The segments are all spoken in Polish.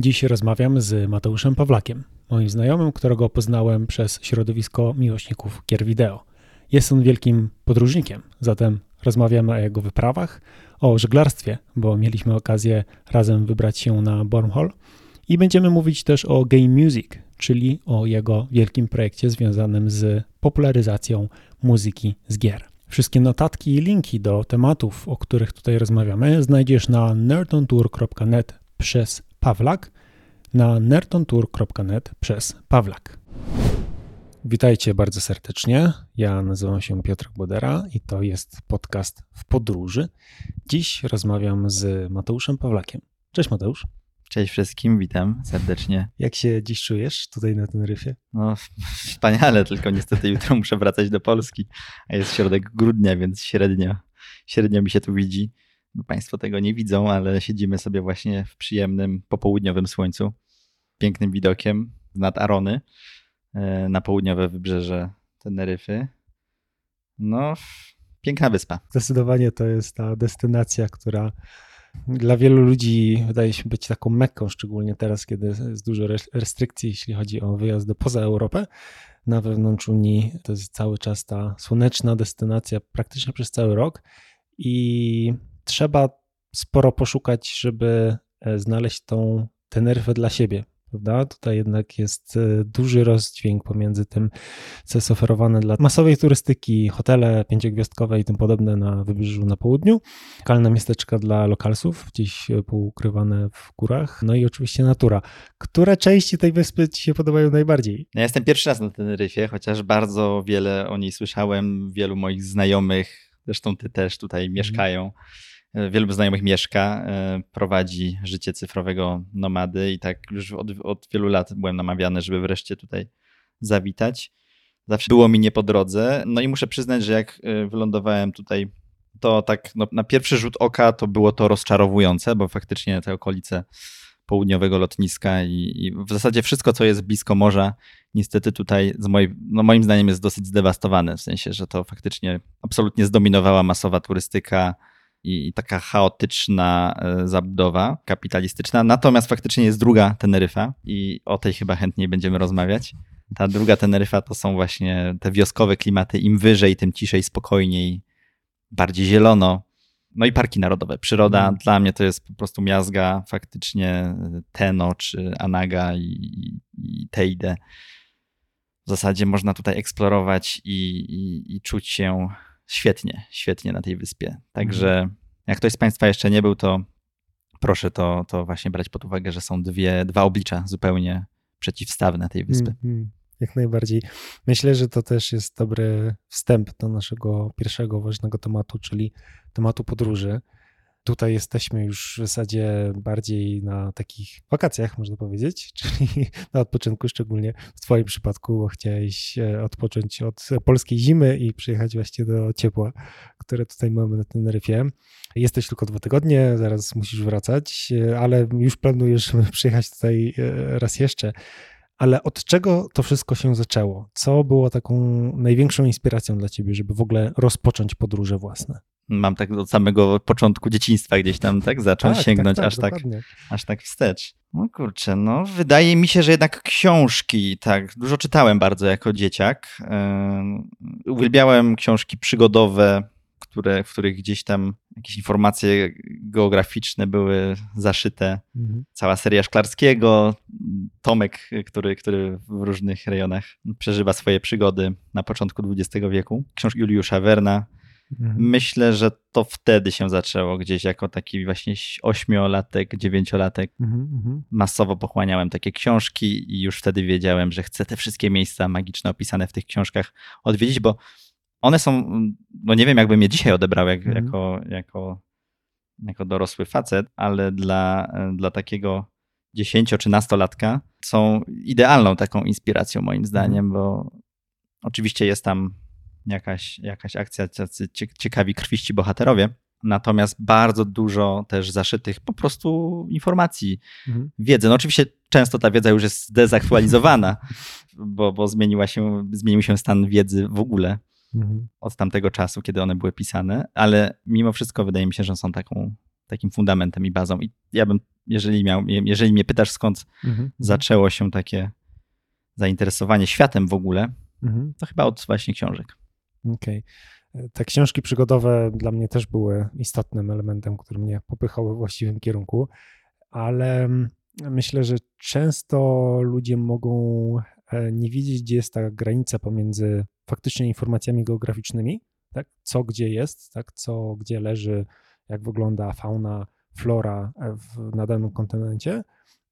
Dziś rozmawiam z Mateuszem Pawlakiem, moim znajomym, którego poznałem przez środowisko miłośników gier wideo. Jest on wielkim podróżnikiem, zatem rozmawiamy o jego wyprawach, o żeglarstwie, bo mieliśmy okazję razem wybrać się na Bornhol i będziemy mówić też o game music, czyli o jego wielkim projekcie związanym z popularyzacją muzyki z gier. Wszystkie notatki i linki do tematów, o których tutaj rozmawiamy, znajdziesz na nerdontour.net przez Pawlak, na nerdontour.net przez Pawlak. Witajcie bardzo serdecznie. Ja nazywam się Piotr Bodera i to jest podcast w podróży. Dziś rozmawiam z Mateuszem Pawlakiem. Cześć Mateusz. Cześć wszystkim, witam serdecznie. Jak się dziś czujesz tutaj na Teneryfie? No wspaniale, tylko niestety jutro muszę wracać do Polski, a jest środek grudnia, więc średnio, średnio mi się tu widzi. No, państwo tego nie widzą, ale siedzimy sobie właśnie w przyjemnym popołudniowym słońcu, pięknym widokiem nad Arony e, na południowe wybrzeże Teneryfy. No, piękna wyspa. Zdecydowanie to jest ta destynacja, która dla wielu ludzi wydaje się być taką mekką, szczególnie teraz, kiedy jest dużo restrykcji, jeśli chodzi o wyjazdy poza Europę. Na wewnątrz Unii to jest cały czas ta słoneczna destynacja praktycznie przez cały rok i trzeba sporo poszukać, żeby e, znaleźć tą Teneryfę dla siebie prawda? Tutaj jednak jest e, duży rozdźwięk pomiędzy tym, co jest oferowane dla masowej turystyki, hotele pięciogwiazdkowe i tym podobne na wybrzeżu na południu, lokalne miasteczka dla lokalsów, gdzieś poukrywane w górach, no i oczywiście natura. Które części tej wyspy ci się podobają najbardziej? Ja jestem pierwszy raz na Teneryfie, chociaż bardzo wiele o niej słyszałem, wielu moich znajomych, zresztą ty też tutaj mhm. mieszkają E, wielu znajomych mieszka, e, prowadzi życie cyfrowego nomady i tak już od, od wielu lat byłem namawiany, żeby wreszcie tutaj zawitać. Zawsze było mi nie po drodze. No i muszę przyznać, że jak e, wylądowałem tutaj, to tak no, na pierwszy rzut oka to było to rozczarowujące, bo faktycznie te okolice południowego lotniska i, i w zasadzie wszystko, co jest blisko morza, niestety tutaj z mojej, no moim zdaniem jest dosyć zdewastowane, w sensie, że to faktycznie absolutnie zdominowała masowa turystyka, i taka chaotyczna e, zabudowa kapitalistyczna. Natomiast faktycznie jest druga Teneryfa i o tej chyba chętniej będziemy rozmawiać. Ta druga Teneryfa to są właśnie te wioskowe klimaty. Im wyżej, tym ciszej, spokojniej, bardziej zielono. No i parki narodowe. Przyroda mm. dla mnie to jest po prostu miazga, faktycznie Teno czy Anaga i, i Teide. W zasadzie można tutaj eksplorować i, i, i czuć się świetnie, świetnie na tej wyspie. Także mhm. jak ktoś z Państwa jeszcze nie był, to proszę to, to właśnie brać pod uwagę, że są dwie, dwa oblicza zupełnie przeciwstawne tej wyspy. Mm, jak najbardziej. Myślę, że to też jest dobry wstęp do naszego pierwszego ważnego tematu, czyli tematu podróży. Tutaj jesteśmy już w zasadzie bardziej na takich wakacjach, można powiedzieć, czyli na odpoczynku, szczególnie w Twoim przypadku, chciałeś e, odpocząć od polskiej zimy i przyjechać właśnie do ciepła, które tutaj mamy na Teneryfie. Jesteś tylko dwa tygodnie, zaraz musisz wracać, e, ale już planujesz przyjechać tutaj e, raz jeszcze. Ale od czego to wszystko się zaczęło? Co było taką największą inspiracją dla ciebie, żeby w ogóle rozpocząć podróże własne? Mam tak od samego początku dzieciństwa gdzieś tam tak zacząć tak, sięgnąć tak, tak, aż, tak, aż tak wstecz. No kurczę, no wydaje mi się, że jednak książki, tak, dużo czytałem bardzo jako dzieciak. Yy, uwielbiałem książki przygodowe, które, w których gdzieś tam jakieś informacje geograficzne były zaszyte. Mhm. Cała seria Szklarskiego, Tomek, który, który w różnych rejonach przeżywa swoje przygody na początku XX wieku. Książki Juliusza Werna. Mhm. Myślę, że to wtedy się zaczęło gdzieś jako taki właśnie ośmiolatek, dziewięciolatek. Mhm, mhm, Masowo pochłaniałem takie książki i już wtedy wiedziałem, że chcę te wszystkie miejsca magiczne opisane w tych książkach odwiedzić, bo one są, no nie wiem, jakbym je dzisiaj odebrał jak, mhm. jako, jako, jako dorosły facet, ale dla, dla takiego 10 czy nastolatka są idealną taką inspiracją moim zdaniem, bo oczywiście jest tam jakaś, jakaś akcja, tacy ciekawi krwiści bohaterowie, natomiast bardzo dużo też zaszytych po prostu informacji, mhm. wiedzy. No oczywiście często ta wiedza już jest zdezaktualizowana, bo, bo zmieniła się, zmienił się stan wiedzy w ogóle mhm. od tamtego czasu, kiedy one były pisane, ale mimo wszystko wydaje mi się, że są taką takim fundamentem i bazą. I ja bym, jeżeli, miał, jeżeli mnie pytasz, skąd mhm. zaczęło się takie zainteresowanie światem w ogóle, mhm. to chyba od właśnie książek. Okej. Okay. Te książki przygodowe dla mnie też były istotnym elementem, który mnie popychał we właściwym kierunku, ale myślę, że często ludzie mogą e, nie widzieć, gdzie jest ta granica pomiędzy faktycznie informacjami geograficznymi, tak? co gdzie jest, tak? co gdzie leży, jak wygląda fauna, flora e, w, na danym kontynencie,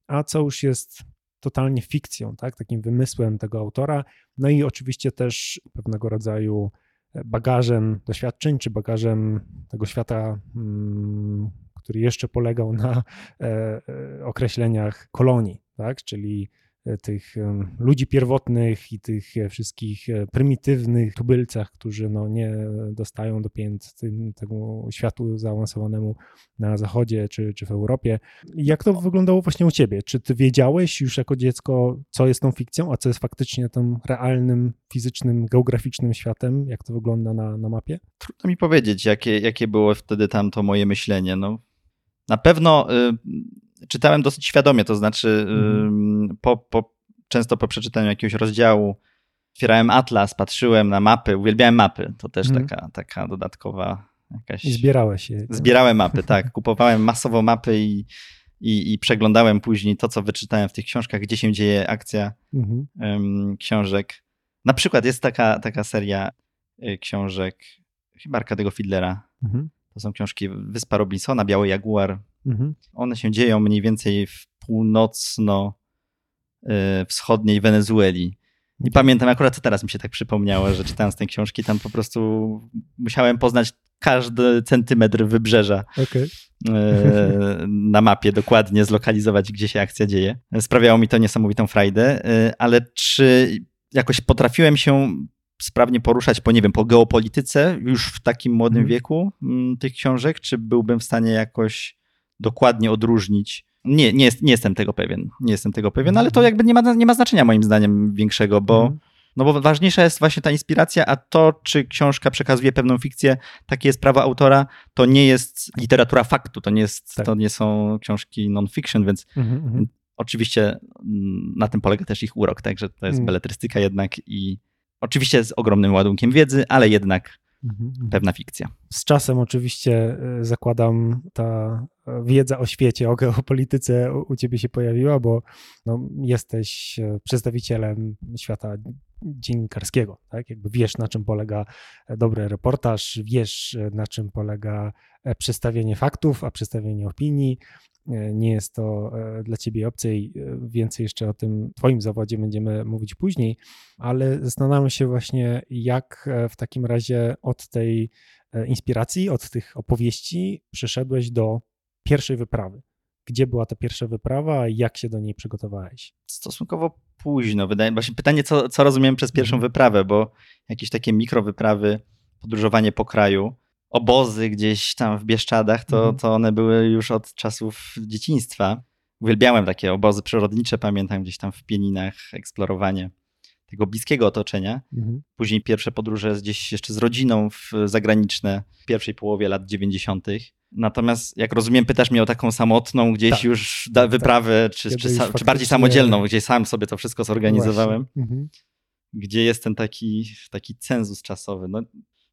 a co już jest totalnie fikcją, tak? takim wymysłem tego autora, no i oczywiście też pewnego rodzaju e, bagażem doświadczeń, czy bagażem tego świata, mm, który jeszcze polegał na e, określeniach kolonii, tak? czyli E, tych ludzi pierwotnych i tych e, wszystkich e, prymitywnych tubylcach, którzy no nie dostają dopięt tym, temu światu zaawansowanemu na zachodzie czy, czy w Europie. Jak to wyglądało właśnie u ciebie? Czy ty wiedziałeś już jako dziecko, co jest tą fikcją, a co jest faktycznie tym realnym, fizycznym, geograficznym światem? Jak to wygląda na, na mapie? Trudno mi powiedzieć, jakie, jakie było wtedy tam to moje myślenie. No, na pewno y, czytałem dosyć świadomie, to znaczy mhm. po, po, często po przeczytaniu jakiegoś rozdziału otwierałem atlas, patrzyłem na mapy, uwielbiałem mapy, to też mhm. taka, taka dodatkowa jakaś... I zbierałeś je. Zbierałem mapy, tak. Kupowałem masowo mapy i, i, i, przeglądałem później to, co wyczytałem w tych książkach, gdzie się dzieje akcja mhm. um, książek. Na przykład jest taka, taka seria y, książek chyba Arkadego Fidlera. Mhm. To są książki Wyspa Robinsona, Biały Jaguar, Mhm. One się dzieją mniej więcej w północno-wschodniej e, Wenezueli. I pamiętam, akurat teraz mi się tak przypomniało, że czytając tę książki, tam po prostu musiałem poznać każdy centymetr wybrzeża okay. E, na mapie, dokładnie zlokalizować, gdzie się akcja dzieje. Sprawiało mi to niesamowitą frajdę, e, ale czy jakoś potrafiłem się sprawnie poruszać po, nie wiem, po geopolityce już w takim młodym hmm. wieku mm, tych książek, czy byłbym w stanie jakoś dokładnie odróżnić. Nie, nie, jest, nie jestem tego pewien. Nie jestem tego pewien, ale to jakby nie ma, nie ma znaczenia moim zdaniem większego, bo, mm. no bo ważniejsza jest właśnie ta inspiracja, a to, czy książka przekazuje pewną fikcję, takie jest prawo autora, to nie jest literatura faktu, to nie, jest, tak. to nie są książki non-fiction, więc mm -hmm. oczywiście mm, na tym polega też ich urok, także to jest beletrystyka jednak i oczywiście z ogromnym ładunkiem wiedzy, ale jednak Mhm, mhm. Pewna fikcja. Z czasem oczywiście e, zakładam ta e, wiedza o świecie, o geopolityce u ciebie się pojawiła, bo no, jesteś e, przedstawicielem świata dziennikarskiego, tak? Jakby wiesz, na czym polega dobry reportaż, wiesz, na czym polega przedstawienie faktów, a przedstawienie opinii, nie jest to e, dla ciebie obce i e, więcej jeszcze o tym twoim zawodzie będziemy mówić później, ale zastanawiam się właśnie, jak w takim razie od tej inspiracji, od tych opowieści przeszedłeś do pierwszej wyprawy. Gdzie była ta pierwsza wyprawa i jak się do niej przygotowałeś? Stosunkowo późno. Wydaje się pytanie, co, co rozumiem przez pierwszą mhm. wyprawę, bo jakieś takie mikrowyprawy, podróżowanie po kraju, obozy gdzieś tam w Bieszczadach, to, mhm. to one były już od czasów dzieciństwa. Uwielbiałem takie obozy przyrodnicze, pamiętam gdzieś tam w Pieninach, eksplorowanie tego bliskiego otoczenia. Mhm. Później pierwsze podróże gdzieś jeszcze z rodziną w zagraniczne w pierwszej połowie lat 90. Natomiast jak rozumiem, pytasz mnie o taką samotną gdzieś tak, już tak, wyprawę, tak. czy, czy, czy, bardziej samodzielną, gdzie sam sobie to wszystko zorganizowałem. Mhm. Gdzie jest ten taki, taki cenzus czasowy. No,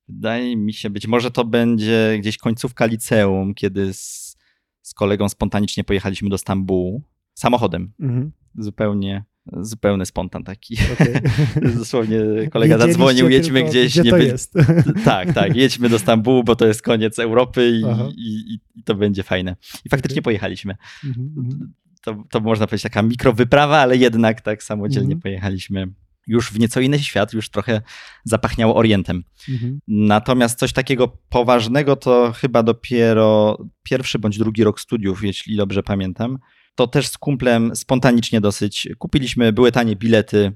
Wydaje mi się, być może to będzie gdzieś końcówka liceum, kiedy z, z kolegą spontanicznie pojechaliśmy do Stambułu samochodem. Mhm. Zupełnie, zupełny spontan taki. Okay. Dosłownie kolega zadzwonił, jedźmy gdzieś. Gdzie nie to by... jest? tak, tak, jedźmy do Stambułu, bo to jest koniec Europy i, i, i to będzie fajne. I faktycznie okay. pojechaliśmy. Mhm, mhm. To, to można powiedzieć taka mikrowyprawa, ale jednak tak samodzielnie mhm. pojechaliśmy już w nieco inny świat, już trochę zapachniało Orientem. Mhm. Natomiast coś takiego poważnego to chyba dopiero pierwszy bądź drugi rok studiów, jeśli dobrze pamiętam. To też z kumplem spontanicznie dosyć kupiliśmy, były tanie bilety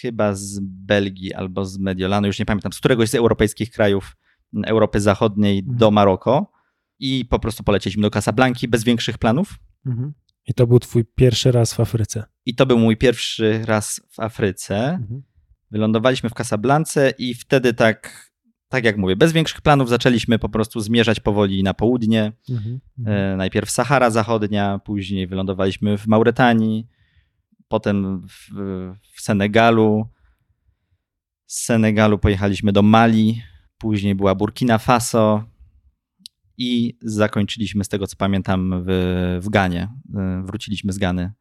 chyba z Belgii albo z Mediolanu, już nie pamiętam, z któregoś z europejskich krajów Europy Zachodniej mhm. do Maroko i po prostu polecieliśmy do Casablanki bez większych planów. Mhm. I to był twój pierwszy raz w Afryce. I to był mój pierwszy raz w Afryce. Mhm. Wylądowaliśmy w Casablance i wtedy tak tak jak mówię, bez większych planów zaczęliśmy po prostu zmierzać powoli na południe. Mhm, mhm. Najpierw Sahara Zachodnia, później wylądowaliśmy w Mauretanii, potem w, w Senegalu. Z Senegalu pojechaliśmy do Mali, później była Burkina Faso i zakończyliśmy z tego co pamiętam w, w Ganie. Wróciliśmy z Gany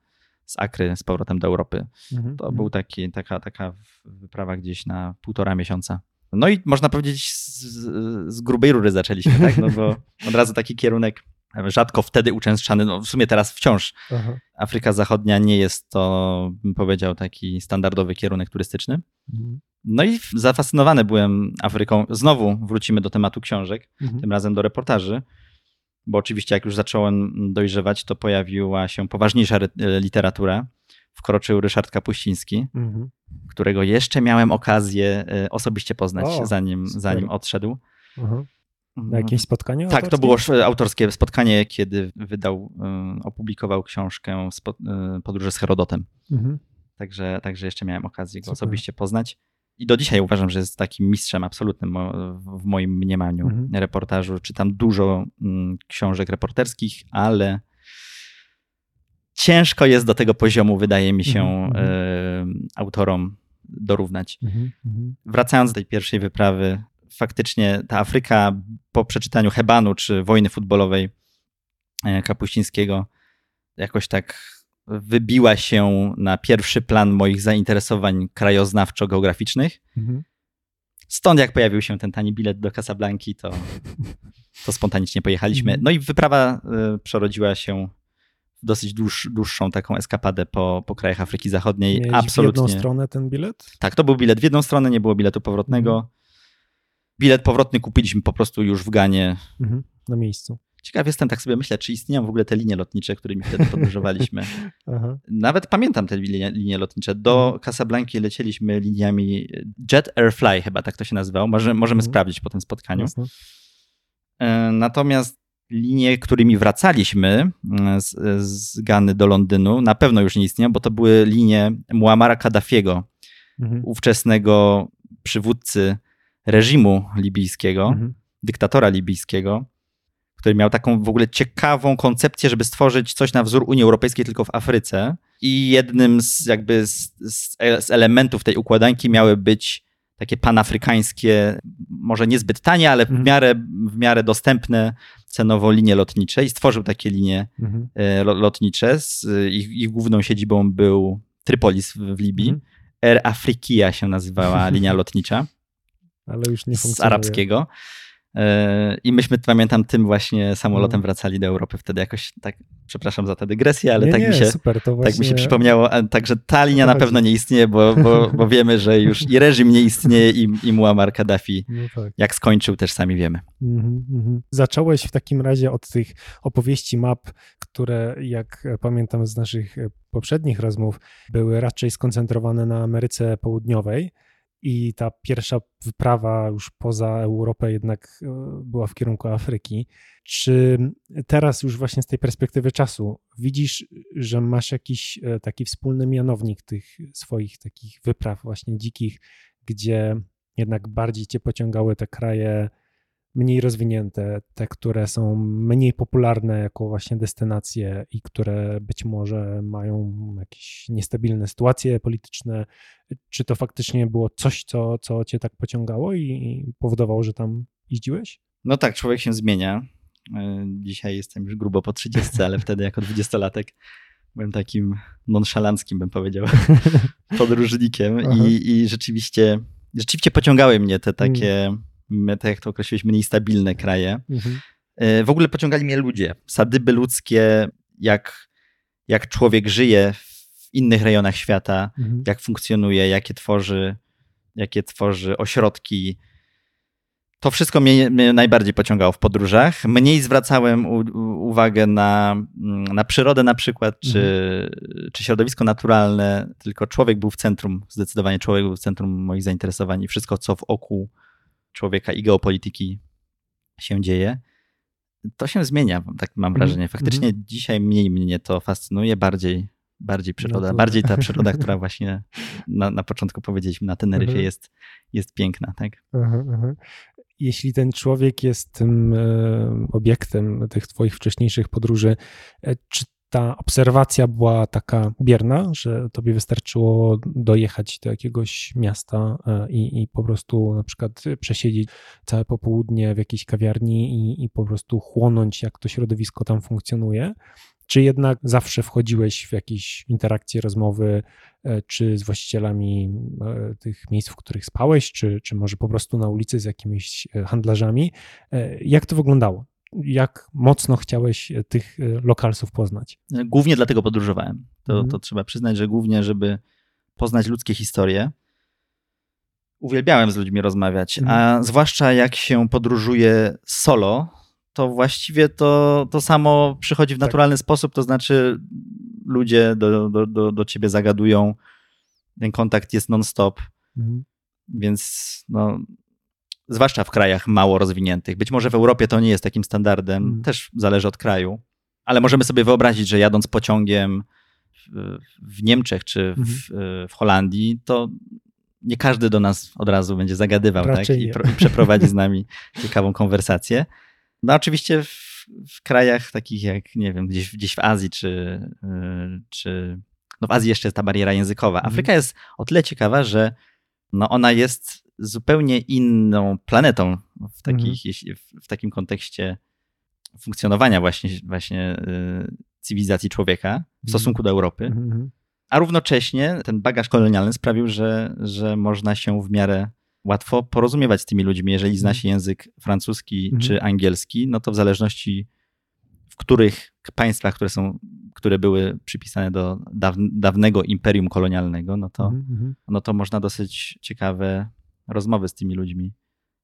z Akry z powrotem do Europy. Mhm, to mhm. był taki, taka, taka wyprawa gdzieś na półtora miesiąca. No i można powiedzieć z, z grubej rury zaczęliśmy, tak? No bo od razu taki kierunek rzadko wtedy uczęszczany, no w sumie teraz wciąż Aha. Afryka Zachodnia nie jest to, bym powiedział, taki standardowy kierunek turystyczny. Mhm. No i zafascynowany byłem Afryką. Znowu wrócimy do tematu książek, mhm. tym razem do reportaży, bo oczywiście jak już zacząłem dojrzewać, to pojawiła się poważniejsza literatura. Wkroczył Ryszard Kapuściński, mhm. którego jeszcze miałem okazję e, osobiście poznać, o, zanim, zanim odszedł. Mhm. Na jakimś spotkaniu? Tak, autorskim? to było autorskie spotkanie, kiedy wydał, e, opublikował książkę e, Podróże z Herodotem. Mhm. Także, także jeszcze miałem okazję go Super. osobiście poznać. I do dzisiaj uważam, że jest takim mistrzem absolutnym w moim mniemaniu mhm. reportażu. Czytam dużo mm, książek reporterskich, ale ciężko jest do tego poziomu, wydaje mi się, mhm. y, autorom dorównać. Mhm, mhm. Wracając do tej pierwszej wyprawy, faktycznie ta Afryka po przeczytaniu Hebanu czy wojny futbolowej e, Kapuścińskiego jakoś tak wybiła się na pierwszy plan moich zainteresowań krajoznawczo-geograficznych. Mhm. Stąd jak pojawił się ten tani bilet do Casablanki, to, to spontanicznie pojechaliśmy. Mhm. No i wyprawa y, przerodziła się w dosyć dłuż, dłuższą taką eskapadę po, po krajach Afryki Zachodniej. Miałeś Absolutnie. w jedną stronę ten bilet? Tak, to był bilet w jedną stronę, nie było biletu powrotnego. Mhm. Bilet powrotny kupiliśmy po prostu już w Ganie. Mhm, na miejscu. Ciekaw jestem, tak sobie myślę, czy istnieją w ogóle te linie lotnicze, którymi wtedy podróżowaliśmy. Nawet pamiętam te linie, linie lotnicze. Do mhm. Casablanki lecieliśmy liniami Jet Airfly, chyba tak to się nazywało. Może, możemy mhm. sprawdzić po tym spotkaniu. Jasne. E, natomiast linie, którymi wracaliśmy e, z, z Gany do Londynu, na pewno już nie istnieją, bo to były linie Muamara Kaddafiego, mhm. ówczesnego przywódcy reżimu libijskiego, mhm. dyktatora libijskiego, który miał taką w ogóle ciekawą koncepcję, żeby stworzyć coś na wzór Unii Europejskiej tylko w Afryce. I jednym z jakby z, z elementów tej układanki miały być takie panafrykańskie, może niezbyt tanie, ale w mhm. miarę, w miarę dostępne cenowo linie lotnicze i stworzył takie linie mhm. E, lotnicze. Z, ich, ich, główną siedzibą był Trypolis w, w Libii. Mhm. Air Afrikia się nazywała linia lotnicza. Ale już nie funkcjonuje. Z arabskiego. E, I myśmy, pamiętam, tym właśnie samolotem no. wracali do Europy wtedy jakoś tak, przepraszam za tę dygresję, ale nie, tak, nie, mi się, super, właśnie... tak mi się przypomniało. Także ta linia na pewno nie istnieje, bo, bo, bo wiemy, że już i reżim nie istnieje i, i Muammar Kaddafi no tak. jak skończył też sami wiemy. Mm -hmm. Zacząłeś w takim razie od tych opowieści map, które jak pamiętam z naszych poprzednich rozmów były raczej skoncentrowane na Ameryce Południowej i ta pierwsza wyprawa już poza Europę jednak e, była w kierunku Afryki. Czy teraz już właśnie z tej perspektywy czasu widzisz, że masz jakiś e, taki wspólny mianownik tych swoich takich wypraw właśnie dzikich, gdzie jednak bardziej cię pociągały te kraje mniej rozwinięte, te, które są mniej popularne jako właśnie destynacje i które być może mają jakieś niestabilne sytuacje polityczne, czy to faktycznie było coś, co, co cię tak pociągało i powodowało, że tam jeździłeś? No tak, człowiek się zmienia. E, dzisiaj jestem już grubo po 30, ale wtedy jako dwudziestolatek byłem takim nonszalanckim, bym powiedział, podróżnikiem i, i rzeczywiście, rzeczywiście pociągały mnie te takie mm tak jak to określiłeś, mniej stabilne kraje. Mhm. E, w ogóle pociągali mnie ludzie. Sadyby ludzkie, jak, jak człowiek żyje w innych rejonach świata, mhm. jak funkcjonuje, jakie tworzy, jakie tworzy ośrodki. To wszystko mnie, mnie najbardziej pociągało w podróżach. Mniej zwracałem u, u, uwagę na, na przyrodę na przykład, czy, mhm. czy środowisko naturalne, tylko człowiek był w centrum, zdecydowanie człowiek był w centrum moich zainteresowań i wszystko, co w oku człowieka i geopolityki się dzieje, to się zmienia, tak mam mhm. wrażenie. Faktycznie mm -hmm. dzisiaj mniej mnie to fascynuje, bardziej, bardziej przyroda, no bardziej ta przyroda, która właśnie na, na początku powiedzieliśmy na Teneryfie mhm. -huh. jest, jest piękna, tak? Jeśli ten człowiek jest tym e, obiektem tych twoich wcześniejszych podróży, e, czy ta obserwacja była taka bierna, że tobie wystarczyło dojechać do jakiegoś miasta e, i, i po prostu na przykład przesiedzieć całe popołudnie w jakiejś kawiarni i, i po prostu chłonąć, jak to środowisko tam funkcjonuje? Czy jednak zawsze wchodziłeś w jakieś interakcje, rozmowy, e, czy z właścicielami e, tych miejsc, w których spałeś, czy, czy może po prostu na ulicy z jakimiś handlarzami? Jak to wyglądało? Jak mocno chciałeś e, tych e, lokalsów poznać? Głównie dlatego podróżowałem. To, mhm. to trzeba przyznać, że głównie, żeby poznać ludzkie historie. Uwielbiałem z ludźmi rozmawiać, mhm. a zwłaszcza jak się podróżuje solo, to właściwie to, to samo przychodzi w tak. naturalny tak. sposób, to znaczy ludzie do, do, do, do ciebie zagadują, ten kontakt jest non-stop, mhm. więc no, zwłaszcza w krajach mało rozwiniętych. Być może w Europie to nie jest takim standardem, mm. też zależy od kraju, ale możemy sobie wyobrazić, że jadąc pociągiem w, w Niemczech czy w, mm. w, Holandii, to nie każdy do nas od razu będzie zagadywał tak? I, I, przeprowadzi z nami ciekawą konwersację. No oczywiście w, w, krajach takich jak, nie wiem, gdzieś, gdzieś w Azji czy, y, czy no w Azji jeszcze jest ta bariera językowa. Mhm. Afryka jest o tyle ciekawa, że no ona jest zupełnie inną planetą w, takich, mhm. w, takim kontekście funkcjonowania właśnie, właśnie y, cywilizacji człowieka w mhm. stosunku do Europy. Mhm, mhm. A równocześnie ten bagaż kolonialny sprawił, że, że można się w miarę łatwo porozumiewać z tymi ludźmi. Jeżeli zna się język francuski czy angielski, no to w zależności w których państwach, które są, które były przypisane do dawnego imperium kolonialnego, no to, no to można dosyć ciekawe rozmowy z tymi ludźmi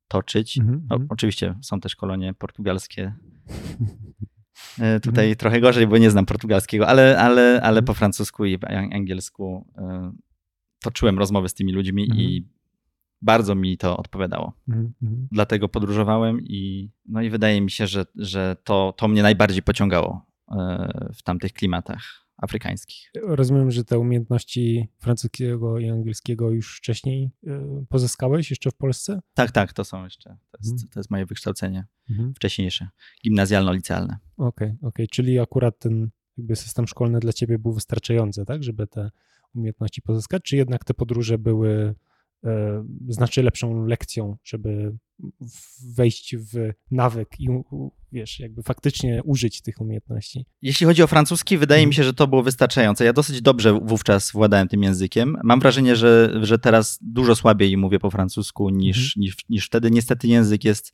toczyć. Mm -hmm. no, oczywiście są też kolonie portugalskie. E, tutaj mm -hmm. trochę gorzej, bo nie znam portugalskiego, ale, ale, ale po francusku i angielsku e, toczyłem rozmowy z tymi ludźmi mm -hmm. i mhm. bardzo mi to odpowiadało. Mhm, mhm. Dlatego podróżowałem i, no i wydaje mi się, że, że to, to mnie najbardziej pociągało e, w tamtych klimatach afrykańskich. Rozumiem, że te umiejętności francuskiego i angielskiego już wcześniej y, pozyskałeś jeszcze w Polsce? Tak, tak, to są jeszcze. To jest, mhm. to jest moje wykształcenie mhm. wcześniejsze, gimnazjalno-licealne. Okej, okay, okej, okay. czyli akurat ten jakby system szkolny dla ciebie był wystarczający, tak, żeby te umiejętności pozyskać, czy jednak te podróże były E, znacznie lepszą lekcją, żeby wejść w nawyk i wiesz, jakby faktycznie użyć tych umiejętności. Jeśli chodzi o francuski, wydaje mi mhm. się, że to było wystarczające. Ja dosyć dobrze wówczas władałem tym językiem. Mam wrażenie, że, że teraz dużo słabiej mówię po francusku niż, mhm. niż, niż wtedy. Niestety język jest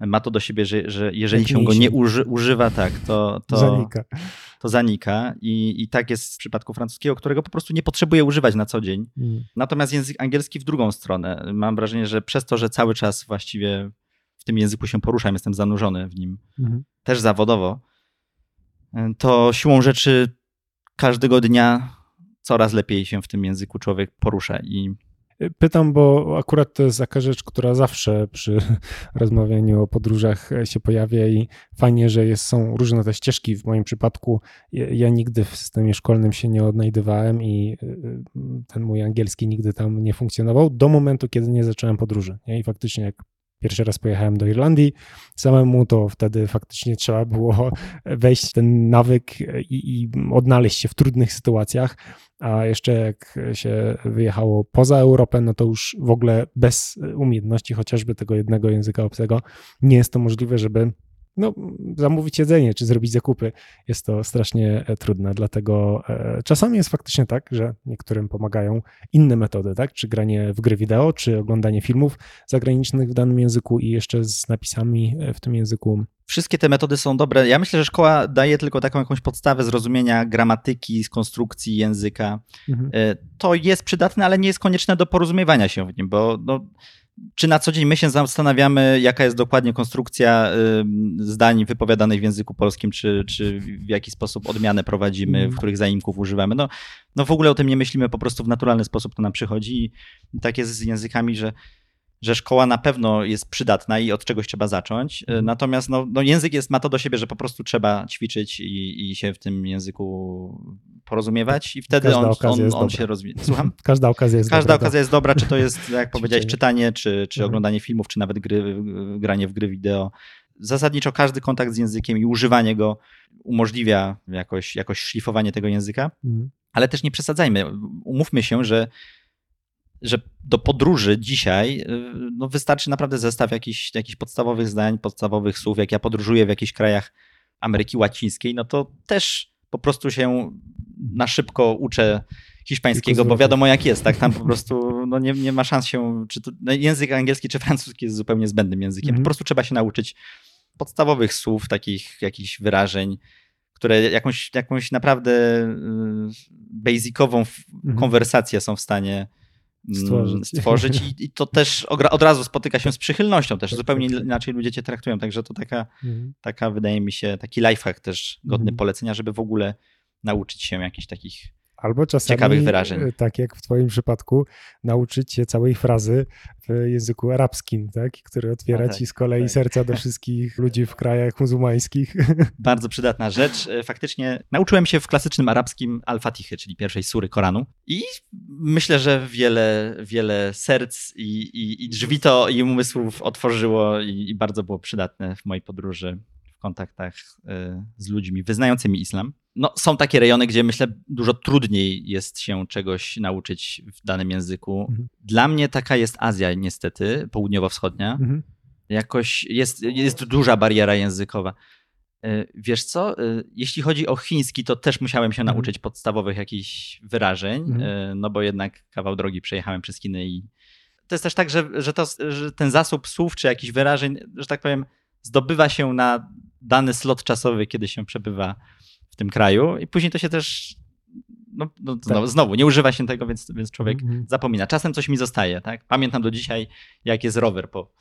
ma to do siebie, że, że jeżeli się go nie uży, używa, tak, to, to zanika. To zanika. I, I tak jest w przypadku francuskiego, którego po prostu nie potrzebuje używać na co dzień. Mm. Natomiast język angielski w drugą stronę. Mam wrażenie, że przez to, że cały czas właściwie w tym języku się poruszam, jestem zanurzony w nim, mm. też zawodowo, to siłą rzeczy każdego dnia coraz lepiej się w tym języku człowiek porusza i Pytam, bo akurat to jest taka rzecz, która zawsze przy rozmawianiu o podróżach się pojawia i fajnie, że jest, są różne te ścieżki. W moim przypadku ja nigdy w systemie szkolnym się nie odnajdywałem i ten mój angielski nigdy tam nie funkcjonował do momentu, kiedy nie zacząłem podróży. I faktycznie jak pierwszy raz pojechałem do Irlandii samemu, to wtedy faktycznie trzeba było wejść w ten nawyk i, i odnaleźć się w trudnych sytuacjach. A jeszcze jak się wyjechało poza Europę, no to już w ogóle bez umiejętności chociażby tego jednego języka obcego nie jest to możliwe, żeby no, zamówić jedzenie czy zrobić zakupy jest to strasznie e, trudne. Dlatego e, czasami jest faktycznie tak, że niektórym pomagają inne metody, tak? Czy granie w gry wideo, czy oglądanie filmów zagranicznych w danym języku i jeszcze z napisami e, w tym języku. Wszystkie te metody są dobre. Ja myślę, że szkoła daje tylko taką jakąś podstawę zrozumienia gramatyki, z konstrukcji języka. Mhm. To jest przydatne, ale nie jest konieczne do porozumiewania się w nim, bo no, czy na co dzień my się zastanawiamy, jaka jest dokładnie konstrukcja zdań wypowiadanych w języku polskim, czy, czy w jaki sposób odmianę prowadzimy, w mm. których zaimków używamy. No, no w ogóle o tym nie myślimy, po prostu w naturalny sposób to nam przychodzi. I tak jest z językami, że że szkoła na pewno jest przydatna i od czegoś trzeba zacząć. Mhm. Natomiast no, no język jest, ma to do siebie, że po prostu trzeba ćwiczyć i, i się w tym języku porozumiewać i wtedy Każda on, okazja on, jest on się rozwija. Słucham? Każda okazja jest Każda dobra, okazja jest dobra, czy to jest, jak powiedziałeś, czytanie, czy, czy Mhm. oglądanie filmów, czy nawet gry, granie w gry wideo. Zasadniczo każdy kontakt z językiem i używanie go umożliwia jakoś, jakoś szlifowanie tego języka, Mhm. ale też nie przesadzajmy. Umówmy się, że, że do podróży dzisiaj y, no wystarczy naprawdę zestaw jakichś, jakichś podstawowych zdań, podstawowych słów. Jak ja podróżuję w jakichś krajach Ameryki Łacińskiej, no to też po prostu się na szybko uczę hiszpańskiego, bo wiadomo jak jest, tak? Tam po prostu no nie, nie ma szans się, czy to, no język angielski czy francuski jest zupełnie zbędnym językiem. Mhm. Po prostu trzeba się nauczyć podstawowych słów, takich jakichś wyrażeń, które jakąś, jakąś naprawdę y, basicową Mhm. konwersację są w stanie Stworzyć. stworzyć i, i to też od razu spotyka się z przychylnością, też zupełnie tak, tak. inaczej ludzie cię traktują, także to taka, Mhm. taka wydaje mi się, taki lifehack też godny Mhm. polecenia, żeby w ogóle nauczyć się jakichś takich Albo czasami, Ciekawych wyrażeń. e, tak jak w twoim przypadku, nauczyć się całej frazy w języku arabskim, tak? który otwiera A, tak, ci z kolei tak. serca do wszystkich ludzi w krajach muzułmańskich. Bardzo przydatna rzecz. E, Faktycznie nauczyłem się w klasycznym arabskim al-Fatichy, czyli pierwszej sury Koranu i myślę, że wiele, wiele serc i, i, i drzwi to i umysłów otworzyło i, i bardzo było przydatne w mojej podróży kontaktach e, z ludźmi wyznającymi islam. No, są takie rejony, gdzie myślę dużo trudniej jest się czegoś nauczyć w danym języku. Mhm. Dla mnie taka jest Azja niestety, południowo-wschodnia Mhm. jakoś jest, jest duża bariera językowa. E, Wiesz co, e, jeśli chodzi o chiński, to też musiałem się Mhm. nauczyć podstawowych jakichś wyrażeń, Mhm. no bo jednak kawał drogi przejechałem przez Chiny i to jest też tak, że, że, to, że ten zasób słów czy jakichś wyrażeń, że tak powiem, zdobywa się na dany slot czasowy, kiedy się przebywa w tym kraju i później to się też, no, no, znowu, znowu, nie używa się tego, więc, więc człowiek Mhm. zapomina. Czasem coś mi zostaje, tak? Pamiętam do dzisiaj, jak jest rower po,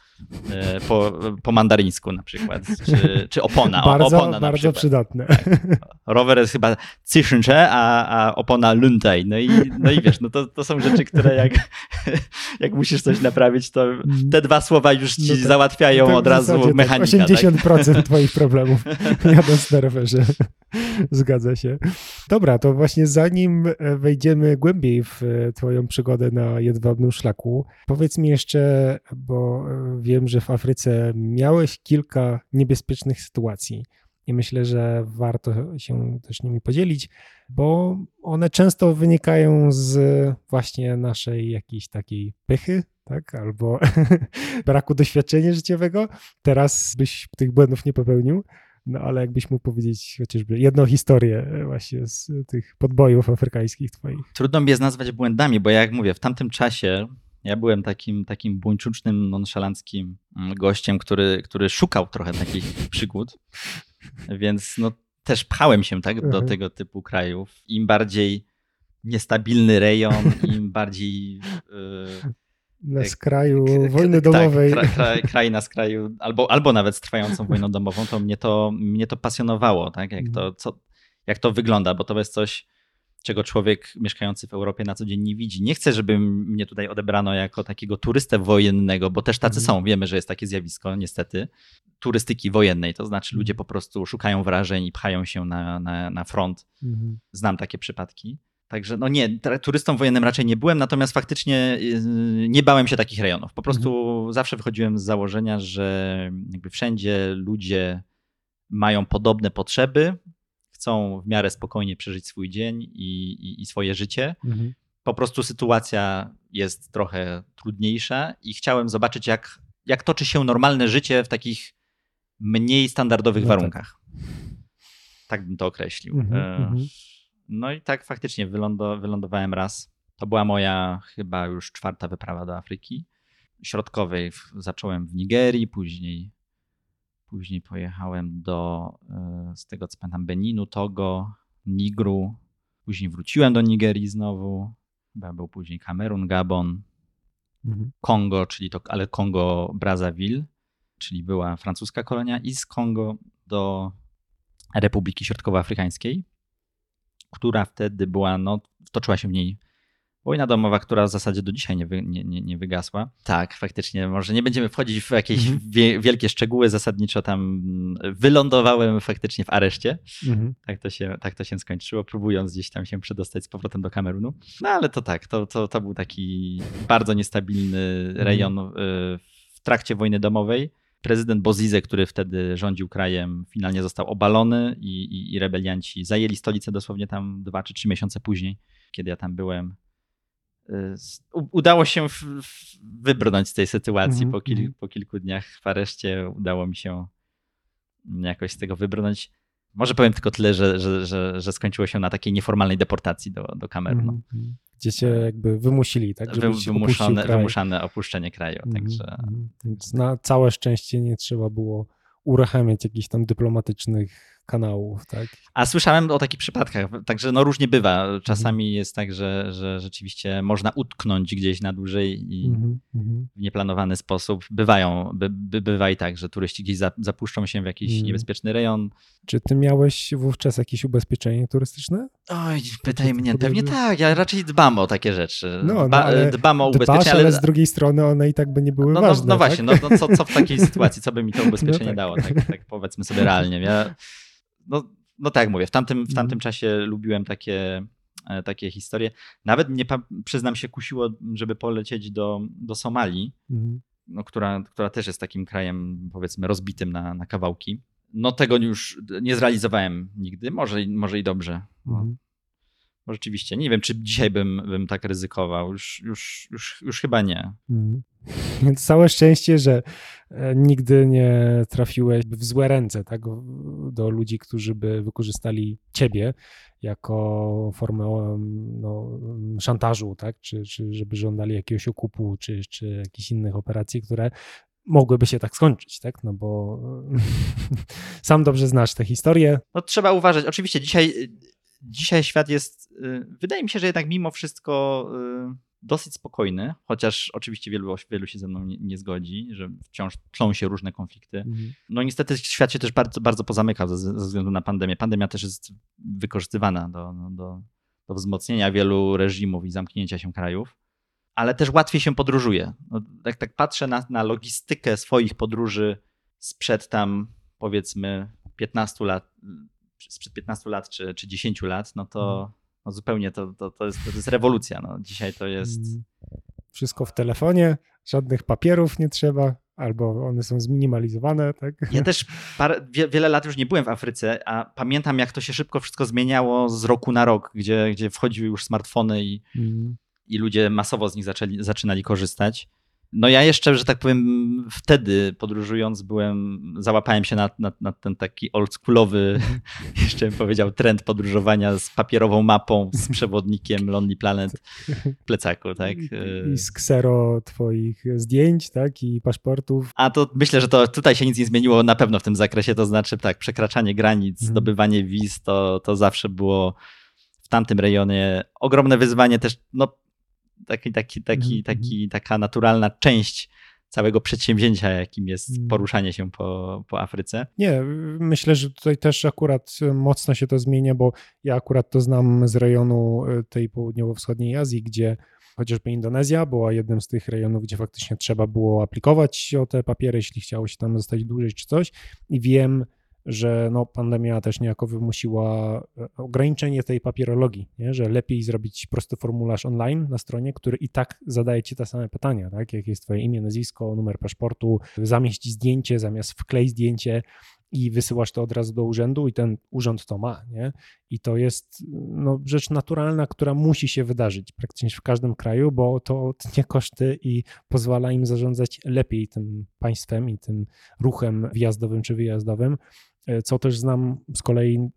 po, po mandaryńsku na przykład, czy, czy opona. O, Bardzo, opona na bardzo przydatne. Rower jest chyba Zwischenche, a, a opona Luntaj. No i, no i wiesz, no to, to są rzeczy, które jak, jak musisz coś naprawić, to te dwa słowa już ci No tak. załatwiają Tak od razu zasadzie tak, mechanika. Tak? 80% twoich problemów jadąc na rowerze. Zgadza się. Dobra, to właśnie zanim e, wejdziemy głębiej w e, twoją przygodę na jedwabnym szlaku, powiedz mi jeszcze, bo e, wiem, że w Afryce miałeś kilka niebezpiecznych sytuacji i myślę, że warto się też nimi podzielić, bo one często wynikają z właśnie naszej jakiejś takiej pychy, tak, albo braku doświadczenia życiowego. Teraz byś tych błędów nie popełnił, no ale jakbyś mógł powiedzieć chociażby jedną historię e, właśnie z tych podbojów afrykańskich twoich. Trudno mi jest nazwać błędami, bo jak mówię, w tamtym czasie ja byłem takim, takim buńczucznym, nonszalanckim mm, gościem, który, który szukał trochę takich przygód, więc no, też pchałem się tak, do Mhm. tego typu krajów. Im bardziej niestabilny rejon, im bardziej... Yy, Na Tak, skraju K- wojny tak, domowej. Kra, kra, kraina z kraju, albo, albo nawet z trwającą wojną domową, to mnie to, mnie to pasjonowało, tak? jak, to, co, jak to wygląda, bo to jest coś, czego człowiek mieszkający w Europie na co dzień nie widzi. Nie chcę, żeby mnie tutaj odebrano jako takiego turystę wojennego, bo też tacy Mhm. są, wiemy, że jest takie zjawisko, niestety, turystyki wojennej, to znaczy ludzie Mhm. po prostu szukają wrażeń i pchają się na, na, na front. Mhm. Znam takie przypadki. Także no nie, turystą wojennym raczej nie byłem, natomiast faktycznie yy, nie bałem się takich rejonów. Po prostu zawsze wychodziłem z założenia, że jakby wszędzie ludzie mają podobne potrzeby, chcą w miarę spokojnie przeżyć swój dzień i, i, i swoje życie. Mhm. Po prostu sytuacja jest trochę trudniejsza i chciałem zobaczyć, jak, jak toczy się normalne życie w takich mniej standardowych No tak. warunkach. Tak bym to określił. Mhm, E, mhm. No i tak faktycznie wylądo, wylądowałem raz. To była moja chyba już czwarta wyprawa do Afryki Środkowej. Zacząłem w Nigerii, później, później pojechałem do, e, z tego co pamiętam, Beninu, Togo, Nigru. Później wróciłem do Nigerii znowu. Chyba był później Kamerun, Gabon, Mhm. Kongo, czyli to, ale Kongo Brazzaville, czyli była francuska kolonia i z Kongo do Republiki Środkowoafrykańskiej, która wtedy była, no, toczyła się w niej Wojna domowa, która w zasadzie do dzisiaj nie, wy, nie, nie, nie, wygasła. Tak, faktycznie, może nie będziemy wchodzić w jakieś mhm. wie, wielkie szczegóły. Zasadniczo tam wylądowałem faktycznie w areszcie. Mhm. Tak, to się, tak to się skończyło, próbując gdzieś tam się przedostać z powrotem do Kamerunu. No ale to tak, to, to, to był taki bardzo niestabilny mhm. rejon mhm. w trakcie wojny domowej. Prezydent Bozize, który wtedy rządził krajem, finalnie został obalony i, i, i rebelianci zajęli stolicę dosłownie tam dwa czy trzy miesiące później, kiedy ja tam byłem udało się wybrnąć z tej sytuacji. Mm -hmm. po, kil, mhm. po kilku dniach w areszcie udało mi się jakoś z tego wybrnąć. Może powiem tylko tyle, że, że, że, że skończyło się na takiej nieformalnej deportacji do, do Kamerunu. Mm -hmm. Gdzie cię jakby wymusili, tak? Wy, wymuszone, wymuszane opuszczenie kraju. Mm -hmm. Także... Więc na całe szczęście nie trzeba było uruchamiać jakichś tam dyplomatycznych kanałów, tak? A słyszałem o takich przypadkach, także no różnie bywa. Czasami mhm. jest tak, że, że rzeczywiście można utknąć gdzieś na dłużej i mhm, mhm. w nieplanowany sposób. Bywają, by, by, bywa i tak, że turyści gdzieś zapuszczą się w jakiś niebezpieczny rejon. Czy ty miałeś wówczas jakieś ubezpieczenie turystyczne? Oj, pytaj mnie, pewnie tak, ja raczej dbam o takie rzeczy. No, no Dba, dbam o ubezpieczenie. Dbasz, ale z drugiej strony one i tak by nie były no, no ważne. No, no właśnie, tak? no, no co, co w takiej sytuacji, co by mi to ubezpieczenie no tak. dało, tak, tak powiedzmy sobie realnie. Ja no, no tak jak mówię, w tamtym, w tamtym mhm. czasie lubiłem takie, e, takie historie. Nawet mnie, przyznam się, kusiło, żeby polecieć do, do Somalii, mhm. no, która, która też jest takim krajem, powiedzmy, rozbitym na, na kawałki. No tego już nie zrealizowałem nigdy, może, może i dobrze. No. Bo rzeczywiście, nie wiem, czy dzisiaj bym, bym tak ryzykował. Już, już, już, już chyba nie. Mhm. Więc całe szczęście, że e, nigdy nie trafiłeś w złe ręce tak, do ludzi, którzy by wykorzystali ciebie jako formę no, szantażu, tak, czy, czy żeby żądali jakiegoś okupu, czy, czy jakichś innych operacji, które mogłyby się tak skończyć, tak? No bo sam dobrze znasz tę historię. No trzeba uważać. Oczywiście dzisiaj dzisiaj świat jest, y, wydaje mi się, że jednak mimo wszystko y, dosyć spokojny, chociaż oczywiście wielu, wielu się ze mną nie, nie zgodzi, że wciąż tlą się różne konflikty. Mhm. No niestety świat się też bardzo, bardzo pozamykał ze, ze względu na pandemię. Pandemia też jest wykorzystywana do, no, do, do wzmocnienia wielu reżimów i zamknięcia się krajów, ale też łatwiej się podróżuje. No, jak tak patrzę na, na logistykę swoich podróży sprzed tam powiedzmy 15 lat, sprzed 15 lat czy, czy 10 lat, no to mhm. no zupełnie to, to, to, jest, to jest rewolucja. No. Dzisiaj to jest. Mhm. Wszystko w telefonie, żadnych papierów nie trzeba, albo one są zminimalizowane. Tak? Ja też parę, wie, wiele lat już nie byłem w Afryce, a pamiętam, jak to się szybko wszystko zmieniało z roku na rok, gdzie, gdzie wchodziły już smartfony i, mm. i ludzie masowo z nich zaczęli, zaczynali korzystać. No ja jeszcze, że tak powiem, wtedy podróżując byłem, załapałem się na, na, na ten taki oldschoolowy, jeszcze bym powiedział, trend podróżowania z papierową mapą, z przewodnikiem Lonely Planet w plecaku, tak? I, I z ksero twoich zdjęć, tak? I paszportów. A to myślę, że to tutaj się nic nie zmieniło na pewno w tym zakresie, to znaczy tak, przekraczanie granic, mhm. zdobywanie wiz, to, to zawsze było w tamtym rejonie ogromne wyzwanie też, no taki, taki, taki, mm taki, taka naturalna część całego przedsięwzięcia, jakim jest mhm. poruszanie się po, po Afryce. Nie, myślę, że tutaj też akurat mocno się to zmienia, bo ja akurat to znam z rejonu e, tej południowo-wschodniej Azji, gdzie chociażby Indonezja była jednym z tych rejonów, gdzie faktycznie trzeba było aplikować o te papiery, jeśli chciało się tam zostać dłużej czy coś. I wiem, że no, pandemia też niejako wymusiła e, ograniczenie tej papierologii, nie? że lepiej zrobić prosty formularz online na stronie, który i tak zadaje ci te same pytania, tak? jak jest twoje imię, nazwisko, numer paszportu, zamieść zdjęcie zamiast wklej zdjęcie i wysyłasz to od razu do urzędu i ten urząd to ma, nie? I to jest no, rzecz naturalna, która musi się wydarzyć praktycznie w każdym kraju, bo to tnie koszty i pozwala im zarządzać lepiej tym państwem i tym ruchem wjazdowym czy wyjazdowym, co też znam z kolei,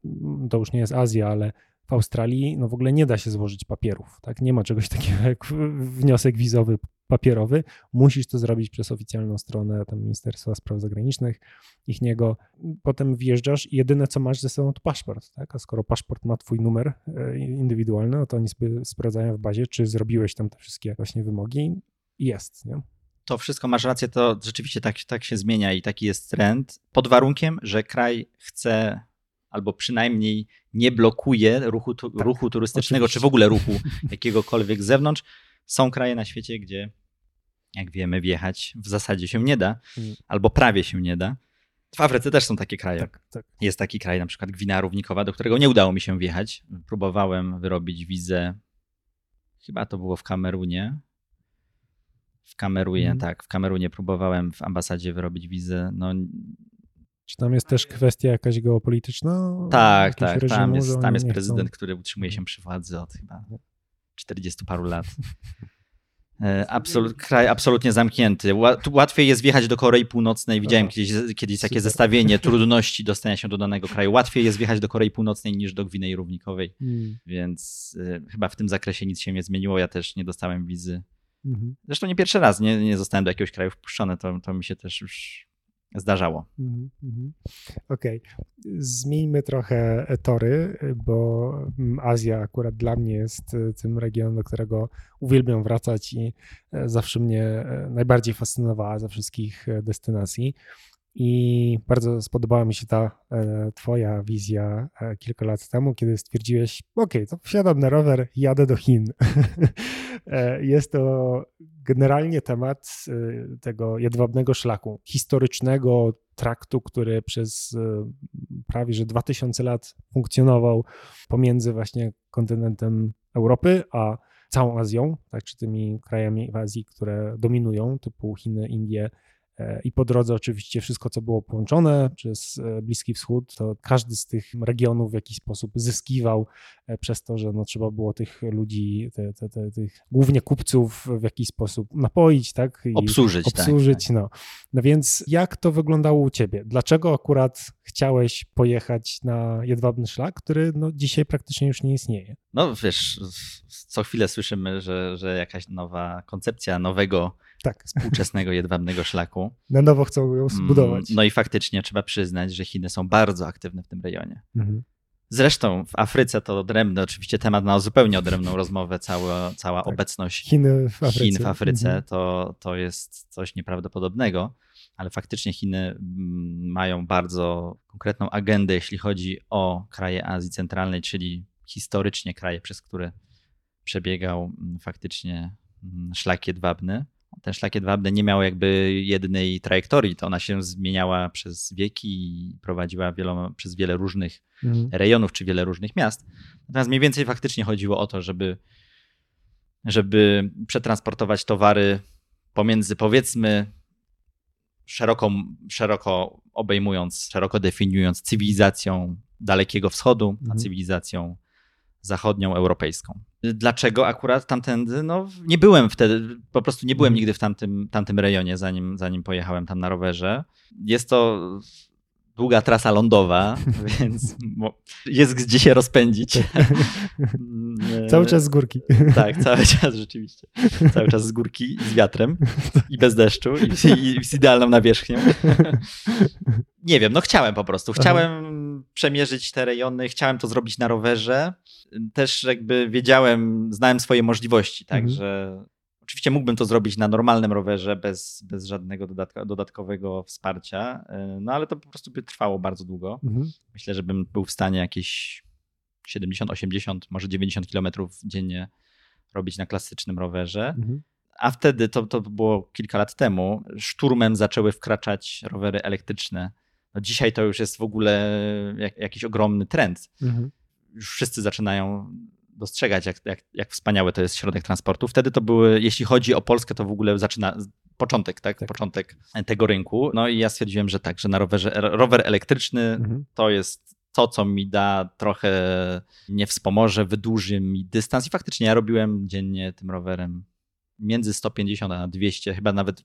to już nie jest Azja, ale w Australii no w ogóle nie da się złożyć papierów, tak? Nie ma czegoś takiego jak wniosek wizowy papierowy. Musisz to zrobić przez oficjalną stronę tam Ministerstwa Spraw Zagranicznych, ich niego. Potem wjeżdżasz i jedyne co masz ze sobą to paszport, tak? A skoro paszport ma twój numer e, indywidualny, no to oni sobie sprawdzają w bazie, czy zrobiłeś tam te wszystkie właśnie wymogi. Jest, nie? To wszystko, masz rację, to rzeczywiście tak, tak się zmienia i taki jest trend, pod warunkiem, że kraj chce albo przynajmniej nie blokuje ruchu, tu, tak, ruchu turystycznego, oczywiście. czy w ogóle ruchu jakiegokolwiek z zewnątrz. Są kraje na świecie, gdzie, jak wiemy, wjechać w zasadzie się nie da, hmm. albo prawie się nie da. W Afryce też są takie kraje. Tak, tak. Jest taki kraj, na przykład Gwina Równikowa, do którego nie udało mi się wjechać. Próbowałem wyrobić wizę, chyba to było w Kamerunie. W Kamerunie, hmm. tak, w Kamerunie próbowałem w ambasadzie wyrobić wizę. No, czy tam jest też kwestia jakaś geopolityczna? Tak, tak. Reżimu, tam jest, tam jest prezydent, chcą... który utrzymuje się przy władzy od chyba 40 paru lat. E, absolut, kraj absolutnie zamknięty. Łatwiej jest wjechać do Korei Północnej. Widziałem kiedyś, kiedyś takie zestawienie trudności dostania się do danego kraju. Łatwiej jest wjechać do Korei Północnej niż do Gwinei Równikowej, hmm. więc y, chyba w tym zakresie nic się nie zmieniło. Ja też nie dostałem wizy. Mhm. Zresztą nie pierwszy raz nie, nie zostałem do jakiegoś kraju wpuszczony. To, to mi się też już zdarzało. Mm -hmm. Okej. Okay. Zmieńmy trochę tory, bo mm, Azja akurat dla mnie jest e, tym regionem, do którego uwielbiam wracać i e, zawsze mnie e, najbardziej fascynowała ze wszystkich destynacji. I bardzo spodobała mi się ta e, Twoja wizja e, kilka lat temu, kiedy stwierdziłeś: OK, to wsiadam na rower, jadę do Chin. e, jest to generalnie temat tego jedwabnego szlaku, historycznego traktu, który przez prawie że 2000 lat funkcjonował pomiędzy właśnie kontynentem Europy a całą Azją, tak, czy tymi krajami w Azji, które dominują, typu Chiny, Indie I po drodze oczywiście wszystko, co było połączone przez e, Bliski Wschód, to każdy z tych regionów w jakiś sposób zyskiwał e, przez to, że no, trzeba było tych ludzi, te, te, te, tych głównie kupców w jakiś sposób napoić, tak? I obsłużyć. Obsłużyć, tak, no. No więc jak to wyglądało u ciebie? Dlaczego akurat chciałeś pojechać na jedwabny szlak, który no, dzisiaj praktycznie już nie istnieje? No wiesz, co chwilę słyszymy, że, że jakaś nowa koncepcja nowego tak. współczesnego jedwabnego szlaku. Na nowo chcą ją mm, zbudować. No i faktycznie trzeba przyznać, że Chiny są bardzo aktywne w tym rejonie. Mhm. Zresztą w Afryce to odrębny, oczywiście temat na zupełnie odrębną rozmowę, cała, cała tak. obecność Chiny w Afryce, Chin w Afryce mhm. to, to jest coś nieprawdopodobnego, ale faktycznie Chiny mm, mają bardzo konkretną agendę, jeśli chodzi o kraje Azji Centralnej, czyli historycznie kraje, przez które przebiegał mm, faktycznie szlak jedwabny ten szlak jedwabny nie miał jakby jednej trajektorii, to ona się zmieniała przez wieki i prowadziła wieloma, przez wiele różnych mhm. rejonów czy wiele różnych miast. Natomiast mniej więcej faktycznie chodziło o to, żeby, żeby przetransportować towary pomiędzy powiedzmy szeroko, szeroko obejmując, szeroko definiując cywilizacją Dalekiego Wschodu, mhm. a cywilizacją zachodnią europejską. Dlaczego akurat tamtędy? No, nie byłem wtedy, po prostu nie byłem mhm. nigdy w tamtym, tamtym rejonie, zanim, zanim pojechałem tam na rowerze. Jest to długa trasa lądowa, więc jest gdzie się rozpędzić. cały czas z górki. Tak, cały czas rzeczywiście. Cały czas z górki, z wiatrem i bez deszczu i, i z idealną nawierzchnią. Nie wiem, no chciałem po prostu. Chciałem przemierzyć te rejony, chciałem to zrobić na rowerze. Też jakby wiedziałem, znałem swoje możliwości, tak, mhm. że Oczywiście mógłbym to zrobić na normalnym rowerze bez, bez żadnego dodatka, dodatkowego wsparcia, e, no ale to po prostu by trwało bardzo długo. Mhm. Myślę, że bym był w stanie jakieś 70, 80, może 90 kilometrów dziennie robić na klasycznym rowerze. Mhm. A wtedy, to, to było kilka lat temu, szturmem zaczęły wkraczać rowery elektryczne. No dzisiaj to już jest w ogóle jak, jakiś ogromny trend. Mhm. Już wszyscy zaczynają dostrzegać, jak, jak, jak wspaniały to jest środek transportu. Wtedy to były, jeśli chodzi o Polskę, to w ogóle zaczyna początek, tak? tak. Początek tego rynku. No i ja stwierdziłem, że tak, że na rowerze, rower elektryczny mhm. to jest to, co mi da trochę, nie wspomoże, wydłuży mi dystans. I faktycznie ja robiłem dziennie tym rowerem między 150 a 200, chyba nawet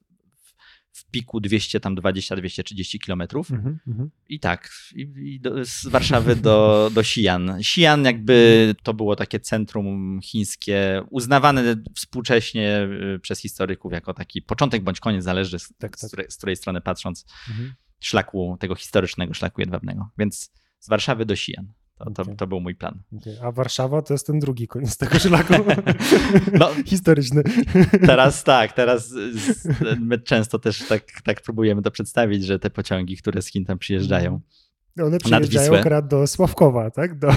w piku 200, tam 20-230 kilometrów. Mm -hmm. I tak, i, i do, z Warszawy do, do Xi'an. Xi'an jakby to było takie centrum chińskie, uznawane współcześnie y, przez historyków jako taki początek bądź koniec, zależy z, tak, tak. z, której, z której, strony patrząc, -hmm. szlaku, tego historycznego szlaku jedwabnego. Więc z Warszawy do Xi'an. To, to, okay. to, był mój plan. Okay. A Warszawa to jest ten drugi koniec tego szlaku no, historyczny. teraz tak, teraz my często też tak, tak próbujemy to przedstawić, że te pociągi, które z Chin tam przyjeżdżają, one przyjeżdżają akurat do Sławkowa, tak? Do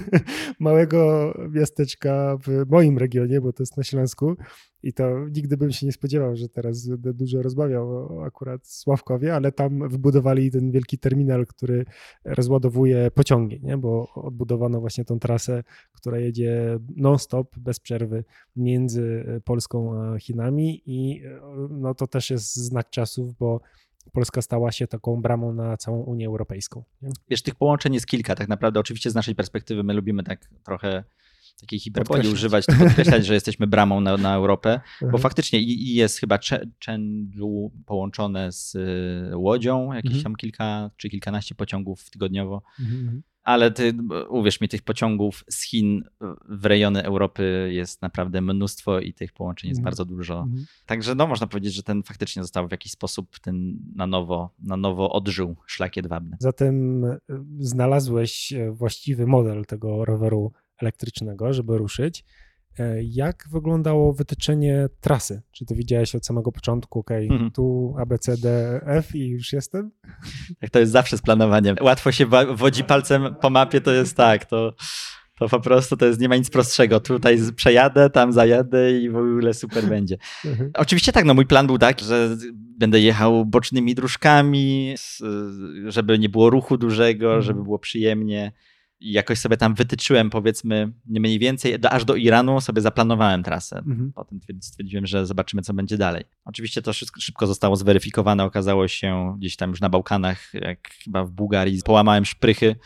małego miasteczka w moim regionie, bo to jest na Śląsku. I to nigdy bym się nie spodziewał, że teraz będę dużo rozmawiał o akurat Sławkowie, ale tam wybudowali ten wielki terminal, który rozładowuje pociągi, nie? bo odbudowano właśnie tą trasę, która jedzie non-stop, bez przerwy między Polską a Chinami i no, to też jest znak czasów, bo Polska stała się taką bramą na całą Unię Europejską. Nie? Wiesz, tych połączeń jest kilka tak naprawdę. Oczywiście z naszej perspektywy my lubimy tak trochę takiej hiperboli używać, to podkreślać, że jesteśmy bramą na, na Europę, bo mhm. faktycznie i, jest chyba Chengdu połączone z y, Łodzią, jakieś mhm. tam kilka czy kilkanaście pociągów tygodniowo. Mhm, mhm. Ale ty, uwierz mi, tych pociągów z Chin w rejony Europy jest naprawdę mnóstwo i tych połączeń jest bardzo dużo. Także no, można powiedzieć, że ten faktycznie został w jakiś sposób ten na nowo, na nowo odżył szlak jedwabny. Zatem y, znalazłeś y, właściwy model tego roweru elektrycznego, żeby ruszyć. E, jak wyglądało wytyczenie trasy? Czy ty widziałeś od samego początku, ok, mhm. tu A, B, C, D, F i już jestem? Tak, to jest zawsze z planowaniem. Łatwo się wodzi palcem po mapie, to jest tak, to, to po prostu to jest, nie ma nic prostszego. Tutaj przejadę, tam zajadę i w ogóle super będzie. Mhm. Oczywiście tak, no mój plan był tak, że będę jechał bocznymi dróżkami, żeby nie było ruchu dużego, mhm. żeby było przyjemnie i jakoś sobie tam wytyczyłem, powiedzmy, mniej więcej, do, aż do Iranu sobie zaplanowałem trasę. Mhm. Potem stwierdziłem, że zobaczymy, co będzie dalej. Oczywiście to wszystko szybko zostało zweryfikowane. Okazało się gdzieś tam już na Bałkanach, jak chyba w Bułgarii, połamałem szprychy,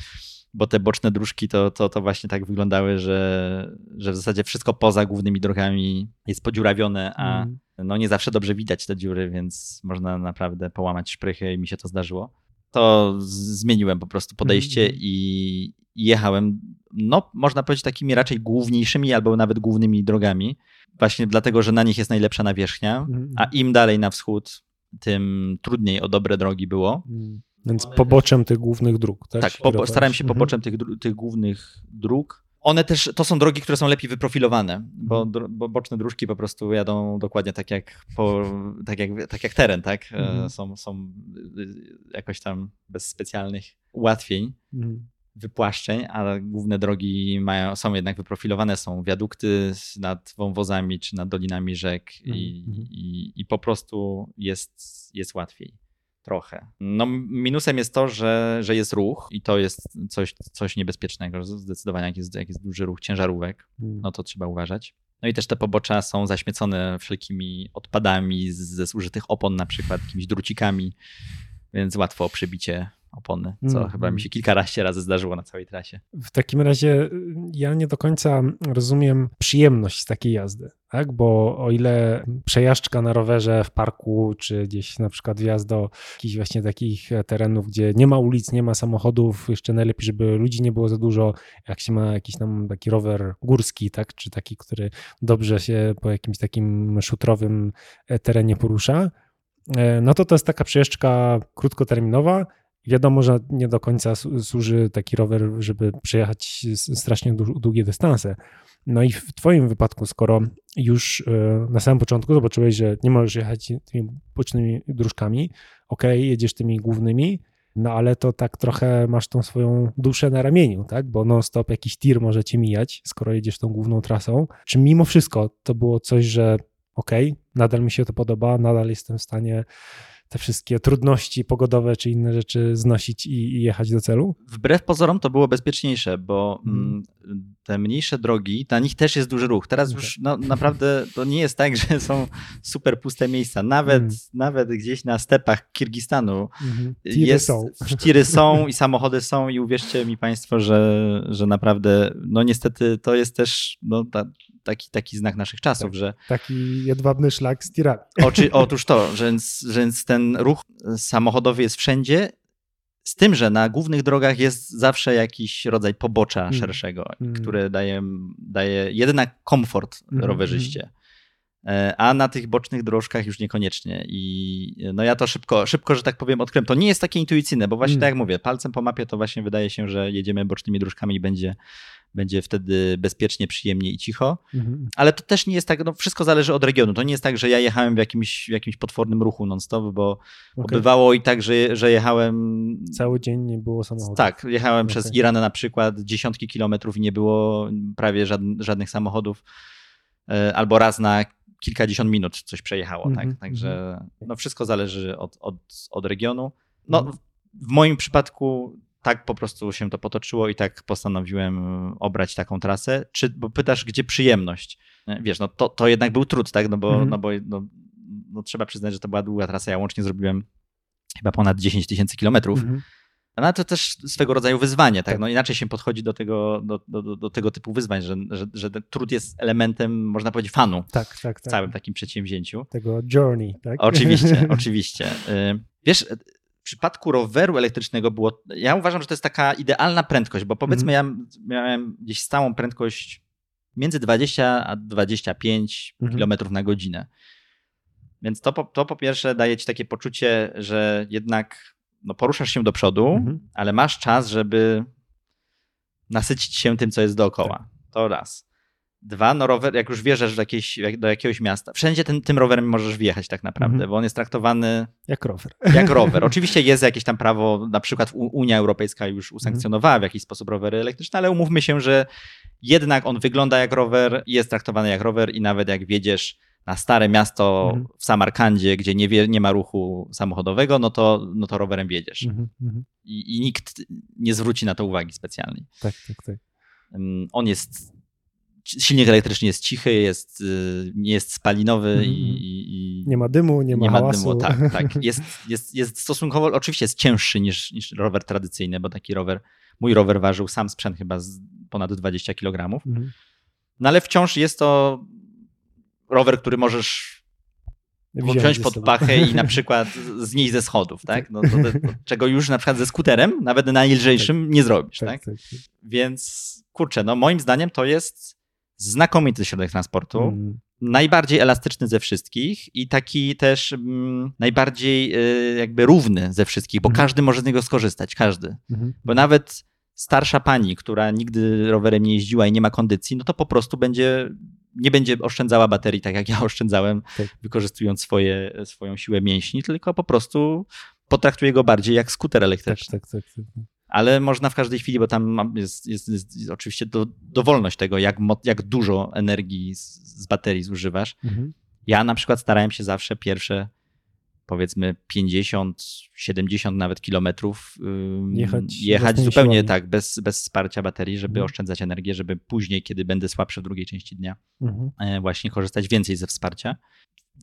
bo te boczne dróżki to, to, to właśnie tak wyglądały, że, że w zasadzie wszystko poza głównymi drogami jest podziurawione, a mhm. no nie zawsze dobrze widać te dziury, więc można naprawdę połamać szprychy i mi się to zdarzyło to zmieniłem po prostu podejście mm. i jechałem, no można powiedzieć takimi raczej główniejszymi albo nawet głównymi drogami, właśnie dlatego, że na nich jest najlepsza nawierzchnia, mm. a im dalej na wschód, tym trudniej o dobre drogi było. Mm. Więc poboczem tych głównych dróg, tak? Tak, po, starałem się mhm. poboczem tych, tych głównych dróg one też, to są drogi, które są lepiej wyprofilowane, bo, mhm. bo boczne dróżki po prostu jadą dokładnie tak jak, po, tak jak, tak jak teren, tak? E, mhm. Są, są y, jakoś tam bez specjalnych ułatwień, mhm. wypłaszczeń, a główne drogi mają, są jednak wyprofilowane, są wiadukty nad wąwozami czy nad dolinami rzek i, mhm. i, i po prostu jest, jest łatwiej trochę. No, minusem jest to, że, że jest ruch i to jest coś, coś niebezpiecznego. Zdecydowanie, jak jest, jak jest duży ruch ciężarówek, hmm. no to trzeba uważać. No i też te pobocza są zaśmiecone wszelkimi odpadami ze zużytych opon, na przykład jakimiś drucikami, więc łatwo o przebicie opony, co mm, chyba mi się kilkanaście razy zdarzyło na całej trasie. W takim razie y, ja nie do końca rozumiem przyjemność z takiej jazdy, tak? Bo o ile przejażdżka na rowerze w parku, czy gdzieś na przykład wjazd do jakichś właśnie takich terenów, gdzie nie ma ulic, nie ma samochodów, jeszcze najlepiej, żeby ludzi nie było za dużo, jak się ma jakiś tam taki rower górski, tak? Czy taki, który dobrze się po jakimś takim szutrowym e, terenie porusza, e, no to to jest taka przejażdżka krótkoterminowa, Wiadomo, że nie do końca służy taki rower, żeby przejechać strasznie długie dystanse. No i w Twoim wypadku, skoro już e, na samym początku zobaczyłeś, że nie możesz jechać tymi bocznymi dróżkami, ok, jedziesz tymi głównymi, no ale to tak trochę masz tą swoją duszę na ramieniu, tak? Bo non-stop jakiś tir może cię mijać, skoro jedziesz tą główną trasą. Czy mimo wszystko to było coś, że ok, nadal mi się to podoba, nadal jestem w stanie te wszystkie trudności pogodowe czy inne rzeczy znosić i, i jechać do celu? Wbrew pozorom to było bezpieczniejsze, bo hmm. Te mniejsze drogi, na nich też jest duży ruch. Teraz już no, naprawdę to nie jest tak, że są super puste miejsca. Nawet, hmm. nawet gdzieś na stepach Kirgistanu hmm. tiry jest, są. tiry są i samochody są i uwierzcie mi Państwo, że, że naprawdę, no niestety to jest też no, ta, taki, taki znak naszych czasów, tak, że... Taki jedwabny szlak z tirami. Oczy, otóż to, że, że ten ruch samochodowy jest wszędzie, z tym, że na głównych drogach jest zawsze jakiś rodzaj pobocza mm. szerszego, mm. które daje, daje jednak komfort mm. rowerzyście. E, a na tych bocznych dróżkach już niekoniecznie. I no ja to szybko, szybko, że tak powiem, odkryłem. To nie jest takie intuicyjne, bo właśnie mm. tak jak mówię, palcem po mapie to właśnie wydaje się, że jedziemy bocznymi dróżkami i będzie, będzie wtedy bezpiecznie, przyjemnie i cicho. Mm. Ale to też nie jest tak, no wszystko zależy od regionu. To nie jest tak, że ja jechałem w jakimś, w jakimś potwornym ruchu non-stop, bo okay. bywało i tak, że, że jechałem... Cały dzień nie było samochodów. Tak, jechałem okay. przez Iran na przykład dziesiątki kilometrów i nie było prawie żadnych samochodów. E, albo raz na kilkadziesiąt minut coś przejechało, mm -hmm. tak? Mhm, Także mhm. no wszystko zależy od, od, od regionu. No, mhm. w moim przypadku tak po prostu się to potoczyło i tak postanowiłem obrać taką trasę. Czy, bo pytasz, gdzie przyjemność? Wiesz, no to, to jednak był trud, tak? No bo, mm -hmm. no bo no, no, trzeba przyznać, że to była długa trasa. Ja łącznie zrobiłem chyba ponad 10 tysięcy kilometrów. Mm -hmm. No to też swego rodzaju wyzwanie, tak? tak? No inaczej się podchodzi do tego, do, do, do tego typu wyzwań, że, że, że trud jest elementem, można powiedzieć, fanu tak, tak, tak. w całym takim przedsięwzięciu. Tego journey, tak? Oczywiście, oczywiście. Y, wiesz, w przypadku roweru elektrycznego było, ja uważam, że to jest taka idealna prędkość, bo powiedzmy mhm. ja miałem gdzieś stałą prędkość między 20 a 25 mhm. km na godzinę. Więc to, to po pierwsze daje ci takie poczucie, że jednak no, poruszasz się do przodu, mhm. ale masz czas, żeby nasycić się tym, co jest dookoła. Tak. To raz. Dwa, no rower, jak już wjeżdżasz do, jakiejś, do jakiegoś miasta, wszędzie tym, tym rowerem możesz wjechać tak naprawdę, mhm. bo on jest traktowany... Jak rower. Jak rower. Oczywiście jest jakieś tam prawo, na przykład Unia Europejska już mhm. usankcjonowała w jakiś sposób rowery elektryczne, ale umówmy się, że jednak on wygląda jak rower, jest traktowany jak rower i nawet jak wjedziesz na stare miasto mhm. w Samarkandzie, gdzie nie, wie, nie ma ruchu samochodowego, no to, no to rowerem wiedziesz. Mhm, mhm. I, I, nikt nie zwróci na to uwagi specjalnej. Tak, tak, tak. On jest. Silnik elektryczny jest cichy, jest, y, nie jest spalinowy mhm, i, mhm. i, Nie ma dymu, nie ma Nie hałasu. ma dymu, tak, tak. Jest, jest, jest stosunkowo, oczywiście jest cięższy niż, niż rower tradycyjny, bo taki rower, mój rower ważył sam sprzęt chyba ponad 20 kg. Mhm. No ale wciąż jest to rower, który możesz wziąć pod pachę i na przykład znieść ze schodów, tak? No, to, to, to, czego już na przykład ze skuterem, nawet najlżejszym, tak. nie zrobisz, tak, tak? tak? Więc kurczę, no moim zdaniem to jest znakomity środek transportu. Mm. Najbardziej elastyczny ze wszystkich i taki też mm, najbardziej y, jakby równy ze wszystkich, bo mm. każdy może z niego skorzystać, każdy. -hmm. Bo nawet starsza pani, która nigdy rowerem nie jeździła i nie ma kondycji, no to po prostu będzie nie będzie oszczędzała baterii tak jak ja oszczędzałem, tak. wykorzystując swoje, swoją siłę mięśni, tylko po prostu potraktuje go bardziej jak skuter elektryczny. Tak, tak, tak, tak. Ale można w każdej chwili, bo tam jest, jest, jest, jest oczywiście do, dowolność tego, jak, jak dużo energii z, z baterii zużywasz. Mhm. Ja na przykład starałem się zawsze pierwsze powiedzmy 50, 70 nawet kilometrów jechać, jechać zupełnie siłami. tak, bez, bez wsparcia baterii, żeby mhm. oszczędzać energię, żeby później, kiedy będę słabszy w drugiej części dnia, mhm. E, właśnie korzystać więcej ze wsparcia.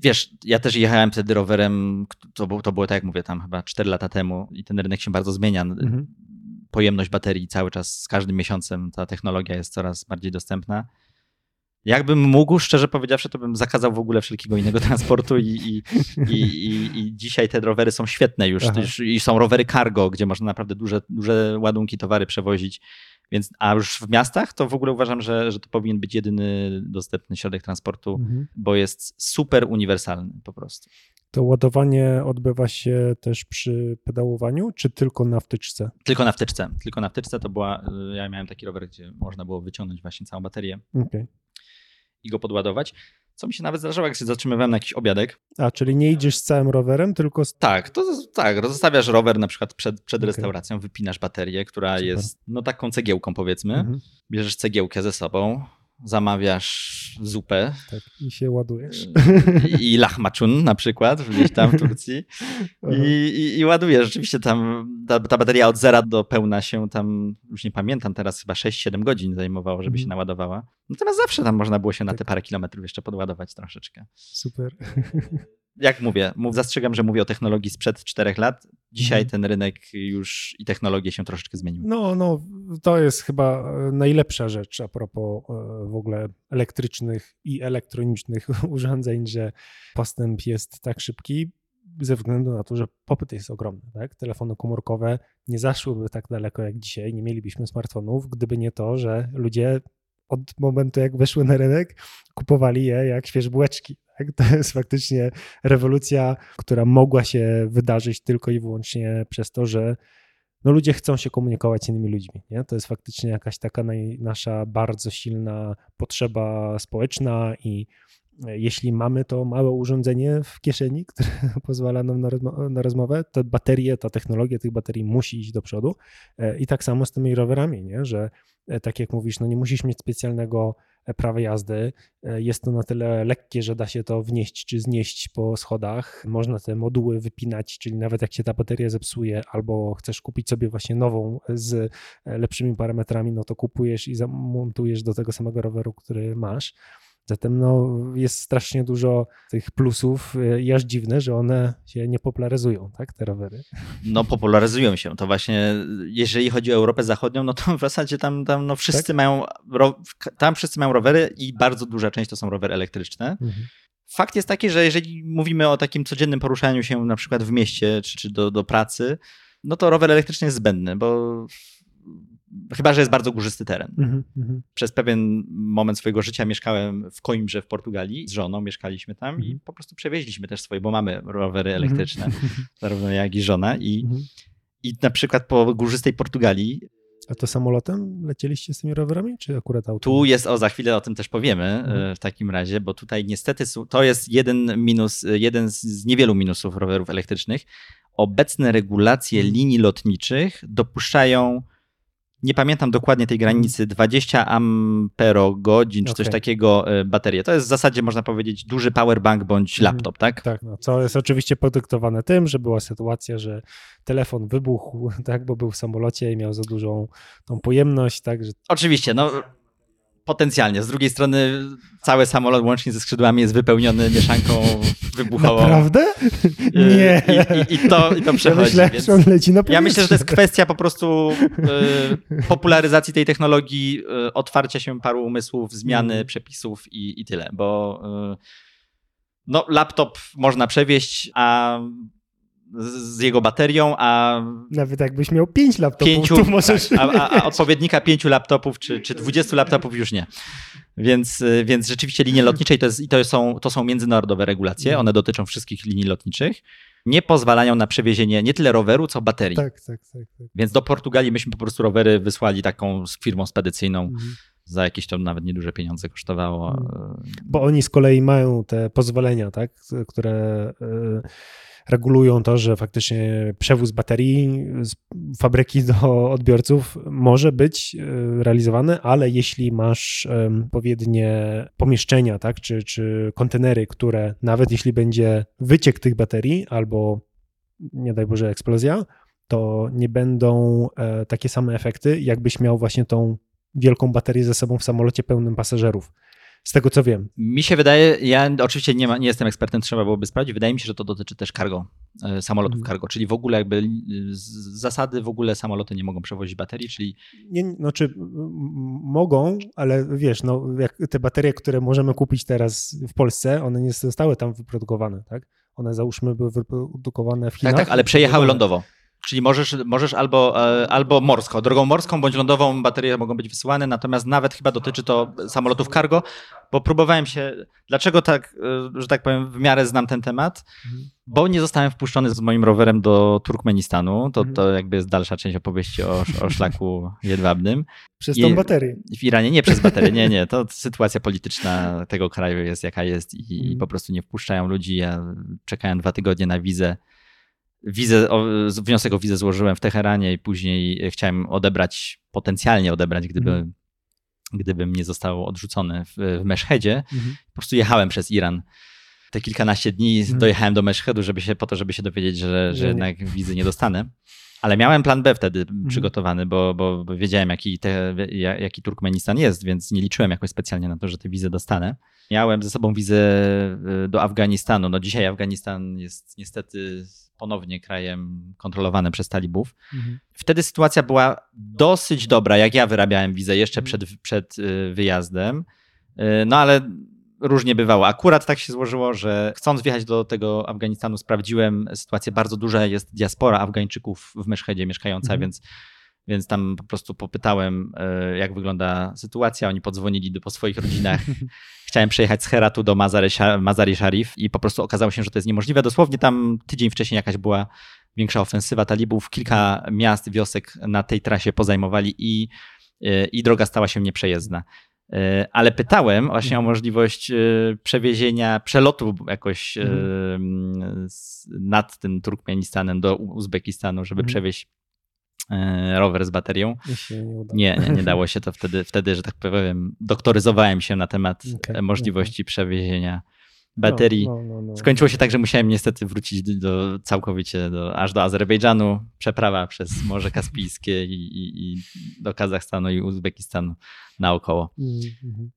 Wiesz, ja też jechałem wtedy rowerem, to było, to było tak jak mówię, tam chyba 4 lata temu i ten rynek się bardzo zmienia. Mhm. Pojemność baterii cały czas, z każdym miesiącem ta technologia jest coraz bardziej dostępna. Jakbym mógł, szczerze powiedziawszy, to bym zakazał w ogóle wszelkiego innego transportu i, i, i, i dzisiaj te rowery są świetne już. I są rowery cargo, gdzie można naprawdę duże, duże ładunki, towary przewozić. Więc, a już w miastach to w ogóle uważam, że, że to powinien być jedyny dostępny środek transportu, mhm. bo jest super uniwersalny po prostu. To ładowanie odbywa się też przy pedałowaniu, czy tylko na wtyczce? Tylko na wtyczce. Tylko na wtyczce to była. Ja miałem taki rower, gdzie można było wyciągnąć właśnie całą baterię. Okay i go podładować. Co mi się nawet zdarzyło, jak się zatrzymywałem na jakiś obiadek. A, czyli nie idziesz z całym rowerem, tylko... Z... Tak, to tak, rozstawiasz rower na przykład przed, przed okay. restauracją, wypinasz baterię, która Super. jest no taką cegiełką powiedzmy. Mhm. Bierzesz cegiełkę ze sobą, zamawiasz zupę. Tak, i się ładujesz. I, i lachmaczun na przykład, gdzieś tam w Turcji. I, i, i ładujesz. Rzeczywiście tam ta, ta, bateria od zera do pełna się tam, już nie pamiętam teraz, chyba 6-7 godzin zajmowało, żeby się mhm. naładowała. Natomiast zawsze tam można było się na te tak. parę kilometrów jeszcze podładować troszeczkę. Super. Jak mówię, mów, zastrzegam, że mówię o technologii sprzed czterech lat. Dzisiaj mhm. ten rynek już i technologie się troszeczkę zmieniły. No, no, to jest chyba e, najlepsza rzecz a propos e, w ogóle elektrycznych i elektronicznych urządzeń, że postęp jest tak szybki ze względu na to, że popyt jest ogromny. Tak? Telefony komórkowe nie zaszłyby tak daleko jak dzisiaj, nie mielibyśmy smartfonów, gdyby nie to, że ludzie od momentu jak weszły na rynek kupowali je jak świeże bułeczki Tak? To jest faktycznie rewolucja, która mogła się wydarzyć tylko i wyłącznie przez to, że no ludzie chcą się komunikować z innymi ludźmi. Nie? To jest faktycznie jakaś taka naj, nasza bardzo silna potrzeba społeczna i jeśli mamy to małe urządzenie w kieszeni, które pozwala nam na, rozmo na rozmowę, to baterie, ta technologia tych baterii musi iść do przodu. E, I tak samo z tymi rowerami, nie? że e, tak jak mówisz, no nie musisz mieć specjalnego prawa jazdy. E, jest to na tyle lekkie, że da się to wnieść czy znieść po schodach. Można te moduły wypinać, czyli nawet jak się ta bateria zepsuje, albo chcesz kupić sobie właśnie nową z e, lepszymi parametrami, no to kupujesz i zamontujesz do tego samego roweru, który masz. Zatem no, jest strasznie dużo tych plusów e, i aż dziwne, że one się nie popularyzują, tak, te rowery. No popularyzują się. To właśnie, jeżeli chodzi o Europę Zachodnią, no to w zasadzie tam, tam no wszyscy tak? mają, tam wszyscy mają rowery i bardzo duża część to są rowery elektryczne. Mhm. Fakt jest taki, że jeżeli mówimy o takim codziennym poruszaniu się na przykład w mieście czy, czy do, do pracy, no to rower elektryczny jest zbędny, bo Chyba, że jest bardzo górzysty teren. Mm -hmm. Przez pewien moment swojego życia mieszkałem w Coimbrze w Portugalii z żoną, mieszkaliśmy tam mm -hmm. i mhm. po prostu przewieźliśmy też swoje, bo mamy rowery mhm. elektryczne, mm -hmm. zarówno jak i żona. I, mhm. I na przykład po górzystej Portugalii a to samolotem lecieliście z tymi rowerami, czy akurat autem? Tu jest, o za chwilę o tym też powiemy e, w takim razie, bo tutaj niestety to jest jeden minus, jeden z niewielu minusów rowerów elektrycznych. Obecne regulacje linii lotniczych dopuszczają nie pamiętam dokładnie tej granicy, 20 amperogodzin czy okay. coś takiego e, baterie. To jest w zasadzie, można powiedzieć, duży powerbank bądź mhm. laptop, tak? Tak, no, co jest oczywiście podyktowane tym, że była sytuacja, że telefon wybuchł, tak, bo był w samolocie i miał za dużą tą pojemność, tak? Że... Oczywiście, no Potencjalnie. Z drugiej strony cały samolot łącznie ze skrzydłami jest wypełniony mieszanką wybuchową. Naprawdę? Nie. I, i, i to, i to przechodzi. Ja, myślę, więc... leci na ja myślę, że to jest kwestia po prostu y, popularyzacji tej technologii, y, otwarcia się paru umysłów, zmiany mm. przepisów i, i tyle, bo y, no, laptop można przewieźć, a z jego baterią, a... Nawet jakbyś miał pięć laptopów, pięciu, to możesz... Tak, a, a, odpowiednika pięciu laptopów czy, czy 20 laptopów już nie. Więc, więc rzeczywiście linie lotnicze i to, jest, i to, są, to są międzynarodowe regulacje, mhm. one dotyczą wszystkich linii lotniczych, nie pozwalają na przewiezienie nie tyle roweru, co baterii. Tak, tak, tak. tak. Więc do Portugalii myśmy po prostu rowery wysłali taką firmą spedycyjną, mhm za jakieś to nawet nieduże pieniądze kosztowało. Mhm. Bo oni z kolei mają te pozwolenia, tak, które y, regulują to, że faktycznie przewóz baterii z fabryki do odbiorców może być e, realizowany, ale jeśli masz odpowiednie pomieszczenia, tak, czy, czy kontenery, które nawet jeśli będzie wyciek tych baterii albo nie daj Boże eksplozja, to nie będą e, takie same efekty, jakbyś miał właśnie tą wielką baterię ze sobą w samolocie pełnym pasażerów z tego co wiem. Mi się wydaje, ja oczywiście nie, ma, nie jestem ekspertem, trzeba byłoby sprawdzić, wydaje mi się, że to dotyczy też cargo, e, samolotów mhm. cargo, czyli w ogóle jakby z zasady w ogóle samoloty nie mogą przewozić baterii, czyli... Nie, znaczy mogą, ale wiesz, no, jak te baterie, które możemy kupić teraz w Polsce, one nie zostały tam wyprodukowane, tak? One załóżmy były wyprodukowane w Chinach. Tak, tak, ale przejechały lądowo. Czyli możesz, możesz albo, e, albo morsko, drogą morską bądź lądową baterie mogą być wysyłane, natomiast nawet chyba dotyczy to samolotów cargo, bo próbowałem się, dlaczego tak, e, że tak powiem, w miarę znam ten temat, mhm. bo nie zostałem wpuszczony z moim rowerem do Turkmenistanu, to, mhm. to jakby jest dalsza część opowieści o, o szlaku jedwabnym. Przez tą baterię. W Iranie nie przez baterię, nie, nie, to sytuacja polityczna tego kraju jest jaka jest i, i mhm. po prostu nie wpuszczają ludzi, ja czekałem dwa tygodnie na wizę, wizę, wniosek o wizę złożyłem w Teheranie i później chciałem odebrać, potencjalnie odebrać, gdyby, mhm. gdybym nie został odrzucony w, w Meszhedzie. Mhm. Po prostu jechałem przez Iran. Te kilkanaście dni mhm. dojechałem do Meszhedu, żeby się, po to, żeby się dowiedzieć, że, że jednak wizy nie dostanę. Ale miałem plan B wtedy mhm. przygotowany, bo, bo, wiedziałem, jaki, te, jaki Turkmenistan jest, więc nie liczyłem jakoś specjalnie na to, że tę wizę dostanę. Miałem ze sobą wizę y, do Afganistanu. No dzisiaj Afganistan jest niestety ponownie krajem kontrolowanym przez talibów. Mhm. Wtedy sytuacja była dosyć dobra, jak ja wyrabiałem wizę jeszcze przed, przed y, wyjazdem. Y, no ale różnie bywało. Akurat tak się złożyło, że chcąc wjechać do tego Afganistanu, sprawdziłem sytuację. Bardzo duża jest diaspora Afgańczyków w Meszhedzie mieszkająca, mhm. więc Więc tam po prostu popytałem, e, jak wygląda sytuacja. Oni podzwonili do, po swoich rodzinach. Chciałem przejechać z Heratu do Mazari Sharif i po prostu okazało się, że to jest niemożliwe. Dosłownie tam tydzień wcześniej jakaś była większa ofensywa talibów. Kilka miast, wiosek na tej trasie pozajmowali i, e, i droga stała się nieprzejezdna. E, ale pytałem właśnie o możliwość przewiezienia, przelotu jakoś mhm. nad tym Turkmenistanem do Uzbekistanu, żeby mhm. przewieźć rower z baterią. Nie, nie, nie, dało się to wtedy, wtedy, że tak powiem, doktoryzowałem się na temat okay, możliwości okay. przewiezienia baterii. No, no, no, no, Skończyło się tak, że musiałem niestety wrócić do, całkowicie do, aż do Azerbejdżanu. Przeprawa przez Morze Kaspijskie i, i, i do Kazachstanu i Uzbekistanu naokoło. Mm -hmm.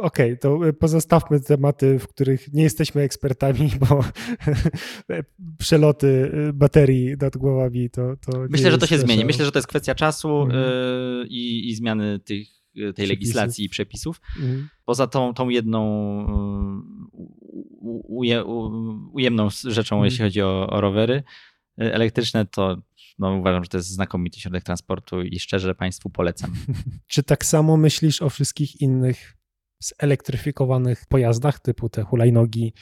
Okej, okay, to pozostawmy tematy, w których nie jesteśmy ekspertami, bo przeloty baterii nad głowami to. to Myślę, że to się zmieni. Myślę, że to jest kwestia czasu mm -hmm. i, i zmiany tych tej legislacji i przepisów. Mhm. Poza tą, tą jedną uje, ujemną rzeczą, mhm. jeśli chodzi o, o rowery e, elektryczne, to no, uważam, że to jest znakomity środek transportu i szczerze Państwu polecam. Czy tak samo myślisz o wszystkich innych zelektryfikowanych pojazdach, typu te hulajnogi,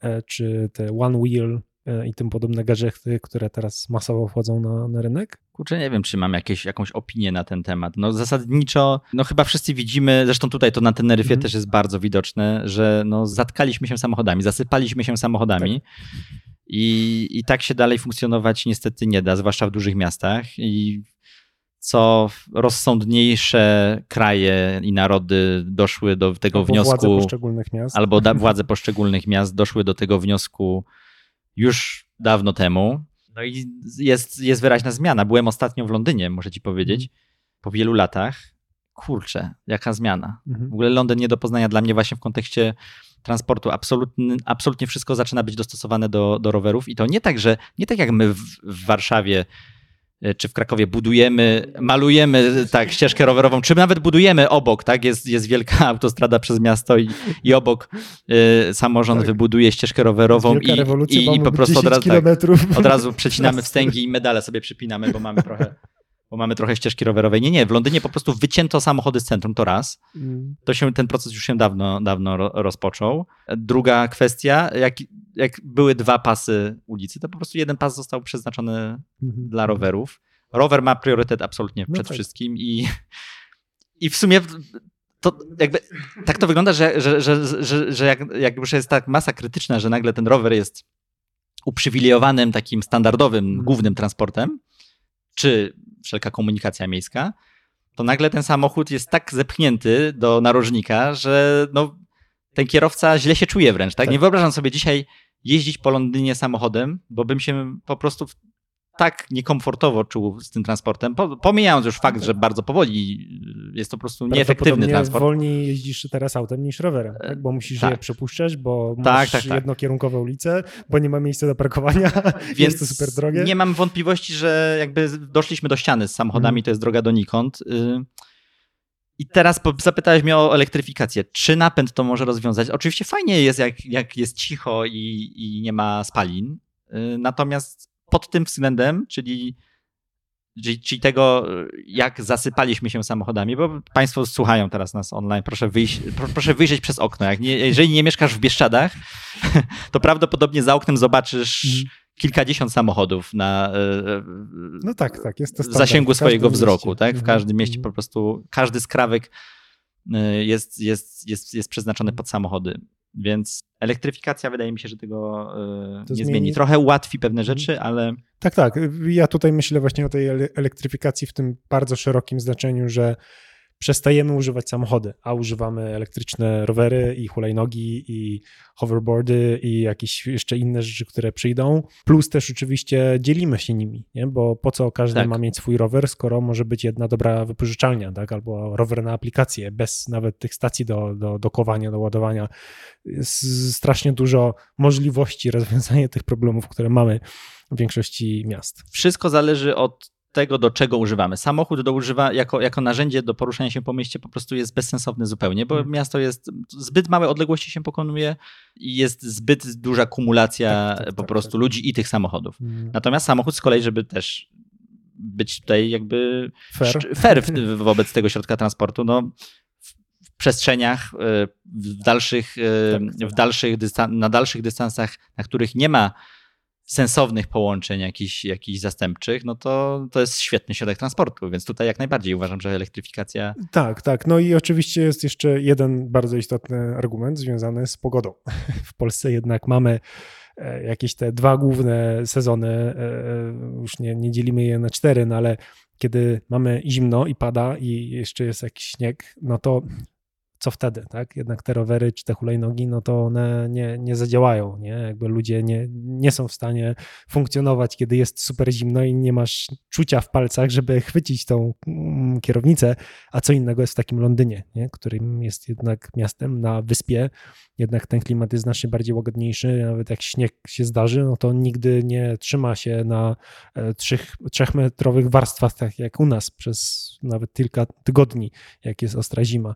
e, czy te one wheel, i tym podobne gadżety, które teraz masowo wchodzą na, na rynek? Kurczę, nie wiem, czy mam jakieś, jakąś opinię na ten temat. No zasadniczo, no chyba wszyscy widzimy, zresztą tutaj to na Teneryfie mhm. też jest bardzo widoczne, że no zatkaliśmy się samochodami, zasypaliśmy się samochodami. Tak. I, I tak się dalej funkcjonować niestety nie da, zwłaszcza w dużych miastach. I co rozsądniejsze kraje i narody doszły do tego albo wniosku. Władze poszczególnych miast. Albo da, władze poszczególnych miast doszły do tego wniosku już dawno temu. No i jest, jest wyraźna zmiana. Byłem ostatnio w Londynie, muszę ci powiedzieć, mhm. po wielu latach. Kurczę, jaka zmiana. Mhm. W ogóle Londyn nie do poznania dla mnie właśnie w kontekście transportu. Absolutnie, absolutnie wszystko zaczyna być dostosowane do, do rowerów i to nie tak, że nie tak jak my w, w Warszawie czy w Krakowie budujemy, malujemy tak ścieżkę rowerową, czy nawet budujemy obok, tak? Jest, jest wielka autostrada przez miasto i, i obok y, samorząd tak. wybuduje ścieżkę rowerową i, i, i, po prostu od razu, tak, od razu przecinamy wstęgi i medale sobie przypinamy, bo mamy trochę bo mamy trochę ścieżki rowerowej. Nie, nie, w Londynie po prostu wycięto samochody z centrum, to raz. Mm. To się, ten proces już się dawno, dawno rozpoczął. Druga kwestia, jak, jak były dwa pasy ulicy, to po prostu jeden pas został przeznaczony -hmm. dla rowerów. Rower ma priorytet absolutnie no przed tak. wszystkim i, i w sumie to jakby tak to wygląda, że, że, że, że, że jak, jak już jest tak masa krytyczna, że nagle ten rower jest uprzywilejowanym, takim standardowym, mm. głównym transportem, czy wszelka komunikacja miejska, to nagle ten samochód jest tak zepchnięty do narożnika, że no, ten kierowca źle się czuje wręcz. Tak? tak? Nie wyobrażam sobie dzisiaj jeździć po Londynie samochodem, bo bym się po prostu tak niekomfortowo czuł z tym transportem, pomijając już fakt, że bardzo powoli jest to po prostu nieefektywny transport. wolniej jeździsz teraz autem niż rowerem, tak? bo musisz tak. je przepuszczać, bo tak, masz tak, tak, jednokierunkowe ulice, bo nie ma miejsca do parkowania, Więc jest to super drogie. Nie mam wątpliwości, że jakby doszliśmy do ściany z samochodami, hmm. to jest droga donikąd. Y, I teraz zapytałeś mnie o elektryfikację. Czy napęd to może rozwiązać? Oczywiście fajnie jest, jak, jak jest cicho i, i nie ma spalin. Y, natomiast pod tym względem, czyli, czyli tego, jak zasypaliśmy się samochodami, bo Państwo słuchają teraz nas online, proszę, wyjść, proszę wyjrzeć przez okno. Jak nie, jeżeli nie mieszkasz w Bieszczadach, to prawdopodobnie za oknem zobaczysz mm. kilkadziesiąt samochodów na e, e, no tak, tak, jest to zasięgu swojego wzroku. Tak? W mhm. każdym mieście mhm. po prostu każdy skrawek e, jest, jest, jest, jest przeznaczony pod samochody. Więc elektryfikacja wydaje mi się, że tego e, nie zmieni. zmieni. Trochę ułatwi pewne mhm. rzeczy, ale. Tak, tak. Ja tutaj myślę właśnie o tej elektryfikacji w tym bardzo szerokim znaczeniu, że przestajemy używać samochody, a używamy elektryczne rowery i hulajnogi i hoverboardy i jakieś jeszcze inne rzeczy, które przyjdą. Plus też oczywiście dzielimy się nimi, nie? bo po co każdy tak. ma mieć swój rower, skoro może być jedna dobra wypożyczalnia, tak? albo rower na aplikację, bez nawet tych stacji do, do, do kowania, do ładowania. Jest strasznie dużo możliwości rozwiązania tych problemów, które mamy w większości miast. Wszystko zależy od tego, do czego używamy. Samochód do używa jako, jako narzędzie do poruszania się po mieście po prostu jest bezsensowny zupełnie, bo hmm. miasto jest, zbyt małe odległości się pokonuje i jest zbyt duża kumulacja tak, tak, po tak, prostu tak. ludzi i tych samochodów. Hmm. Natomiast samochód z kolei, żeby też być tutaj jakby Fair. fair wobec tego środka transportu. No, w przestrzeniach, e, w dalszych, e, tak, w dalszych na dalszych dystansach, na których nie ma sensownych połączeń jakichś, jakichś zastępczych, no to to jest świetny środek transportu, więc tutaj jak najbardziej uważam, że elektryfikacja... Tak, tak. No i oczywiście jest jeszcze jeden bardzo istotny argument związany z pogodą. W Polsce jednak mamy e, jakieś te dwa główne sezony, e, e, już nie, nie dzielimy je na cztery, no ale kiedy mamy zimno i pada i jeszcze jest jakiś śnieg, no to co wtedy, tak? Jednak te rowery czy te hulajnogi, no to one nie, nie zadziałają, nie? Jakby ludzie nie, nie są w stanie funkcjonować, kiedy jest super zimno i nie masz czucia w palcach, żeby chwycić tą mm, kierownicę, a co innego jest w takim Londynie, nie? Którym jest jednak miastem na wyspie, jednak ten klimat jest znacznie bardziej łagodniejszy, nawet jak śnieg się zdarzy, no to nigdy nie trzyma się na e, trzech, trzechmetrowych warstwach, tak jak u nas przez nawet kilka tygodni, jak jest ostra zima.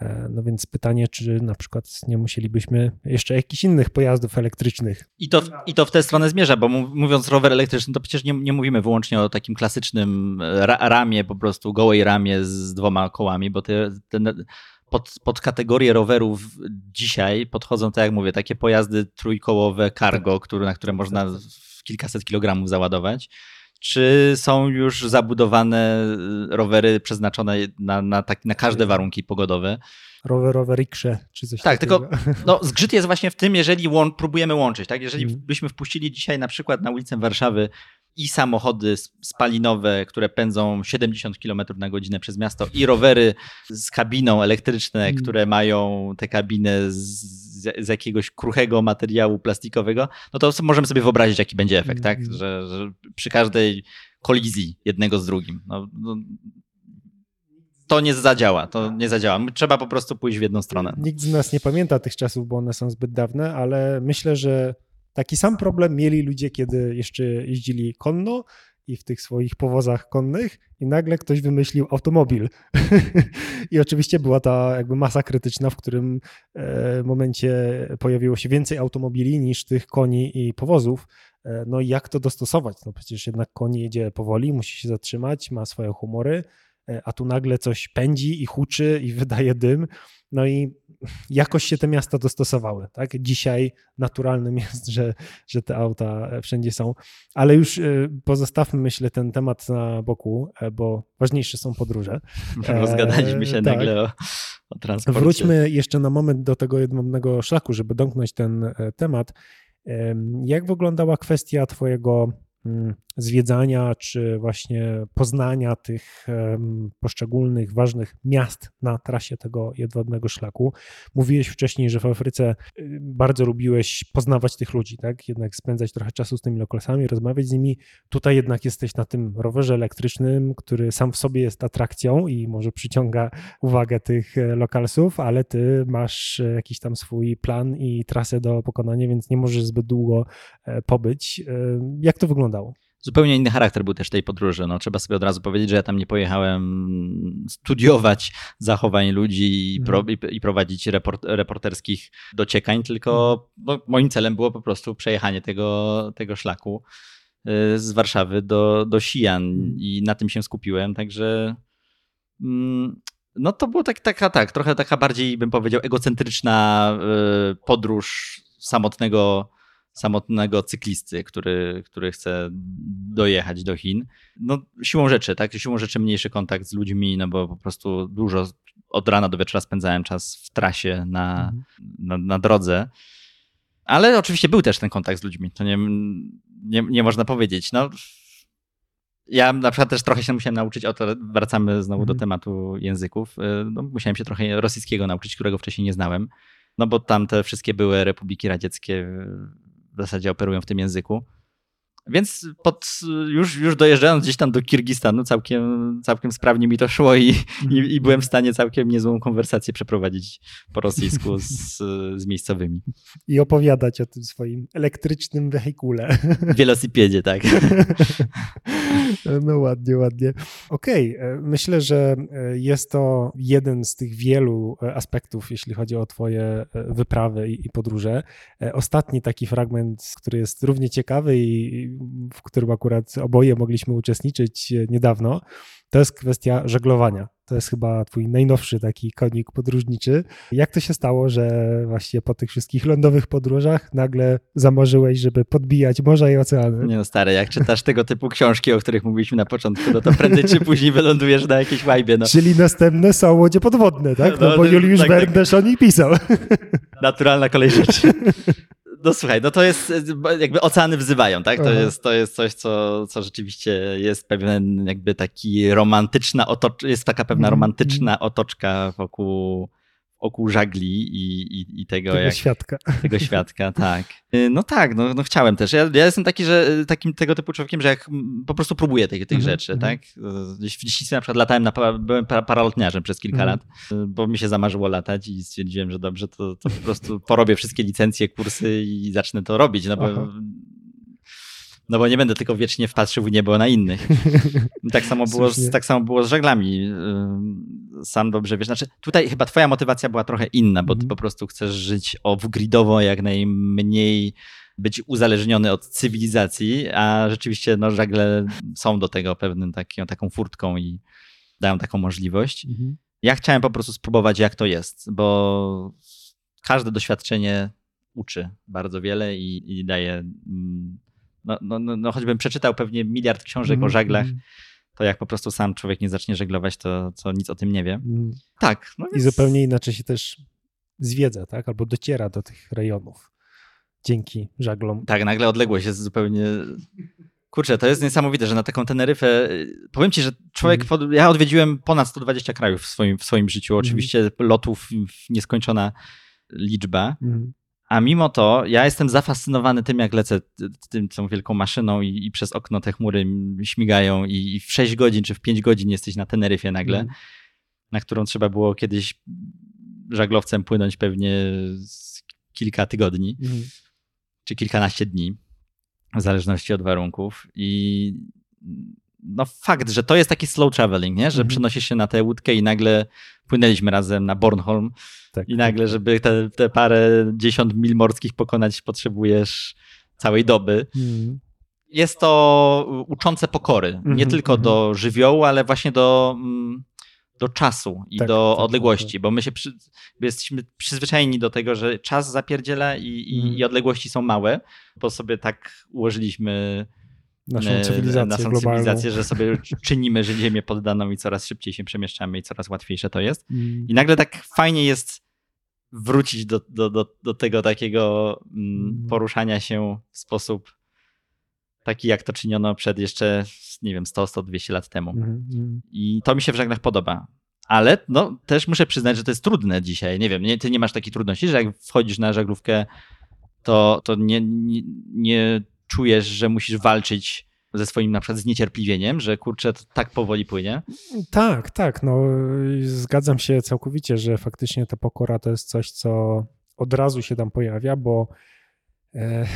E, no więc pytanie, czy na przykład nie musielibyśmy jeszcze jakichś innych pojazdów elektrycznych. I to, i to w tę stronę zmierza, bo mówiąc rower elektryczny, to przecież nie, nie mówimy wyłącznie o takim klasycznym ramie, po prostu gołej ramie z dwoma kołami, bo te, te pod, pod kategorię rowerów dzisiaj podchodzą, tak jak mówię, takie pojazdy trójkołowe cargo, tak. które, na które można kilkaset kilogramów załadować czy są już zabudowane y, rowery przeznaczone na, na, tak, na każde warunki pogodowe? Rowerowe riksze, czy coś tak, takiego. Tak, tylko no, zgrzyt jest właśnie w tym, jeżeli łą, próbujemy łączyć. Tak? Jeżeli mm. byśmy wpuścili dzisiaj na przykład na ulicę Warszawy i samochody spalinowe, które pędzą 70 km na godzinę przez miasto, i rowery z kabiną elektryczne, mm. które mają te kabiny z z, jakiegoś kruchego materiału plastikowego, no to możemy sobie wyobrazić, jaki będzie efekt, tak? Mm. Że, że przy każdej kolizji jednego z drugim. No, no, to nie zadziała, to nie zadziała. Trzeba po prostu pójść w jedną stronę. Nikt z nas nie pamięta tych czasów, bo one są zbyt dawne, ale myślę, że taki sam problem mieli ludzie, kiedy jeszcze jeździli konno i w tych swoich powozach konnych i nagle ktoś wymyślił automobil. I oczywiście była ta jakby masa krytyczna, w którym e, momencie pojawiło się więcej automobili niż tych koni i powozów. E, no i jak to dostosować? No przecież jednak koń jedzie powoli, musi się zatrzymać, ma swoje humory, a tu nagle coś pędzi i huczy i wydaje dym. No i jakoś się te miasta dostosowały. Tak? Dzisiaj naturalnym jest, że, że te auta wszędzie są, ale już e, pozostawmy, myślę, ten temat na boku, e, bo ważniejsze są podróże. Rozgadaliśmy się e, tak. nagle o, o transporcie. Wróćmy jeszcze na moment do tego jednego szlaku, żeby domknąć ten temat. Jak wyglądała kwestia Twojego zwiedzania czy właśnie poznania tych poszczególnych ważnych miast na trasie tego jedwabnego szlaku. Mówiłeś wcześniej, że w Afryce y, bardzo lubiłeś poznawać tych ludzi, tak? Jednak spędzać trochę czasu z tymi lokalsami, rozmawiać z nimi. Tutaj jednak jesteś na tym rowerze elektrycznym, który sam w sobie jest atrakcją i może przyciąga uwagę tych e, lokalsów, ale ty masz e, jakiś tam swój plan i trasę do pokonania, więc nie możesz zbyt długo e, pobyć. Jak to wygląda? Wyglądało. Zupełnie inny charakter był też tej podróży. No, trzeba sobie od razu powiedzieć, że ja tam nie pojechałem studiować zachowań ludzi i, pro, mhm. i, i prowadzić report, reporterskich dociekań, tylko mhm. no, moim celem było po prostu przejechanie tego, tego szlaku y, z Warszawy do, do Sijan mhm. i na tym się skupiłem, także mm, no to było tak, taka, tak, trochę taka bardziej bym powiedział egocentryczna y, podróż samotnego samotnego cyklisty, który, który chce dojechać do Chin. No siłą rzeczy, tak? Siłą rzeczy mniejszy kontakt z ludźmi, no bo po prostu dużo od rana do wieczora spędzałem czas w trasie na, mhm. na, na drodze. Ale oczywiście był też ten kontakt z ludźmi, to nie, nie, nie można powiedzieć. No, ja na przykład też trochę się musiałem nauczyć, o to wracamy znowu do mhm. tematu języków. Y, no, musiałem się trochę rosyjskiego nauczyć, którego wcześniej nie znałem, no bo tam te wszystkie były republiki radzieckie w zasadzie operują w tym języku. Więc pod, już, już dojeżdżając gdzieś tam do Kirgistanu, całkiem, całkiem sprawnie mi to szło i, i, i byłem w stanie całkiem niezłą konwersację przeprowadzić po rosyjsku z, z miejscowymi. I opowiadać o tym swoim elektrycznym wehikule. Wielosipiedzie, tak. No ładnie, ładnie. Okej, okay. E, myślę, że e, jest to jeden z tych wielu e, aspektów, jeśli chodzi o Twoje wyprawy i, i podróże. Ostatni taki fragment, który jest równie ciekawy i w którym akurat oboje mogliśmy uczestniczyć niedawno, to jest kwestia żeglowania. To jest chyba twój najnowszy taki konik podróżniczy. Jak to się stało, że właśnie po tych wszystkich lądowych podróżach nagle zamarzyłeś, żeby podbijać morza i oceany? Nie no stary, jak czytasz tego typu książki, o których mówiliśmy na początku, no to prędzej czy później wylądujesz na jakiejś łajbie. No. Czyli następne są łodzie podwodne, tak? No, no bo Juliusz tak, tak. o nich pisał. Naturalna kolej rzeczy. No słuchaj, no to jest jakby oceany wzywają, tak? To, jest, to jest coś, co, co rzeczywiście jest pewien jakby taki romantyczna otoczka, jest taka pewna mhm, romantyczna mhm. otoczka wokół, wokół żagli i, i, i tego, tego jak, świadka. Tego świadka, tak. Y, no tak, no, no chciałem też. Ja, ja, jestem taki, że y, takim tego typu człowiekiem, że jak po prostu próbuję tych, tych mm -hmm. rzeczy, -hmm. tak. Gdzieś w dzieciństwie na przykład latałem, na, byłem paralotniarzem przez kilka mm -hmm. lat, y, bo mi się zamarzyło latać i stwierdziłem, że dobrze, to, to po prostu porobię wszystkie licencje, kursy i zacznę to robić, no bo Aha no bo nie będę tylko wiecznie wpatrzył w niebo na innych. tak samo było, z, tak samo było z żaglami. Sam dobrze wiesz. Znaczy, tutaj chyba twoja motywacja była trochę inna, bo ty mhm. po prostu chcesz żyć off-gridowo, jak najmniej być uzależniony od cywilizacji, a rzeczywiście no, żagle są do tego pewnym taką, taką furtką i dają taką możliwość. Mhm. Ja chciałem po prostu spróbować, jak to jest, bo każde doświadczenie uczy bardzo wiele i, i daje mm, no, no, no, no choćbym przeczytał pewnie miliard książek mm, o żaglach, mm. To jak po prostu sam człowiek nie zacznie żeglować, to, to nic o tym nie wie. Mm. Tak. No więc... I zupełnie inaczej się też zwiedza, tak? Albo dociera do tych rejonów dzięki żaglom. Tak, nagle odległość jest zupełnie... Kurczę, to jest niesamowite, że na taką Teneryfę, powiem ci, że człowiek, mm. ja odwiedziłem ponad 120 krajów w swoim, w swoim życiu, oczywiście mm. lotów nieskończona liczba, mm. A mimo to ja jestem zafascynowany tym, jak lecę tym, tą wielką maszyną i, i przez okno te chmury śmigają i, i, w 6 godzin czy w 5 godzin jesteś na Teneryfie nagle, mm. na którą trzeba było kiedyś żaglowcem płynąć pewnie kilka tygodni mm. czy kilkanaście dni, w zależności od warunków. I no fakt, że to jest taki slow traveling, nie? że mm. przenosisz się na tę łódkę i nagle płynęliśmy razem na Bornholm tak. I nagle, żeby te, te parę dziesiąt mil morskich pokonać, potrzebujesz całej doby. Mm. Jest to uczące pokory. -hmm, nie mhm, tylko do żywiołu, ale właśnie do, mm, do czasu i tak, do tak, odległości, tak. bo my się przy, jesteśmy przyzwyczajeni do tego, że czas zapierdziela i, i, i odległości są małe, bo sobie tak ułożyliśmy naszą e, cywilizację, naszą cywilizację że sobie czynimy, że Ziemię poddaną i coraz szybciej się przemieszczamy i coraz łatwiejsze to jest. Mm. I nagle tak fajnie jest wrócić do, do, do, do tego takiego mm, mm. poruszania się w sposób taki, jak to czyniono przed jeszcze, nie wiem, 100, 100, 200 lat temu. Mm, I to mi się w żaglach podoba. Ale no, też muszę przyznać, że to jest trudne dzisiaj. Nie wiem, nie, ty nie masz takiej trudności, że jak wchodzisz na żaglówkę, to, to nie, nie, nie czujesz, że musisz walczyć ze swoim na przykład zniecierpliwieniem, że kurczę, to tak powoli płynie? Tak, tak. No, zgadzam się całkowicie, że faktycznie ta pokora to jest coś, co od razu się tam pojawia, bo e,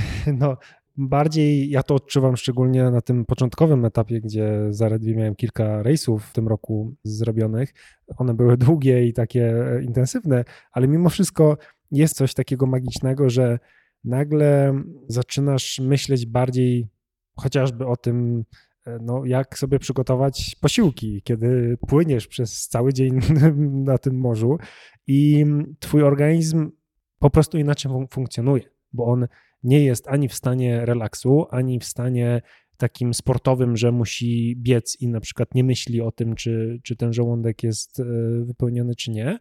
no, bardziej ja to odczuwam szczególnie na tym początkowym etapie, gdzie zaledwie miałem kilka rejsów w tym roku zrobionych. One były długie i takie intensywne, ale mimo wszystko jest coś takiego magicznego, że nagle zaczynasz myśleć bardziej chociażby o tym, e, no, jak sobie przygotować posiłki, kiedy płyniesz przez cały dzień na tym morzu i twój organizm po prostu inaczej funkcjonuje, bo on nie jest ani w stanie relaksu, ani w stanie takim sportowym, że musi biec i na przykład nie myśli o tym, czy, czy ten żołądek jest e, wypełniony, czy nie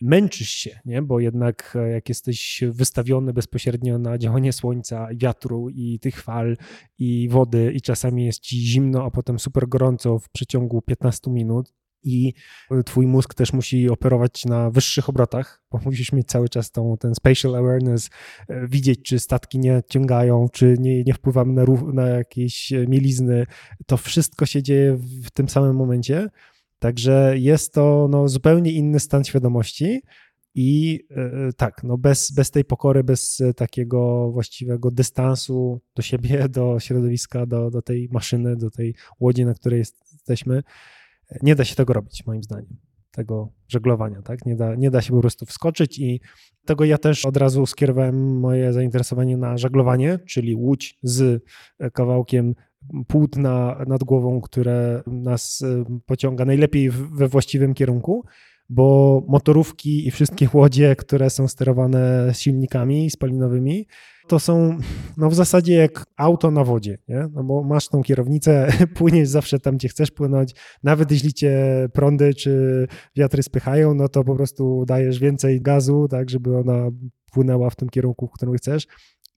męczysz się, nie? bo jednak e, jak jesteś wystawiony bezpośrednio na działanie słońca, wiatru i tych fal i wody i czasami jest ci zimno, a potem super gorąco w przeciągu 15 minut i twój mózg też musi operować na wyższych obrotach, bo musisz mieć cały czas tą, ten spatial awareness, e, widzieć, czy statki nie ciągają, czy nie, nie wpływamy na, na jakieś mielizny. To wszystko się dzieje w tym samym momencie Także jest to no, zupełnie inny stan świadomości. I yy, tak, no bez, bez tej pokory, bez takiego właściwego dystansu do siebie, do środowiska, do, do tej maszyny, do tej łodzi, na której jesteśmy, nie da się tego robić, moim zdaniem. tego żeglowania, tak? Nie da, nie da się po prostu wskoczyć i tego ja też od razu skierowałem moje zainteresowanie na żeglowanie, czyli łódź z kawałkiem płótna nad głową, które nas e, pociąga najlepiej we właściwym kierunku, bo motorówki i wszystkie łodzie, które są sterowane silnikami spalinowymi, to są no w zasadzie jak auto na wodzie, nie? No bo masz tą kierownicę, płyniesz zawsze tam, gdzie chcesz płynąć, nawet jeśli cię prądy czy wiatry spychają, no to po prostu dajesz więcej gazu, tak, żeby ona płynęła w tym kierunku, w którym chcesz.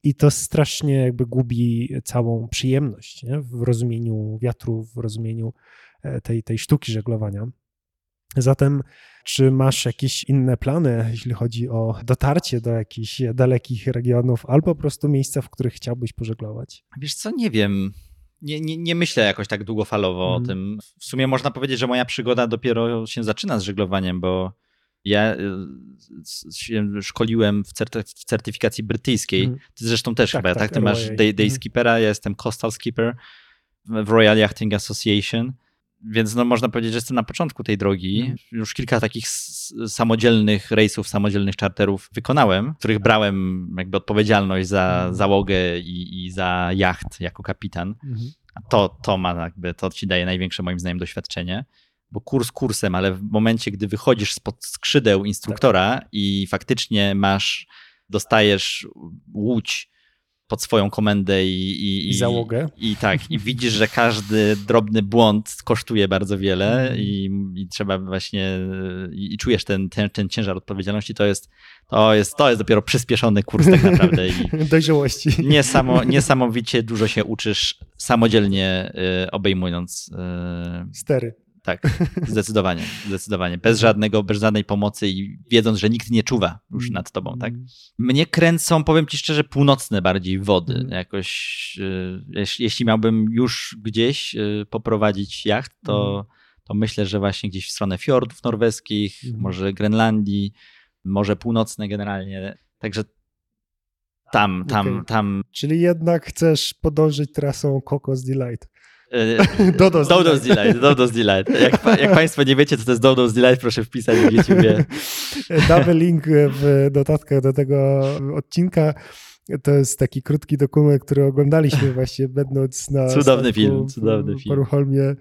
I to strasznie jakby gubi całą przyjemność nie? w rozumieniu wiatru, w rozumieniu e, tej, tej sztuki żeglowania. Zatem, czy masz jakieś inne plany, jeśli chodzi o dotarcie do jakichś dalekich regionów, albo po prostu miejsca, w których chciałbyś pożeglować? Wiesz co, nie wiem. Nie, nie, nie myślę jakoś tak długofalowo mm. o mhm. tym. W sumie można powiedzieć, że moja przygoda dopiero się zaczyna z żeglowaniem, bo ja y, się szkoliłem w, certy w certyfikacji brytyjskiej. Mm. Ty zresztą też tak, chyba, tak? tak? Ty masz Day, day mm. Skippera, ja jestem Coastal Skipper w Royal Yachting Association. Więc no, można powiedzieć, że jestem na początku tej drogi. Mm. Już kilka takich samodzielnych rejsów, samodzielnych charterów wykonałem, w których brałem jakby odpowiedzialność za załogę i, i za jacht jako kapitan. To, to ma jakby, to ci daje największe moim zdaniem doświadczenie bo kurs kursem, ale w momencie, gdy wychodzisz spod skrzydeł instruktora tak. i faktycznie masz, dostajesz łódź pod swoją komendę i, i, I załogę. I, I, tak, i widzisz, że każdy drobny błąd kosztuje bardzo wiele mm. i, i trzeba właśnie, i, czujesz ten, ten, ten ciężar odpowiedzialności, to jest, to, jest, to jest dopiero przyspieszony kurs tak naprawdę. I Dojrzałości. Niesamo, niesamowicie dużo się uczysz samodzielnie y, obejmując y, stery. Tak, zdecydowanie, zdecydowanie. Bez żadnego, bez żadnej pomocy i wiedząc, że nikt nie czuwa już nad tobą, tak? Mm. Mnie kręcą, powiem ci szczerze, północne bardziej wody. Mm. Jakoś, y, jeśli miałbym już gdzieś y, poprowadzić jacht, to, mm. to myślę, że właśnie gdzieś w stronę fiordów norweskich, może Grenlandii, może północne generalnie. Także tam, tam, okay. tam. Czyli jednak chcesz podążyć trasą Cocos Delight. Dodo's, Dodo's Delight. Dodo's Delight. Jak, jak Państwo nie wiecie, co to jest Dodo's Delight, proszę wpisać w YouTubie. Damy link w dodatkach do tego odcinka. To jest taki krótki dokument, który oglądaliśmy właśnie będąc na cudowny film, cudowny film. Paruholmie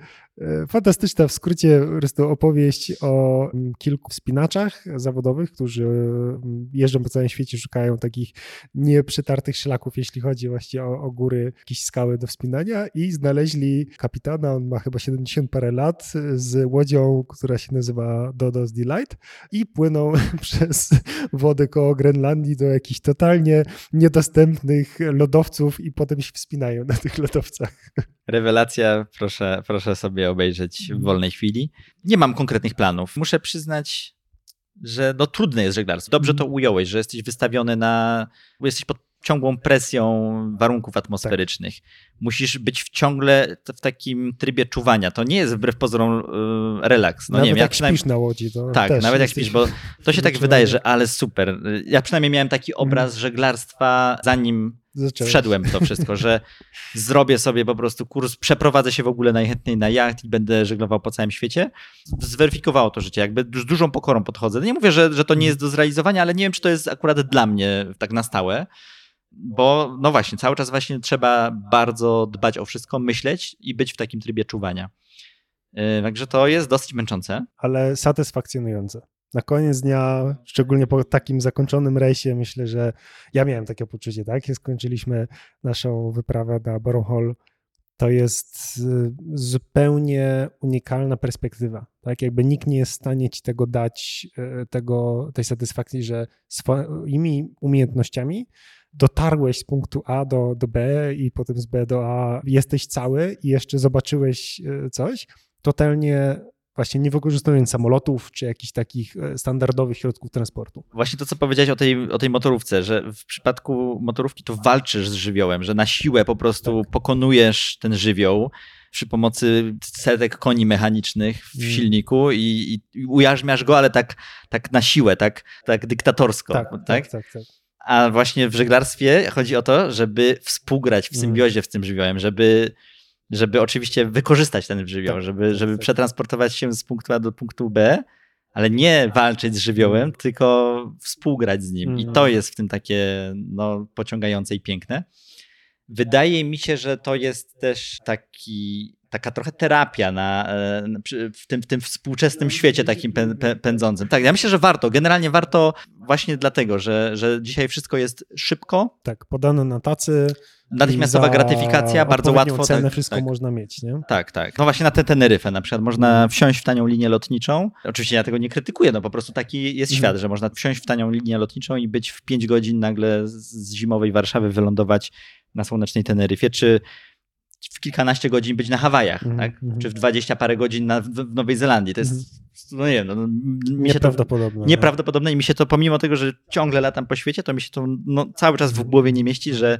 fantastyczna w skrócie po prostu opowieść o mm, kilku wspinaczach zawodowych, którzy mm, jeżdżą po całym świecie, szukają takich nieprzetartych szlaków, jeśli chodzi właśnie o, o góry, jakieś skały do wspinania i znaleźli kapitana, on ma chyba 70 parę lat, z łodzią, która się nazywa Dodo's Delight i płyną przez wodę koło Grenlandii do jakichś totalnie niedostępnych lodowców i potem się wspinają na tych lodowcach. Rewelacja, proszę, proszę sobie obejrzeć w mhm. wolnej chwili. Nie mam konkretnych planów. Muszę przyznać, że no, trudne jest żeglarstwo. Dobrze to mhm. ująłeś, że jesteś wystawiony na. Jesteś pod ciągłą presją warunków atmosferycznych. Tak. Musisz być w ciągle w takim trybie czuwania. To nie jest wbrew pozorom yy, relaks. No nawet nie wiem, jak śpisz na łodzi. To tak, nawet jak śpisz, bo to się tak wydaje, że ale super. Ja przynajmniej miałem taki mhm. obraz żeglarstwa zanim Zacząłeś. wszedłem w to wszystko, że zrobię sobie po prostu kurs, przeprowadzę się w ogóle najchętniej na jacht i będę żeglował po całym świecie. Zweryfikowało to życie, jakby z dużą pokorą podchodzę. Nie mówię, że, że to nie jest do zrealizowania, ale nie wiem, czy to jest akurat dla mnie tak na stałe, bo no właśnie, cały czas właśnie trzeba bardzo dbać o wszystko, myśleć i być w takim trybie czuwania. Yy, także to jest dosyć męczące. Ale satysfakcjonujące na koniec dnia, szczególnie po takim zakończonym rejsie, myślę, że ja miałem takie poczucie, tak? Jak skończyliśmy naszą wyprawę na Baron to jest y, zupełnie unikalna perspektywa. Tak, jakby nikt nie jest w stanie ci tego dać, y, tego, tej satysfakcji, że swoimi umiejętnościami dotarłeś z punktu A do, do B i potem z B do A jesteś cały i jeszcze zobaczyłeś y, coś, totalnie właśnie nie wykorzystując samolotów czy jakichś takich e, standardowych środków transportu. Właśnie to, co powiedziałeś o tej, o tej motorówce, że w przypadku motorówki to walczysz z żywiołem, że na siłę po prostu tak. pokonujesz ten żywioł przy pomocy setek koni mechanicznych w mm. silniku i, i ujarzmiasz go, ale tak, tak na siłę, tak, tak dyktatorsko. Tak, tak? tak, tak, tak. A właśnie w żeglarstwie chodzi o to, żeby współgrać w mm. symbiozie z tym żywiołem, żeby żeby oczywiście wykorzystać ten żywioł, tak, żeby, żeby tak. przetransportować się z punktu A do punktu B, ale nie walczyć z żywiołem, tylko współgrać z nim. I Mhm. to jest w tym takie no, pociągające i piękne. Wydaje mi się, że to jest też taki, taka trochę terapia na, e, w, tym, w tym współczesnym świecie takim pę, pę, pędzącym. Tak, ja myślę, że warto. Generalnie warto właśnie dlatego, że, że dzisiaj wszystko jest szybko, Tak, podane na tacy. natychmiastowa gratyfikacja, bardzo łatwo. cenę tak, wszystko tak. można mieć, nie? Tak, tak. No właśnie na tę Teneryfę na przykład można wsiąść w tanią linię lotniczą. Oczywiście ja tego nie krytykuję, no po prostu taki jest Mhm. świat, że można wsiąść w tanią linię lotniczą i być w 5 godzin nagle z- z zimowej Warszawy wylądować na słonecznej Teneryfie, czy w kilkanaście godzin być na Hawajach, Mhm, tak? mhm. czy w dwadzieścia parę godzin na, w, Nowej Zelandii. To jest, no nie wiem, no, się to Nieprawdopodobne. nieprawdopodobne i mi się to, pomimo tego, że ciągle latam po świecie, to mi się to no, cały czas w głowie nie mieści, że,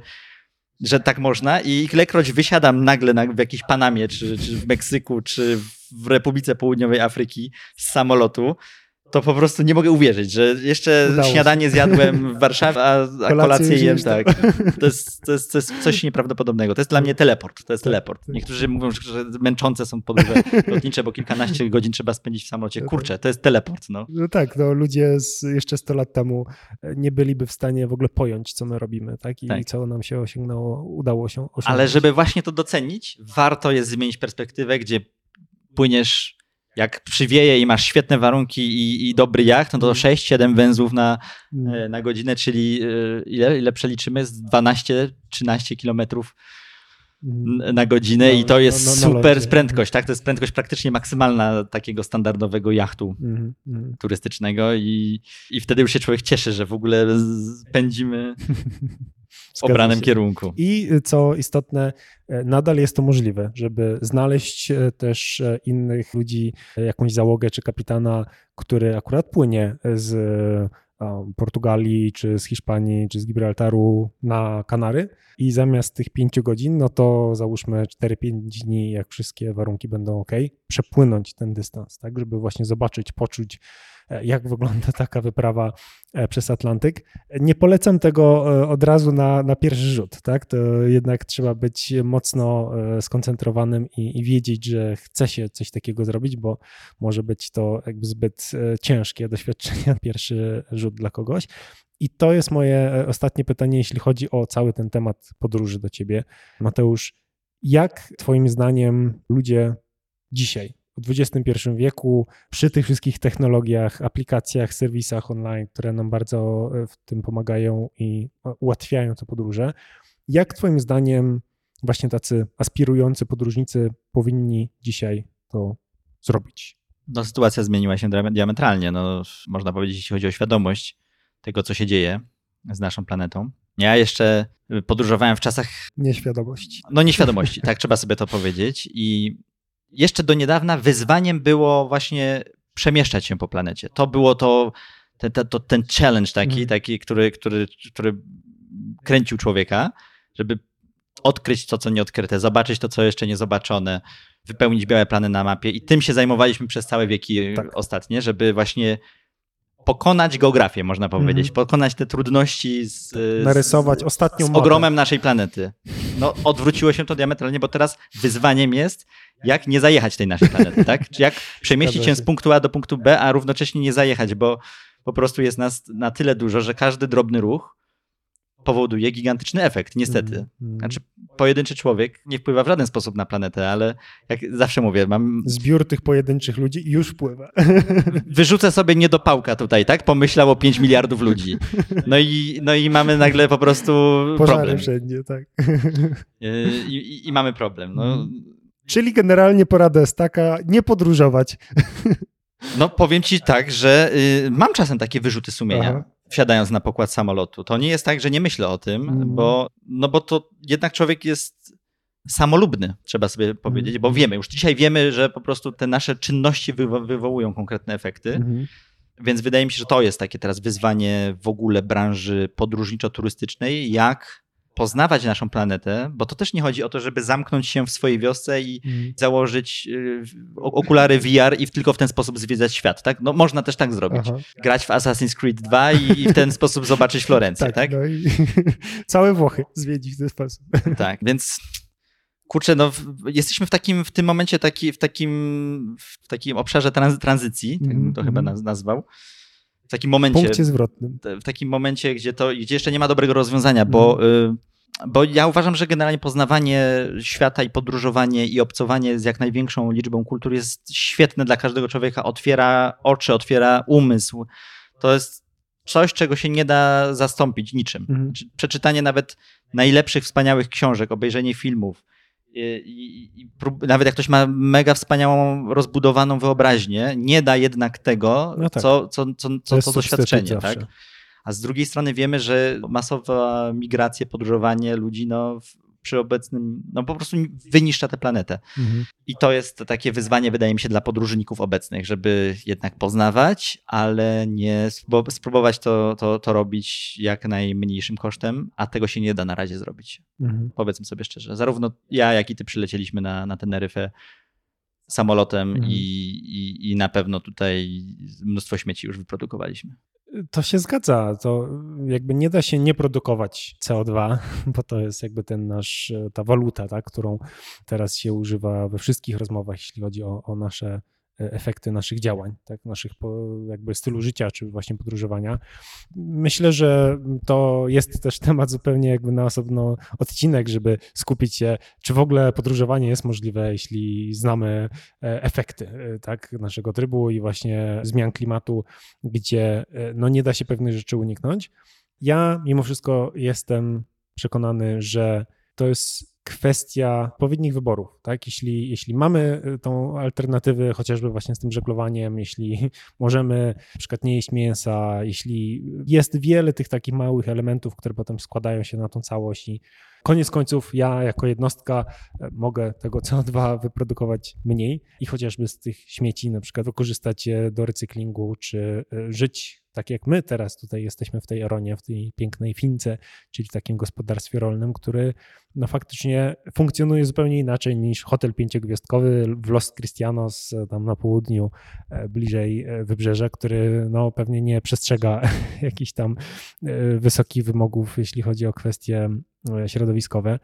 że tak można i ilekroć wysiadam nagle na, w jakiejś Panamie, czy, czy w Meksyku, czy w Republice Południowej Afryki z samolotu, to po prostu nie mogę uwierzyć, że jeszcze Udało się. śniadanie zjadłem w Warszawie, a, a Kolację jem, tak. To jest, to, jest, to jest coś nieprawdopodobnego. To jest dla mnie teleport. To jest teleport. Niektórzy mówią, że męczące są podróże lotnicze, bo kilkanaście godzin trzeba spędzić w samolocie. Kurczę, to jest teleport. No. No tak, no ludzie z, jeszcze 100 lat temu nie byliby w stanie w ogóle pojąć, co my robimy, tak? I Tak. co nam się osiągnęło, udało się osiągnąć. Ale żeby właśnie to docenić, warto jest zmienić perspektywę, gdzie płyniesz, jak przywieje i masz świetne warunki i, i dobry jacht, no to 6-7 węzłów na, Mm. e, na godzinę, czyli e, ile, ile przeliczymy? Z 12-13 kilometrów Mm. n- na godzinę No, i to jest no, no, na super prędkość, tak? To jest prędkość praktycznie maksymalna takiego standardowego jachtu Mhm, mhm. turystycznego i, i wtedy już się człowiek cieszy, że w ogóle pędzimy Zgadza obranym się. kierunku. I y, co istotne, e, nadal jest to możliwe, żeby znaleźć e, też innych ludzi, jakąś załogę czy kapitana, który akurat płynie z Portugalii, czy z Hiszpanii, czy z Gibraltaru na Kanary i zamiast tych pięciu godzin, no to załóżmy 4-5 dni, jak wszystkie warunki będą ok, przepłynąć ten dystans, tak, żeby właśnie zobaczyć, poczuć, jak wygląda taka wyprawa e, przez Atlantyk. Nie polecam tego e, od razu na, na pierwszy rzut, tak? To jednak trzeba być mocno e, skoncentrowanym i, i wiedzieć, że chce się coś takiego zrobić, bo może być to jakby zbyt e, ciężkie doświadczenie, pierwszy rzut dla kogoś. I to jest moje e, ostatnie pytanie, jeśli chodzi o cały ten temat podróży do ciebie. Mateusz, jak Twoim zdaniem ludzie dzisiaj, w XXI wieku, przy tych wszystkich technologiach, aplikacjach, serwisach online, które nam bardzo e, w tym pomagają i e, ułatwiają te podróże, jak Twoim zdaniem właśnie tacy aspirujący podróżnicy powinni dzisiaj to zrobić? no, sytuacja zmieniła się diametralnie. No, można powiedzieć, jeśli chodzi o świadomość tego, co się dzieje z naszą planetą. Ja jeszcze podróżowałem w czasach, Nieświadomości. no nieświadomości, tak trzeba sobie to powiedzieć. I jeszcze do niedawna wyzwaniem było właśnie przemieszczać się po planecie. To było to, te, te, to ten challenge taki, Mhm. taki który, który, który kręcił człowieka, żeby odkryć to, co nieodkryte, zobaczyć to, co jeszcze nie zobaczone, wypełnić białe plany na mapie i tym się zajmowaliśmy przez całe wieki Tak. ostatnie, żeby właśnie pokonać geografię, można powiedzieć, Mhm. pokonać te trudności z, z, Narysować ostatnią z mapę. ogromem naszej planety. No, odwróciło się to diametralnie, bo teraz wyzwaniem jest, jak nie zajechać tej naszej planety, tak? Czy jak przemieścić się. z punktu A do punktu B, a równocześnie nie zajechać, bo po prostu jest nas na tyle dużo, że każdy drobny ruch powoduje gigantyczny efekt, niestety. Mm, mm. Znaczy, pojedynczy człowiek nie wpływa w żaden sposób na planetę, ale jak zawsze mówię, mam, Zbiór tych pojedynczych ludzi już wpływa. wyrzucę sobie niedopałka tutaj, tak? Pomyślał o 5 miliardów ludzi. No i, no i mamy nagle po prostu Pożary problem. wszędzie, tak. Yy, I, i, I mamy problem. No, Czyli generalnie porada jest taka, nie podróżować. no powiem ci tak, że y, mam czasem takie wyrzuty sumienia. Aha. Wsiadając na pokład samolotu. To nie jest tak, że nie myślę o tym, Mm. bo, no bo to jednak człowiek jest samolubny, trzeba sobie powiedzieć, bo wiemy, już dzisiaj wiemy, że po prostu te nasze czynności wywo- wywołują konkretne efekty. Mhm. Więc wydaje mi się, że to jest takie teraz wyzwanie w ogóle branży podróżniczo-turystycznej, jak poznawać naszą planetę, bo to też nie chodzi o to, żeby zamknąć się w swojej wiosce i Mhm. założyć y, okulary VR i tylko w ten sposób zwiedzać świat, tak? No można też tak zrobić. Aha. Grać w Assassin's Creed 2 i, i w ten sposób zobaczyć Florencję, Tak, tak? No i całe Włochy zwiedzić w ten sposób. Tak, więc Kurczę, no jesteśmy w takim, w tym momencie taki, w takim, w takim obszarze trans, tranzycji, tak bym to mm chyba mhm. nazwał. W takim momencie. Punkcie zwrotnym. W takim momencie, gdzie to, gdzie jeszcze nie ma dobrego rozwiązania, bo mm. Bo ja uważam, że generalnie poznawanie świata i podróżowanie i obcowanie z jak największą liczbą kultur jest świetne dla każdego człowieka. Otwiera oczy, otwiera umysł. To jest coś, czego się nie da zastąpić niczym. Mhm. Przeczytanie nawet najlepszych, wspaniałych książek, obejrzenie filmów. I, i, prób, nawet jak ktoś ma mega wspaniałą, rozbudowaną wyobraźnię, nie da jednak tego, no tak. co, co, co, co, co doświadczenie. Tak? A z drugiej strony wiemy, że masowa migracja, podróżowanie ludzi no, przy obecnym, no po prostu wyniszcza tę planetę. Mhm. I to jest takie wyzwanie, wydaje mi się, dla podróżników obecnych, żeby jednak poznawać, ale nie spróbować to, to, to robić jak najmniejszym kosztem, a tego się nie da na razie zrobić. Mhm. Powiedzmy sobie szczerze. Zarówno ja, jak i ty przylecieliśmy na, na Teneryfę samolotem mhm. i, i, i na pewno tutaj mnóstwo śmieci już wyprodukowaliśmy. To się zgadza. To jakby nie da się nie produkować CO2, bo to jest jakby ten nasz, ta waluta, tak, którą teraz się używa we wszystkich rozmowach, jeśli chodzi o, o nasze E, efekty naszych działań, tak, naszych jakby stylu życia, czy właśnie podróżowania. Myślę, że to jest też temat zupełnie jakby na osobno odcinek, żeby skupić się, czy w ogóle podróżowanie jest możliwe, jeśli znamy e, efekty e, tak, naszego trybu i właśnie zmian klimatu, gdzie no, nie da się pewnych rzeczy uniknąć. Ja mimo wszystko jestem przekonany, że to jest kwestia odpowiednich wyborów, tak? Jeśli, jeśli mamy y, tą alternatywę chociażby właśnie z tym żeglowaniem, jeśli możemy na przykład nie jeść mięsa, jeśli jest wiele tych takich małych elementów, które potem składają się na tą całość i Koniec końców ja jako jednostka e, mogę tego CO2 wyprodukować mniej i chociażby z tych śmieci na przykład wykorzystać je do recyklingu, czy e, żyć tak jak my teraz tutaj jesteśmy w tej Eronie, w tej pięknej Fince, czyli w takim gospodarstwie rolnym, który no faktycznie funkcjonuje zupełnie inaczej niż hotel pięciogwiazdkowy w Los Cristianos e, tam na południu, bliżej wybrzeża, który no pewnie nie przestrzega jakichś tam wysokich wymogów, jeśli chodzi o kwestie środowiskowe.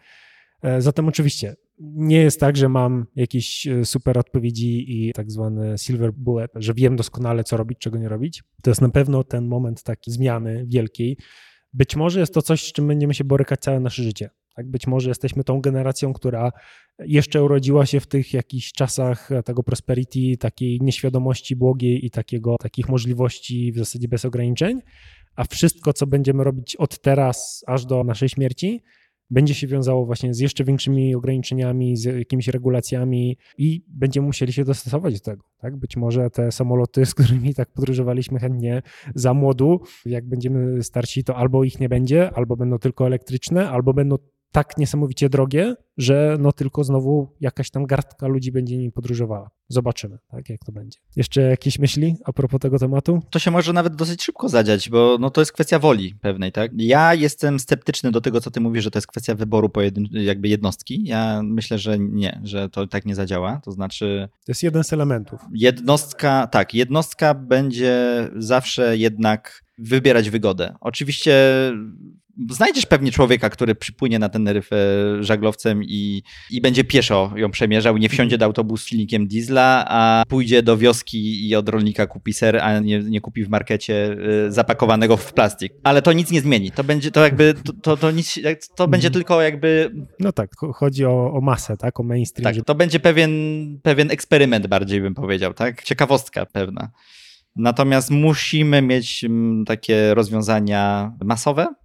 E, zatem oczywiście nie jest tak, że mam jakieś e, super odpowiedzi i tak zwany silver bullet, że wiem doskonale, co robić, czego nie robić. To jest na pewno ten moment takiej zmiany wielkiej. Być może jest to coś, z czym będziemy się borykać całe nasze życie. Tak? Być może jesteśmy tą generacją, która jeszcze urodziła się w tych jakichś czasach tego prosperity, takiej nieświadomości błogiej i takiego, takich możliwości w zasadzie bez ograniczeń a wszystko, co będziemy robić od teraz aż do naszej śmierci, będzie się wiązało właśnie z jeszcze większymi ograniczeniami, z jakimiś regulacjami i będziemy musieli się dostosować do tego. Tak? Być może te samoloty, z którymi tak podróżowaliśmy chętnie za młodu, jak będziemy starsi, to albo ich nie będzie, albo będą tylko elektryczne, albo będą tak niesamowicie drogie, że no tylko znowu jakaś tam garstka ludzi będzie nim podróżowała. Zobaczymy, tak, jak to będzie. Jeszcze jakieś myśli a propos tego tematu? To się może nawet dosyć szybko zadziać, bo no to jest kwestia woli pewnej, tak? Ja jestem sceptyczny do tego, co ty mówisz, że to jest kwestia wyboru pojedyn- jakby jednostki. Ja myślę, że nie, że to tak nie zadziała. To znaczy... To jest jeden z elementów. Jednostka, tak, jednostka będzie zawsze jednak wybierać wygodę. Oczywiście znajdziesz pewnie człowieka, który przypłynie na ten ryf żaglowcem i, i będzie pieszo ją przemierzał nie wsiądzie do autobusu z silnikiem diesla, a pójdzie do wioski i od rolnika kupi ser, a nie, nie kupi w markecie y, zapakowanego w plastik. Ale to nic nie zmieni. To będzie to jakby, to, to, to nic, to mhm. będzie tylko jakby... No tak, chodzi o, o masę, tak, o mainstream. Tak, to będzie pewien, pewien eksperyment bardziej bym powiedział, tak? Ciekawostka pewna. Natomiast musimy mieć mm, takie rozwiązania masowe, mhm.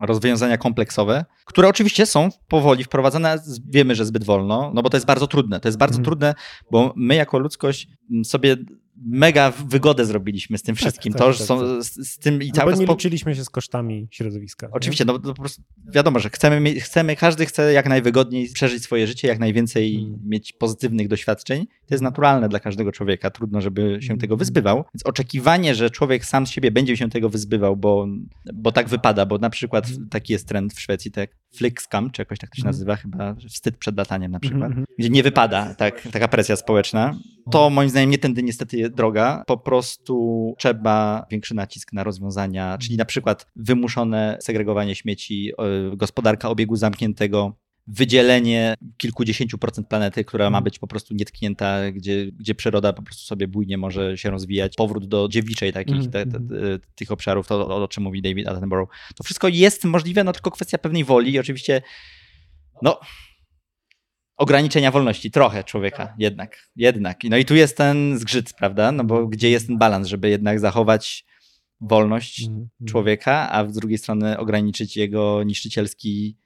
Rozwiązania kompleksowe, które oczywiście są powoli wprowadzane, wiemy, że zbyt wolno, no bo to jest bardzo trudne. To jest bardzo mhm. trudne, bo my jako ludzkość sobie mega wygodę zrobiliśmy z tym tak, wszystkim. Tak, to, tak, są, tak. Z, z, tym i no cały nie spo... liczyliśmy się z kosztami środowiska. Oczywiście, no, no po prostu wiadomo, że chcemy, chcemy, każdy chce jak najwygodniej przeżyć swoje życie, jak najwięcej hmm. mieć pozytywnych doświadczeń. To jest naturalne dla każdego człowieka. Trudno, żeby się tego hmm. wyzbywał. Więc oczekiwanie, że człowiek sam z siebie będzie się tego wyzbywał, bo, bo tak wypada, bo na przykład hmm. taki jest trend w Szwecji, tak Flixcam, czy jakoś tak to się nazywa, chyba wstyd przed lataniem na przykład, gdzie nie wypada tak, taka presja społeczna. To moim zdaniem nie tędy niestety droga. Po prostu trzeba większy nacisk na rozwiązania, czyli na przykład wymuszone segregowanie śmieci, gospodarka obiegu zamkniętego, wydzielenie kilkudziesięciu procent planety, która ma Mhm. być po prostu nietknięta, gdzie, gdzie przyroda po prostu sobie bujnie może się rozwijać. Powrót do dziewiczej takich, Mhm, te, te, mhm. te, tych obszarów, to o, o czym mówi David Attenborough. To wszystko jest możliwe, no tylko kwestia pewnej woli i oczywiście no ograniczenia wolności trochę człowieka jednak, jednak. No i tu jest ten zgrzyt, prawda? No bo gdzie jest ten balans, żeby jednak zachować wolność człowieka, a z drugiej strony ograniczyć jego niszczycielski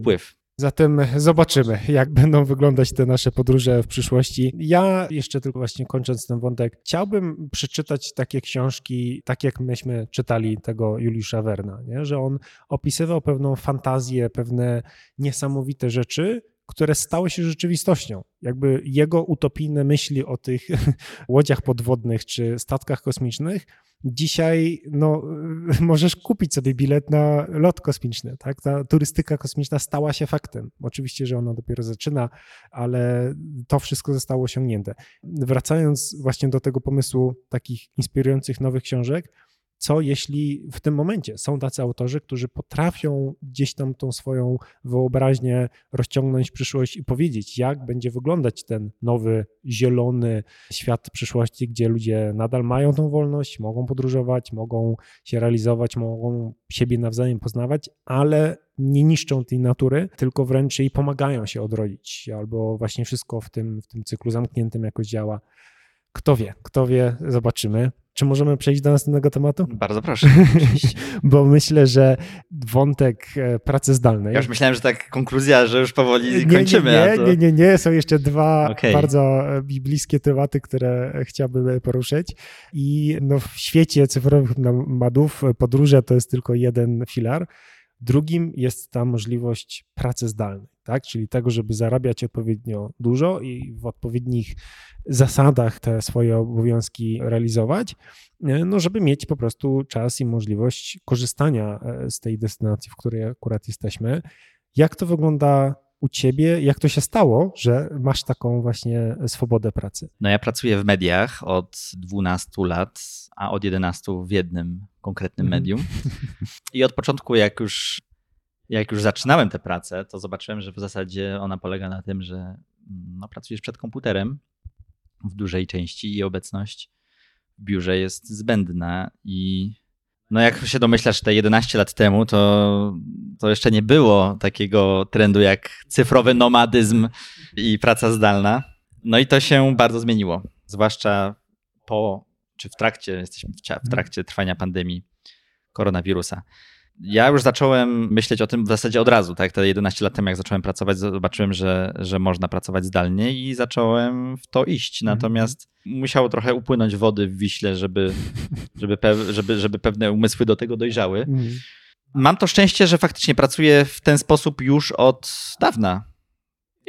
wpływ. Zatem zobaczymy, jak będą wyglądać te nasze podróże w przyszłości. Ja jeszcze tylko właśnie kończąc ten wątek, chciałbym przeczytać takie książki, tak jak myśmy czytali tego Juliusza Werna, nie? że on opisywał pewną fantazję, pewne niesamowite rzeczy, które stały się rzeczywistością. Jakby jego utopijne myśli o tych łodziach podwodnych czy statkach kosmicznych dzisiaj no, możesz kupić sobie bilet na lot kosmiczny. Tak? Ta turystyka kosmiczna stała się faktem. Oczywiście, że ona dopiero zaczyna, ale to wszystko zostało osiągnięte. Wracając właśnie do tego pomysłu takich inspirujących nowych książek, co jeśli w tym momencie są tacy autorzy, którzy potrafią gdzieś tam tą swoją wyobraźnię rozciągnąć przyszłość i powiedzieć, jak będzie wyglądać ten nowy, zielony świat przyszłości, gdzie ludzie nadal mają tą wolność, mogą podróżować, mogą się realizować, mogą siebie nawzajem poznawać, ale nie niszczą tej natury, tylko wręcz jej pomagają się odrodzić, albo właśnie wszystko w tym, w tym cyklu zamkniętym jakoś działa. Kto wie, kto wie, zobaczymy. Czy możemy przejść do następnego tematu? Bardzo proszę. Bo myślę, że wątek e, pracy zdalnej. Ja już myślałem, że tak konkluzja, że już powoli nie, kończymy. Nie, nie, to... nie, nie, nie. Są jeszcze dwa Okej. bardzo e, biblijskie tematy, które chciałbym poruszyć. I no, w świecie cyfrowych nomadów e, podróże to jest tylko jeden filar. Drugim jest ta możliwość pracy zdalnej, tak? czyli tego, żeby zarabiać odpowiednio dużo i w odpowiednich zasadach te swoje obowiązki realizować, e, no żeby mieć po prostu czas i możliwość korzystania e, z tej destynacji, w której akurat jesteśmy. Jak to wygląda u ciebie? Jak to się stało, że masz taką właśnie swobodę pracy? No ja pracuję w mediach od 12 lat, a od 11 w jednym konkretnym Mhm. medium. I od początku, jak już, jak już zaczynałem tę pracę, to zobaczyłem, że w zasadzie ona polega na tym, że mm, no, pracujesz przed komputerem w dużej części i obecność w biurze jest zbędna i no jak się domyślasz, te 11 lat temu, to, to jeszcze nie było takiego trendu jak cyfrowy nomadyzm i praca zdalna. No i to się bardzo zmieniło, zwłaszcza po, czy w trakcie, jesteśmy w w trakcie trwania pandemii koronawirusa. Ja już zacząłem myśleć o tym w zasadzie od razu, tak? Te 11 lat temu, jak zacząłem pracować, zobaczyłem, że, że można pracować zdalnie i zacząłem w to iść. Mhm. Natomiast musiało trochę upłynąć wody w Wiśle, żeby, żeby, pe- żeby, żeby pewne umysły do tego dojrzały. Mam to szczęście, że faktycznie pracuję w ten sposób już od dawna.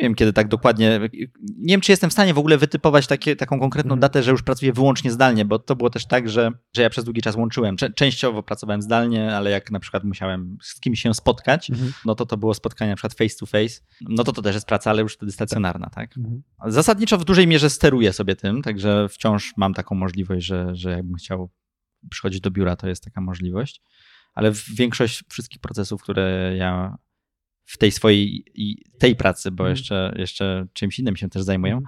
Nie wiem, kiedy tak dokładnie. Nie wiem, czy jestem w stanie w ogóle wytypować takie, taką konkretną Mhm. datę, że już pracuję wyłącznie zdalnie, bo to było też tak, że, że ja przez długi czas łączyłem. Częściowo pracowałem zdalnie, ale jak na przykład musiałem z kimś się spotkać, Mhm. no to to było spotkanie na przykład face to face, no to to też jest praca, ale już wtedy stacjonarna, tak? Mhm. Zasadniczo w dużej mierze steruję sobie tym, także wciąż mam taką możliwość, że, że jakbym chciał przychodzić do biura, to jest taka możliwość. Ale większość wszystkich procesów, które ja w tej swojej tej pracy, bo Mhm. jeszcze, jeszcze czymś innym się też zajmuję,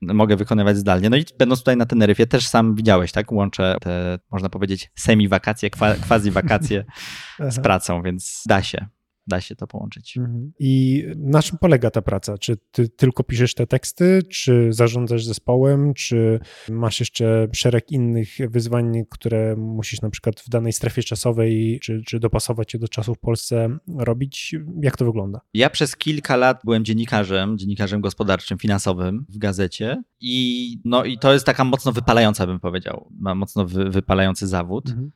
mogę wykonywać zdalnie. No i będąc tutaj na Teneryfie, też sam widziałeś, tak? Łączę te, można powiedzieć, semi-wakacje, kwa- quasi-wakacje z pracą, więc da się, da się to połączyć. Mhm. I na czym polega ta praca? Czy ty tylko piszesz te teksty, czy zarządzasz zespołem, czy masz jeszcze szereg innych wyzwań, które musisz na przykład w danej strefie czasowej, czy, czy dopasować się do czasu w Polsce robić? Jak to wygląda? Ja przez kilka lat byłem dziennikarzem, dziennikarzem gospodarczym, finansowym w gazecie i, no, i to jest taka mocno wypalająca, bym powiedział, ma mocno wy, wypalający zawód, y,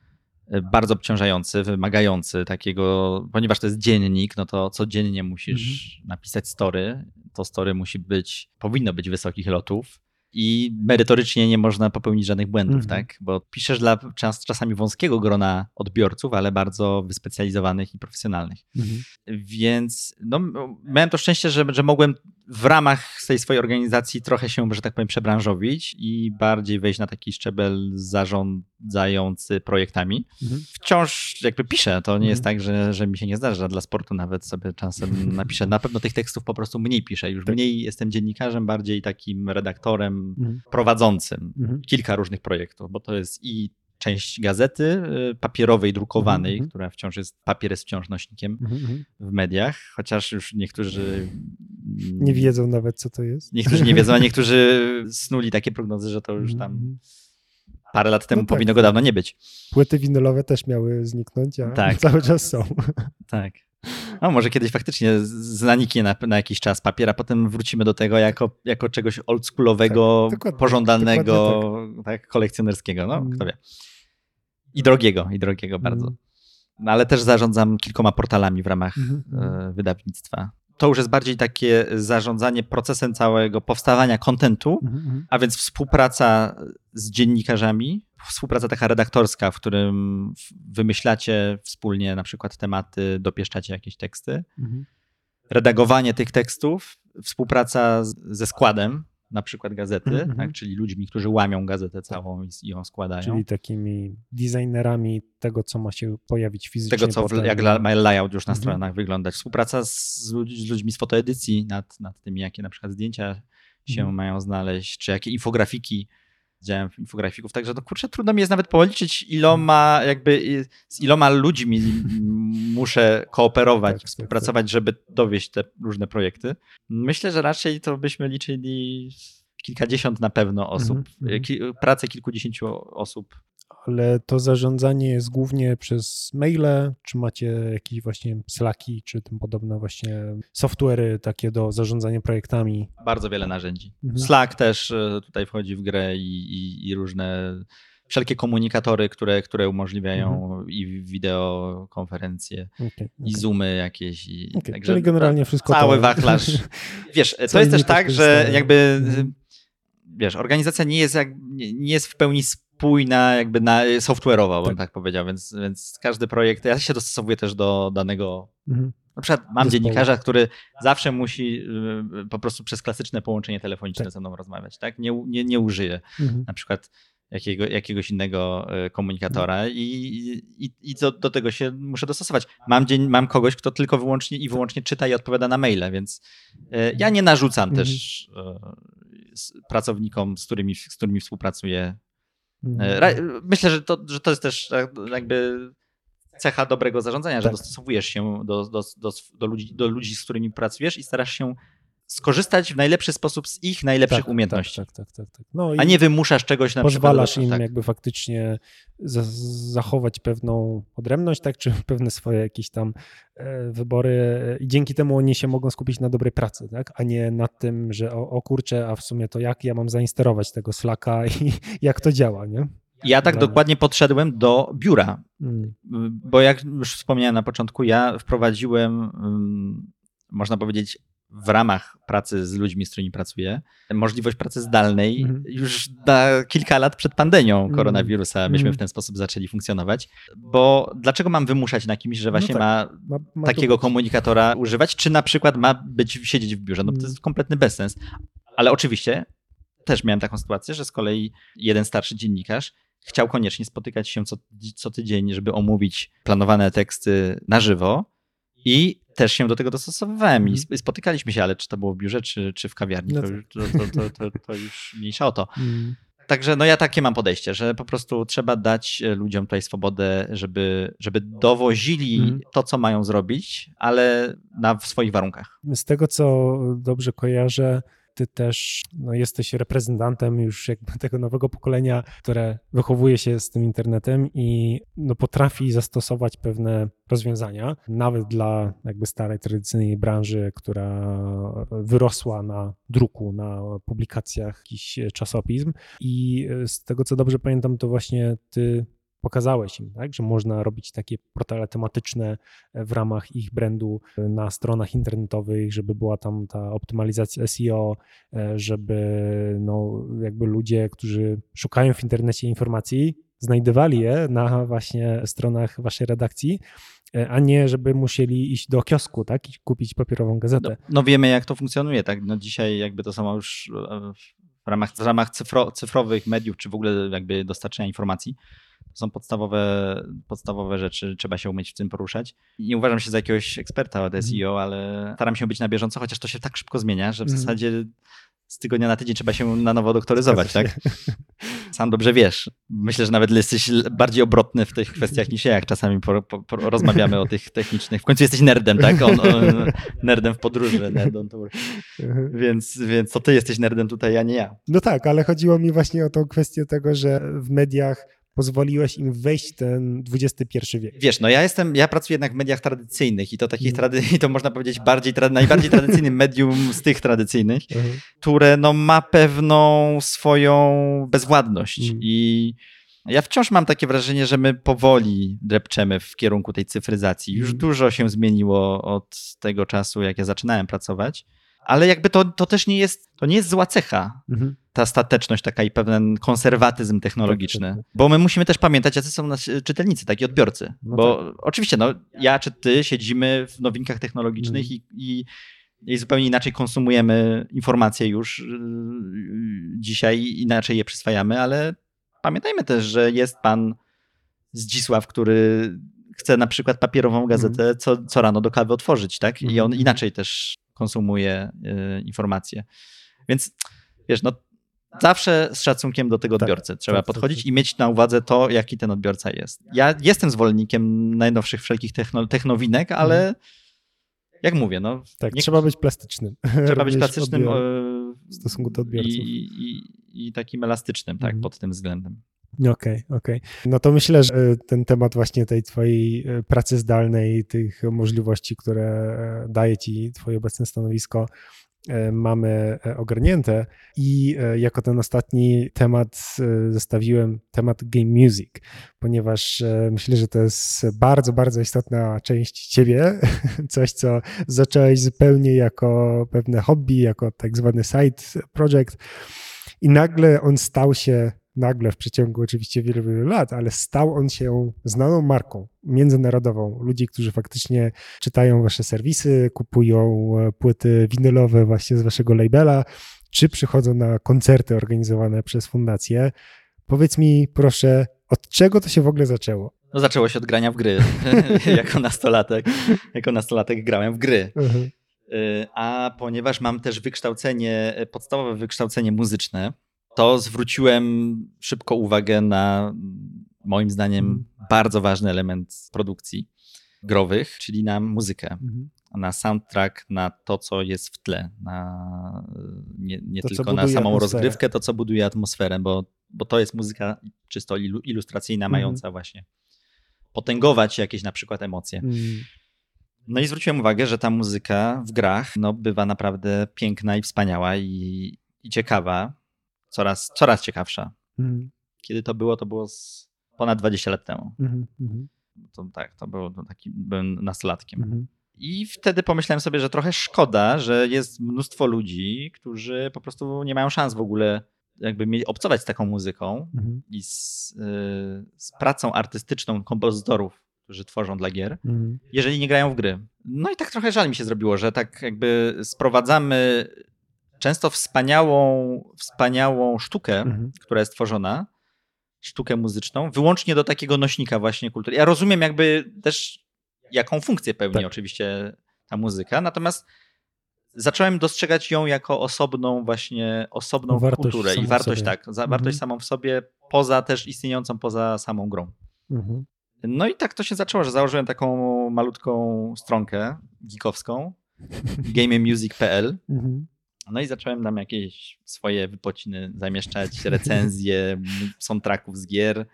bardzo obciążający, wymagający takiego, ponieważ to jest dziennik, no to codziennie musisz napisać story, to story musi być, powinno być wysokich lotów i merytorycznie nie można popełnić żadnych błędów, Mhm. tak? Bo piszesz dla czas, czasami wąskiego grona odbiorców, ale bardzo wyspecjalizowanych i profesjonalnych. Więc no, miałem to szczęście, że, że mogłem w ramach tej swojej organizacji trochę się, że tak powiem, przebranżowić i bardziej wejść na taki szczebel zarządzający projektami. Mhm. Wciąż jakby piszę, to nie mhm. jest tak, że, że mi się nie zdarza. Dla sportu nawet sobie czasem napiszę. Na pewno tych tekstów po prostu mniej piszę. Już tak. mniej jestem dziennikarzem, bardziej takim redaktorem mhm. prowadzącym mhm. kilka różnych projektów, bo to jest i część gazety y, papierowej, drukowanej, mm -hmm. która wciąż jest, papier jest wciąż nośnikiem mm -hmm. w mediach, chociaż już niektórzy nie wiedzą nawet, co to jest. Niektórzy nie wiedzą, a niektórzy snuli takie prognozy, że to już tam mhm. parę lat temu no tak. powinno go dawno nie być. Płyty winylowe też miały zniknąć, a tak. cały czas są. Tak. No, może kiedyś faktycznie zaniknie na, na jakiś czas papier, a potem wrócimy do tego jako, jako czegoś oldschoolowego, tak, pożądanego, tak. tak. kolekcjonerskiego. No, kto wie. I drogiego, i drogiego bardzo. Mm. No, ale też zarządzam kilkoma portalami w ramach mm -hmm. wydawnictwa. To już jest bardziej takie zarządzanie procesem całego powstawania kontentu, mm -hmm. a więc współpraca z dziennikarzami, współpraca taka redaktorska, w którym wymyślacie wspólnie na przykład tematy, dopieszczacie jakieś teksty, mhm. redagowanie tych tekstów, współpraca z, ze składem, na przykład gazety, mm-hmm. tak, czyli ludźmi, którzy łamią gazetę całą i, i ją składają. Czyli takimi designerami tego, co ma się pojawić fizycznie. Tego, co jak ma layout już na mm-hmm. stronach wyglądać. Współpraca z, ludźmi, z ludźmi z fotoedycji nad, nad tymi, jakie na przykład zdjęcia się mają znaleźć, czy jakie infografiki działem infografików, także no kurczę, trudno mi jest nawet policzyć iloma jakby, z iloma ludźmi muszę kooperować, tak, tak współpracować, tak, żeby dowieść te różne projekty. Myślę, że raczej to byśmy liczyli kilkadziesiąt na pewno osób, mm -hmm. pracę kilkudziesięciu osób ale to zarządzanie jest głównie przez maile, czy macie jakieś właśnie Slacki, czy tym podobne właśnie software'y takie do zarządzania projektami? Bardzo wiele narzędzi. Mhm. Slack też e, tutaj wchodzi w grę i, i, i różne wszelkie komunikatory, które, które umożliwiają mhm. i wideokonferencje, okay, okay. i zoomy jakieś. I, okay. Także Czyli generalnie wszystko Cały to... wachlarz. Wiesz, to jest też tak, że jakby mhm. wiesz, organizacja nie jest, jak, nie jest w pełni spójna, jakby na, software'owa, tak. bym tak powiedział, więc, więc każdy projekt, ja się dostosowuję też do danego, mhm. na przykład mam Zespołu. dziennikarza, który zawsze musi y, po prostu przez klasyczne połączenie telefoniczne tak. ze mną rozmawiać, tak? Nie, nie, nie użyje mhm. na przykład jakiego, jakiegoś innego y, komunikatora mhm. i, i, i do, do, tego się muszę dostosować. Mam, dzień, mam kogoś, kto tylko wyłącznie i wyłącznie czyta i odpowiada na maile, więc y, ja nie narzucam mhm. też pracownikom, z którymi, z którymi współpracuję Mhm. Myślę, że to, że to jest też e, jakby cecha dobrego zarządzania, że tak. dostosowujesz się do, do, do, do, ludzi, do ludzi, z którymi pracujesz i starasz się skorzystać w najlepszy sposób z ich najlepszych tak, umiejętności. Tak, tak, tak, tak. No a nie wymuszasz czegoś na pozwalasz przykład. Pozwalasz im tak. jakby faktycznie zachować pewną odrębność, tak, czy pewne swoje jakieś tam e, wybory i dzięki temu oni się mogą skupić na dobrej pracy, tak, a nie na tym, że o, o kurczę, a w sumie to jak ja mam zainsterować tego Slacka i jak to działa, nie? Ja tak dokładnie podszedłem do biura, hmm. bo jak już wspomniałem na początku, ja wprowadziłem, mm, można powiedzieć, w ramach pracy z ludźmi, z którymi pracuję, możliwość pracy zdalnej mm. już na kilka lat przed pandemią mhm. koronawirusa myśmy mm. w ten sposób zaczęli funkcjonować. Bo dlaczego mam wymuszać na kimś, że właśnie no tak. ma, ma, ma, takiego komunikatora używać, czy na przykład ma być siedzieć w biurze? No to jest mhm. kompletny bezsens. Ale oczywiście też miałem taką sytuację, że z kolei jeden starszy dziennikarz chciał koniecznie spotykać się co, co tydzień, żeby omówić planowane teksty na żywo i też się do tego dostosowywałem i mhm. spotykaliśmy się, ale czy to było w biurze, czy, czy w kawiarni, no to, to, to, to, to, już mniejsza o to. Mm. Także no ja takie mam podejście, że po prostu trzeba dać e, ludziom tutaj swobodę, żeby, żeby dowozili mm. to, co mają zrobić, ale na w swoich warunkach. Z tego, co dobrze kojarzę, ty też no, jesteś reprezentantem już jakby tego nowego pokolenia, które wychowuje się z tym internetem i no, potrafi zastosować pewne rozwiązania, nawet dla jakby starej, tradycyjnej branży, która wyrosła na druku, na publikacjach jakichś czasopism. I z tego, co dobrze pamiętam, to właśnie ty pokazałeś im, tak, że można robić takie portale tematyczne w ramach ich brandu na stronach internetowych, żeby była tam ta optymalizacja SEO, żeby no, jakby ludzie, którzy szukają w internecie informacji, znajdowali je na właśnie stronach waszej redakcji e, a nie żeby musieli iść do kiosku, tak, i kupić papierową gazetę. No, no wiemy, jak to funkcjonuje, tak? No dzisiaj jakby to samo już e, w ramach, w ramach cyfro, cyfrowych mediów, czy w ogóle jakby dostarczenia informacji. To są podstawowe, podstawowe rzeczy, trzeba się umieć w tym poruszać. Nie uważam się za jakiegoś eksperta od SEO, ale staram się być na bieżąco, chociaż to się tak szybko zmienia, że w Mhm. zasadzie z tygodnia na tydzień trzeba się na nowo doktoryzować, tak? Sam dobrze wiesz. Myślę, że nawet jesteś bardziej obrotny w tych kwestiach niż ja, jak czasami po, po, po rozmawiamy o tych technicznych. W końcu jesteś nerdem, tak? On, on, nerdem w podróży, nerd on tour. Więc, więc to ty jesteś nerdem tutaj, a nie ja. No tak, ale chodziło mi właśnie o tą kwestię tego, że w mediach pozwoliłeś im wejść w ten XXI wiek. Wiesz, no ja jestem, ja pracuję jednak w mediach tradycyjnych i to takich Mhm. trady, i to można powiedzieć bardziej, tra- najbardziej tradycyjnym medium z tych tradycyjnych, Mhm. które no ma pewną swoją bezwładność Mhm. i ja wciąż mam takie wrażenie, że my powoli drepczemy w kierunku tej cyfryzacji. Już Mhm. dużo się zmieniło od tego czasu, jak ja zaczynałem pracować, ale jakby to, to też nie jest, to nie jest zła cecha, Mhm. ta stateczność taka i pewien konserwatyzm technologiczny. Tak, tak, Bo my musimy też pamiętać, jacy są nasi czytelnicy, tak i odbiorcy. No Bo oczywiście, no, ja czy ty siedzimy w nowinkach technologicznych Mhm. i, i, i zupełnie inaczej konsumujemy informacje już yy, dzisiaj, inaczej je przyswajamy, ale pamiętajmy też, że jest pan Zdzisław, który chce na przykład papierową gazetę co, co rano do kawy otworzyć, tak? I on Mhm. inaczej też konsumuje y, informacje. Więc wiesz, no zawsze z szacunkiem do tego Tak, odbiorcy trzeba tak, tak, podchodzić tak. i mieć na uwadze to, jaki ten odbiorca jest. Ja jestem zwolennikiem najnowszych wszelkich techno, technowinek, ale jak mówię, no Tak, nie- trzeba być plastycznym. trzeba być plastycznym e, w stosunku do odbiorców. I, i, i takim elastycznym, tak, Mhm. pod tym względem. Okej, okej. No to myślę, że ten temat właśnie tej twojej e, pracy zdalnej, tych możliwości, które e, daje ci twoje obecne stanowisko, e, mamy ogarnięte. I jako ten ostatni temat zostawiłem temat game music, ponieważ myślę, że to jest bardzo, bardzo istotna część ciebie, coś, co zacząłeś zupełnie jako pewne hobby, jako tak zwany side project. I nagle on stał się, nagle w przeciągu oczywiście wielu, wielu lat, ale stał on się znaną marką międzynarodową. Ludzi, którzy faktycznie czytają wasze serwisy, kupują e, płyty winylowe właśnie z waszego labela, czy przychodzą na koncerty organizowane przez fundację. Powiedz mi proszę, od czego to się w ogóle zaczęło? No zaczęło się od grania w gry. jako nastolatek, jako nastolatek grałem w gry. Y, A ponieważ mam też wykształcenie, podstawowe wykształcenie muzyczne, to zwróciłem szybko uwagę na moim zdaniem Mhm. bardzo ważny element produkcji growych, czyli na muzykę, na soundtrack, na to, co jest w tle, na nie, nie To, tylko na samą atmosferę. rozgrywkę, to co buduje atmosferę, bo, bo to jest muzyka czysto ilu- ilustracyjna, Mhm. mająca właśnie potęgować jakieś na przykład emocje. Mm, No i zwróciłem uwagę, że ta muzyka w grach no, bywa naprawdę piękna i wspaniała i, i ciekawa. Coraz, coraz ciekawsza. mm, Kiedy to było, to było z ponad 20 lat temu. mhm, mhm, To, tak, to było to taki, byłem nastolatkiem. mhm. I wtedy pomyślałem sobie, że trochę szkoda, że jest mnóstwo ludzi, którzy po prostu nie mają szans w ogóle jakby mieć, obcować z taką muzyką Mhm, i z, y, z pracą artystyczną kompozytorów, którzy tworzą dla gier. mhm. jeżeli nie grają w gry. No i tak trochę żal mi się zrobiło, że tak jakby sprowadzamy często wspaniałą, wspaniałą sztukę, Mhm. która jest tworzona, sztukę muzyczną, wyłącznie do takiego nośnika właśnie kultury. Ja rozumiem jakby też jaką funkcję pełni Tak. oczywiście ta muzyka, natomiast zacząłem dostrzegać ją jako osobną właśnie, osobną Wartość kulturę i wartość, tak, za, wartość Mhm. samą w sobie, poza też istniejącą poza samą grą. Mhm. No i tak to się zaczęło, że założyłem taką malutką stronkę geekowską, gamemusic.pl. Mhm. No i zacząłem tam jakieś swoje wypociny zamieszczać, recenzje soundtracków z gier,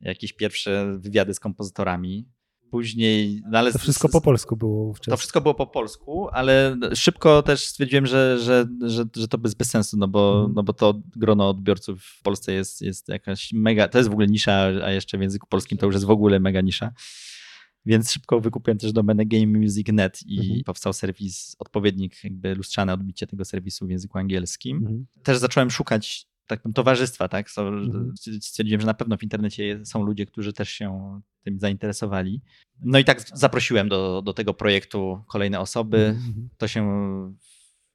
jakieś pierwsze wywiady z kompozytorami. Później, no ale To wszystko po polsku było wówczas. to wszystko było po polsku, ale szybko też stwierdziłem, że, że, że, że to bez, bez sensu, no bo, Mhm. no bo to grono odbiorców w Polsce jest, jest jakaś mega, to jest w ogóle nisza, a jeszcze w języku polskim to już jest w ogóle mega nisza. Więc szybko wykupiłem też domenę GameMusic.net i Mhm. powstał serwis, odpowiednik, jakby lustrzane odbicie tego serwisu w języku angielskim. Mhm. Też zacząłem szukać tak powiem, towarzystwa, tak? So, Mhm. Stwierdziłem, że na pewno w internecie są ludzie, którzy też się tym zainteresowali. No i tak zaprosiłem do, do tego projektu kolejne osoby. Mhm. To się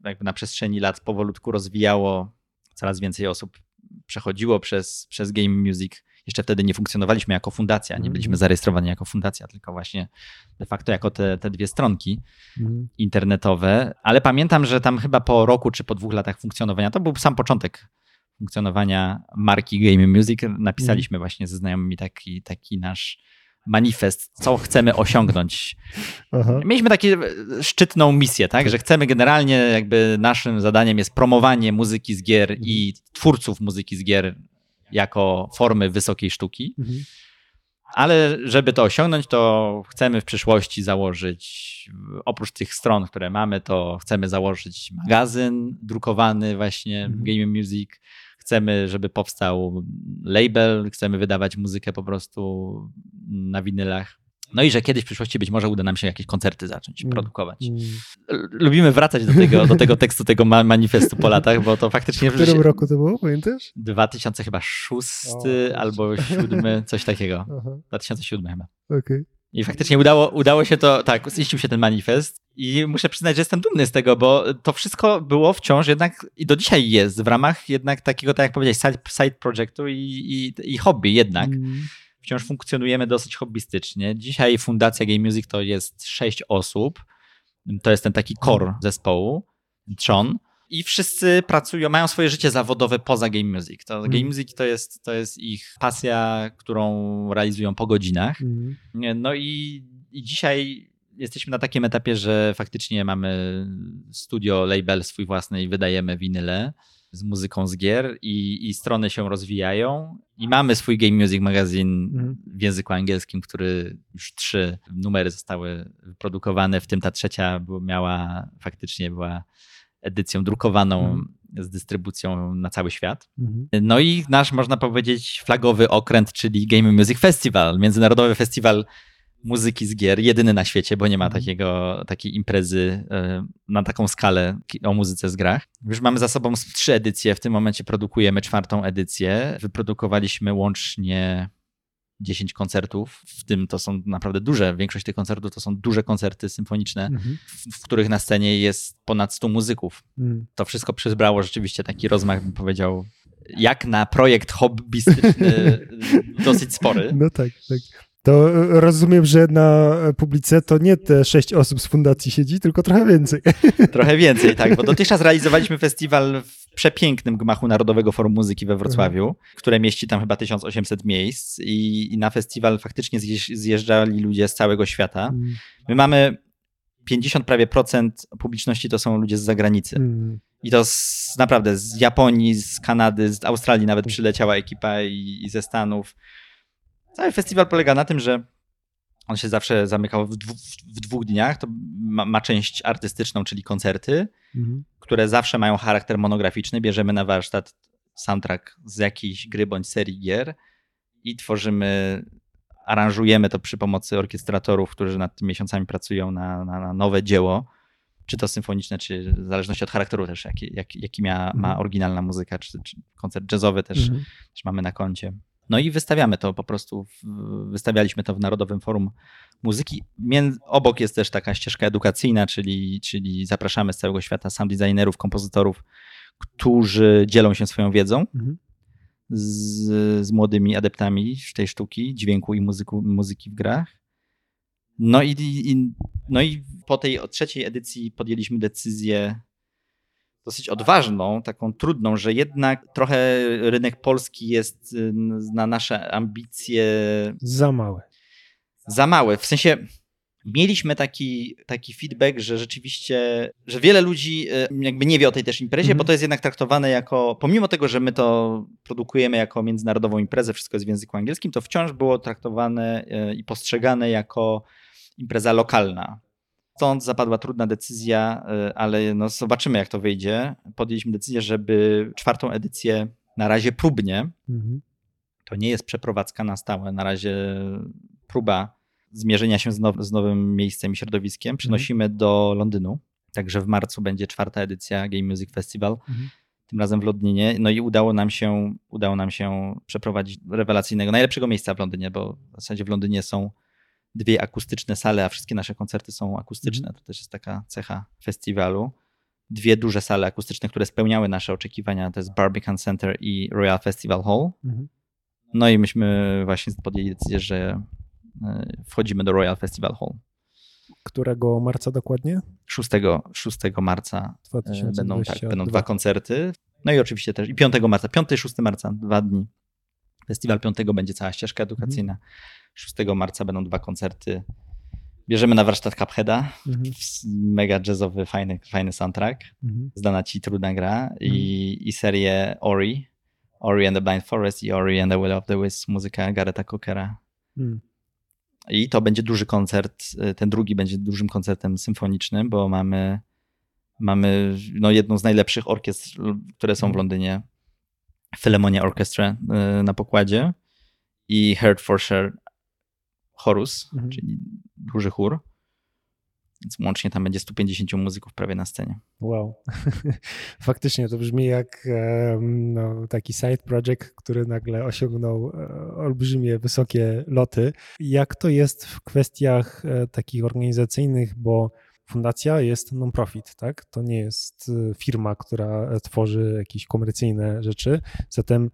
jakby na przestrzeni lat powolutku rozwijało. Coraz więcej osób przechodziło przez, przez Game Music. Jeszcze wtedy nie funkcjonowaliśmy jako fundacja, nie byliśmy Mhm. zarejestrowani jako fundacja, tylko właśnie de facto jako te, te dwie stronki Mhm. internetowe, ale pamiętam, że tam chyba po roku czy po dwóch latach funkcjonowania, to był sam początek funkcjonowania marki Game Music, napisaliśmy właśnie ze znajomymi taki, taki nasz manifest, co chcemy osiągnąć. Aha. Mieliśmy taką szczytną misję, tak, że chcemy generalnie jakby naszym zadaniem jest promowanie muzyki z gier i twórców muzyki z gier jako formy wysokiej sztuki. Mhm. Ale żeby to osiągnąć, to chcemy w przyszłości założyć, oprócz tych stron, które mamy, to chcemy założyć magazyn drukowany właśnie Mhm. Game Music. Chcemy, żeby powstał label, chcemy wydawać muzykę po prostu na winylach. No i że kiedyś w przyszłości być może uda nam się jakieś koncerty zacząć Mm. produkować. Mm. Lubimy wracać do tego, do tego tekstu, tego ma- manifestu po latach, bo to faktycznie W którym roku to było, pamiętasz? 2000 chyba szósty O, albo siódmy, coś takiego. Aha, 2007 chyba. okej. I faktycznie udało, udało się to, tak, ziścił się ten manifest i muszę przyznać, że jestem dumny z tego, bo to wszystko było wciąż jednak i do dzisiaj jest w ramach jednak takiego, tak jak powiedziałeś, side, side projectu i, i, i hobby jednak. Mm. Wciąż funkcjonujemy dosyć hobbystycznie. Dzisiaj Fundacja Game Music to jest sześć osób. To jest ten taki core zespołu, trzon. I wszyscy pracują, mają swoje życie zawodowe poza Game Music. To Mhm. Game Music to jest, to jest ich pasja, którą realizują po godzinach. Mm. No i, i dzisiaj jesteśmy na takim etapie, że faktycznie mamy studio, label swój własny i wydajemy winyle z muzyką z gier i, i strony się rozwijają i mamy swój Game Music magazyn Mhm. w języku angielskim, który już trzy numery zostały wyprodukowane, w tym ta trzecia miała faktycznie była edycją drukowaną Mhm. z dystrybucją na cały świat. Mhm. No i nasz, można powiedzieć, flagowy okręt, czyli Game Music Festival, międzynarodowy festiwal muzyki z gier, jedyny na świecie, bo nie ma Mhm. takiego, takiej imprezy e, na taką skalę o muzyce z grach. Już mamy za sobą trzy edycje, w tym momencie produkujemy czwartą edycję. Wyprodukowaliśmy łącznie 10 koncertów, w tym to są naprawdę duże, większość tych koncertów to są duże koncerty symfoniczne, Mhm. w, w których na scenie jest ponad 100 muzyków Mm. to wszystko przybrało rzeczywiście taki rozmach, bym powiedział, jak na projekt hobbystyczny dosyć spory. No tak, tak. To rozumiem, że na publice to nie te sześć osób z fundacji siedzi, tylko trochę więcej. Trochę więcej, tak, bo dotychczas realizowaliśmy festiwal w przepięknym gmachu Narodowego Forum Muzyki we Wrocławiu, które mieści tam chyba 1800 miejsc i, i na festiwal faktycznie zjeżdż- zjeżdżali ludzie z całego świata. Mm. My mamy 50 prawie procent publiczności to są ludzie z zagranicy. Mm. I to z, naprawdę z Japonii, z Kanady, z Australii nawet przyleciała ekipa i, i ze Stanów. Cały festiwal polega na tym, że on się zawsze zamykał w, dwu, w dwóch dniach. To ma, ma część artystyczną, czyli koncerty, Mhm. które zawsze mają charakter monograficzny. Bierzemy na warsztat soundtrack z jakiejś gry bądź serii gier i tworzymy, aranżujemy to przy pomocy orkiestratorów, którzy nad tym miesiącami pracują na, na, na nowe dzieło, czy to symfoniczne, czy w zależności od charakteru też, jaki, jaki, jaki ma, ma Mhm. oryginalna muzyka, czy, czy koncert jazzowy też, Mhm. też mamy na koncie. No i wystawiamy to po prostu, w, wystawialiśmy to w Narodowym Forum Muzyki. Mię- obok jest też taka ścieżka edukacyjna, czyli, czyli zapraszamy z całego świata sound designerów, kompozytorów, którzy dzielą się swoją wiedzą Mhm. z, z młodymi adeptami tej sztuki, dźwięku i muzyku, muzyki w grach. No i, i, no i po tej trzeciej edycji podjęliśmy decyzję dosyć odważną, taką trudną, że jednak trochę rynek polski jest y, na nasze ambicje Za małe. za mały. W sensie mieliśmy taki, taki feedback, że rzeczywiście, że wiele ludzi y, jakby nie wie o tej też imprezie, Mhm. bo to jest jednak traktowane jako, pomimo tego, że my to produkujemy jako międzynarodową imprezę, wszystko jest w języku angielskim, to wciąż było traktowane y, i postrzegane jako impreza lokalna. Stąd zapadła trudna decyzja, y, ale no zobaczymy jak to wyjdzie. Podjęliśmy decyzję, żeby czwartą edycję na razie próbnie, Mhm. to nie jest przeprowadzka na stałe, na razie próba zmierzenia się z, now, z nowym miejscem i środowiskiem. Przenosimy do Londynu. Także w marcu będzie czwarta edycja Game Music Festival. Mhm. tym razem w Londynie. No i udało nam się, udało nam się przeprowadzić rewelacyjnego, najlepszego miejsca w Londynie, bo w zasadzie w Londynie są dwie akustyczne sale, a wszystkie nasze koncerty są akustyczne. Mhm. To też jest taka cecha festiwalu. Dwie duże sale akustyczne, które spełniały nasze oczekiwania, to jest Barbican Center i Royal Festival Hall. Mhm. No i myśmy właśnie podjęli decyzję, że e, wchodzimy do Royal Festival Hall. Którego marca dokładnie? 6, 6 marca 2022. będą, tak, będą dwa koncerty. No i oczywiście też i 5 marca, 5 i 6 marca, dwa dni. Festiwal 5 będzie cała ścieżka edukacyjna. Mhm. 6 marca będą dwa koncerty. Bierzemy na warsztat Cupheada. Mhm. Mega jazzowy, fajny, fajny soundtrack. Mhm. Zdana ci trudna gra. I, mhm. I serię Ori. Ori and the Blind Forest i Ori and the Will of the Wisps, muzyka Garetha Cookera. Mhm. I to będzie duży koncert. Ten drugi będzie dużym koncertem symfonicznym, bo mamy, mamy no, jedną z najlepszych orkiestr, które są w mhm. Londynie. Philharmonia Orchestra y, na pokładzie i Hertfordshire chorus, mhm. czyli duży chór. Więc łącznie tam będzie 150 muzyków prawie na scenie. Wow. Faktycznie to brzmi jak no, taki side project, który nagle osiągnął e, olbrzymie, wysokie loty. Jak to jest w kwestiach e, takich organizacyjnych, bo fundacja jest non-profit, tak? To nie jest e, firma, która tworzy jakieś komercyjne rzeczy. Zatem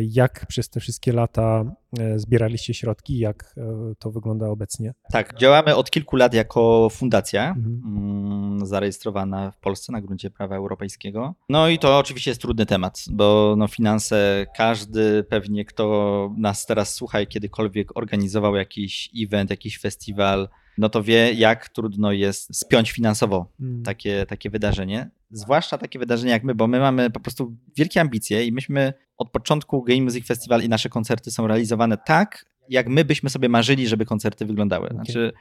jak przez te wszystkie lata e, zbieraliście środki? Jak e, to wygląda obecnie? Tak, działamy od kilku lat jako fundacja mhm. Mm, zarejestrowana w Polsce na gruncie prawa europejskiego. No i to oczywiście jest trudny temat, bo no finanse, każdy pewnie, kto nas teraz słucha i kiedykolwiek organizował jakiś event, jakiś festiwal, no to wie, jak trudno jest spiąć finansowo mm. takie, takie wydarzenie. Zwłaszcza takie wydarzenie jak my, bo my mamy po prostu wielkie ambicje i myśmy od początku Game Music Festival i nasze koncerty są realizowane tak, jak my byśmy sobie marzyli, żeby koncerty wyglądały. Znaczy,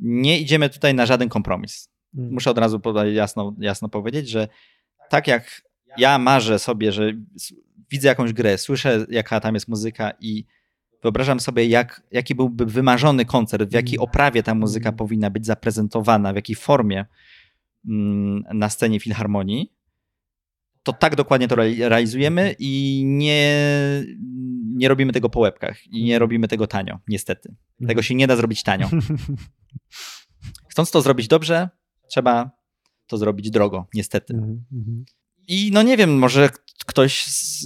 nie idziemy tutaj na żaden kompromis. Mm. Muszę od razu jasno, jasno powiedzieć, że tak jak ja marzę sobie, że widzę jakąś grę, słyszę, jaka tam jest muzyka i wyobrażam sobie, jak, jaki byłby wymarzony koncert, w jakiej mm. oprawie ta muzyka mm. powinna być zaprezentowana, w jakiej formie mm, na scenie filharmonii, to tak dokładnie to realizujemy i nie, nie robimy tego po łebkach i nie robimy tego tanio, niestety. Tego się nie da zrobić tanio. Chcąc to zrobić dobrze, trzeba to zrobić drogo, niestety. I no nie wiem, może ktoś z,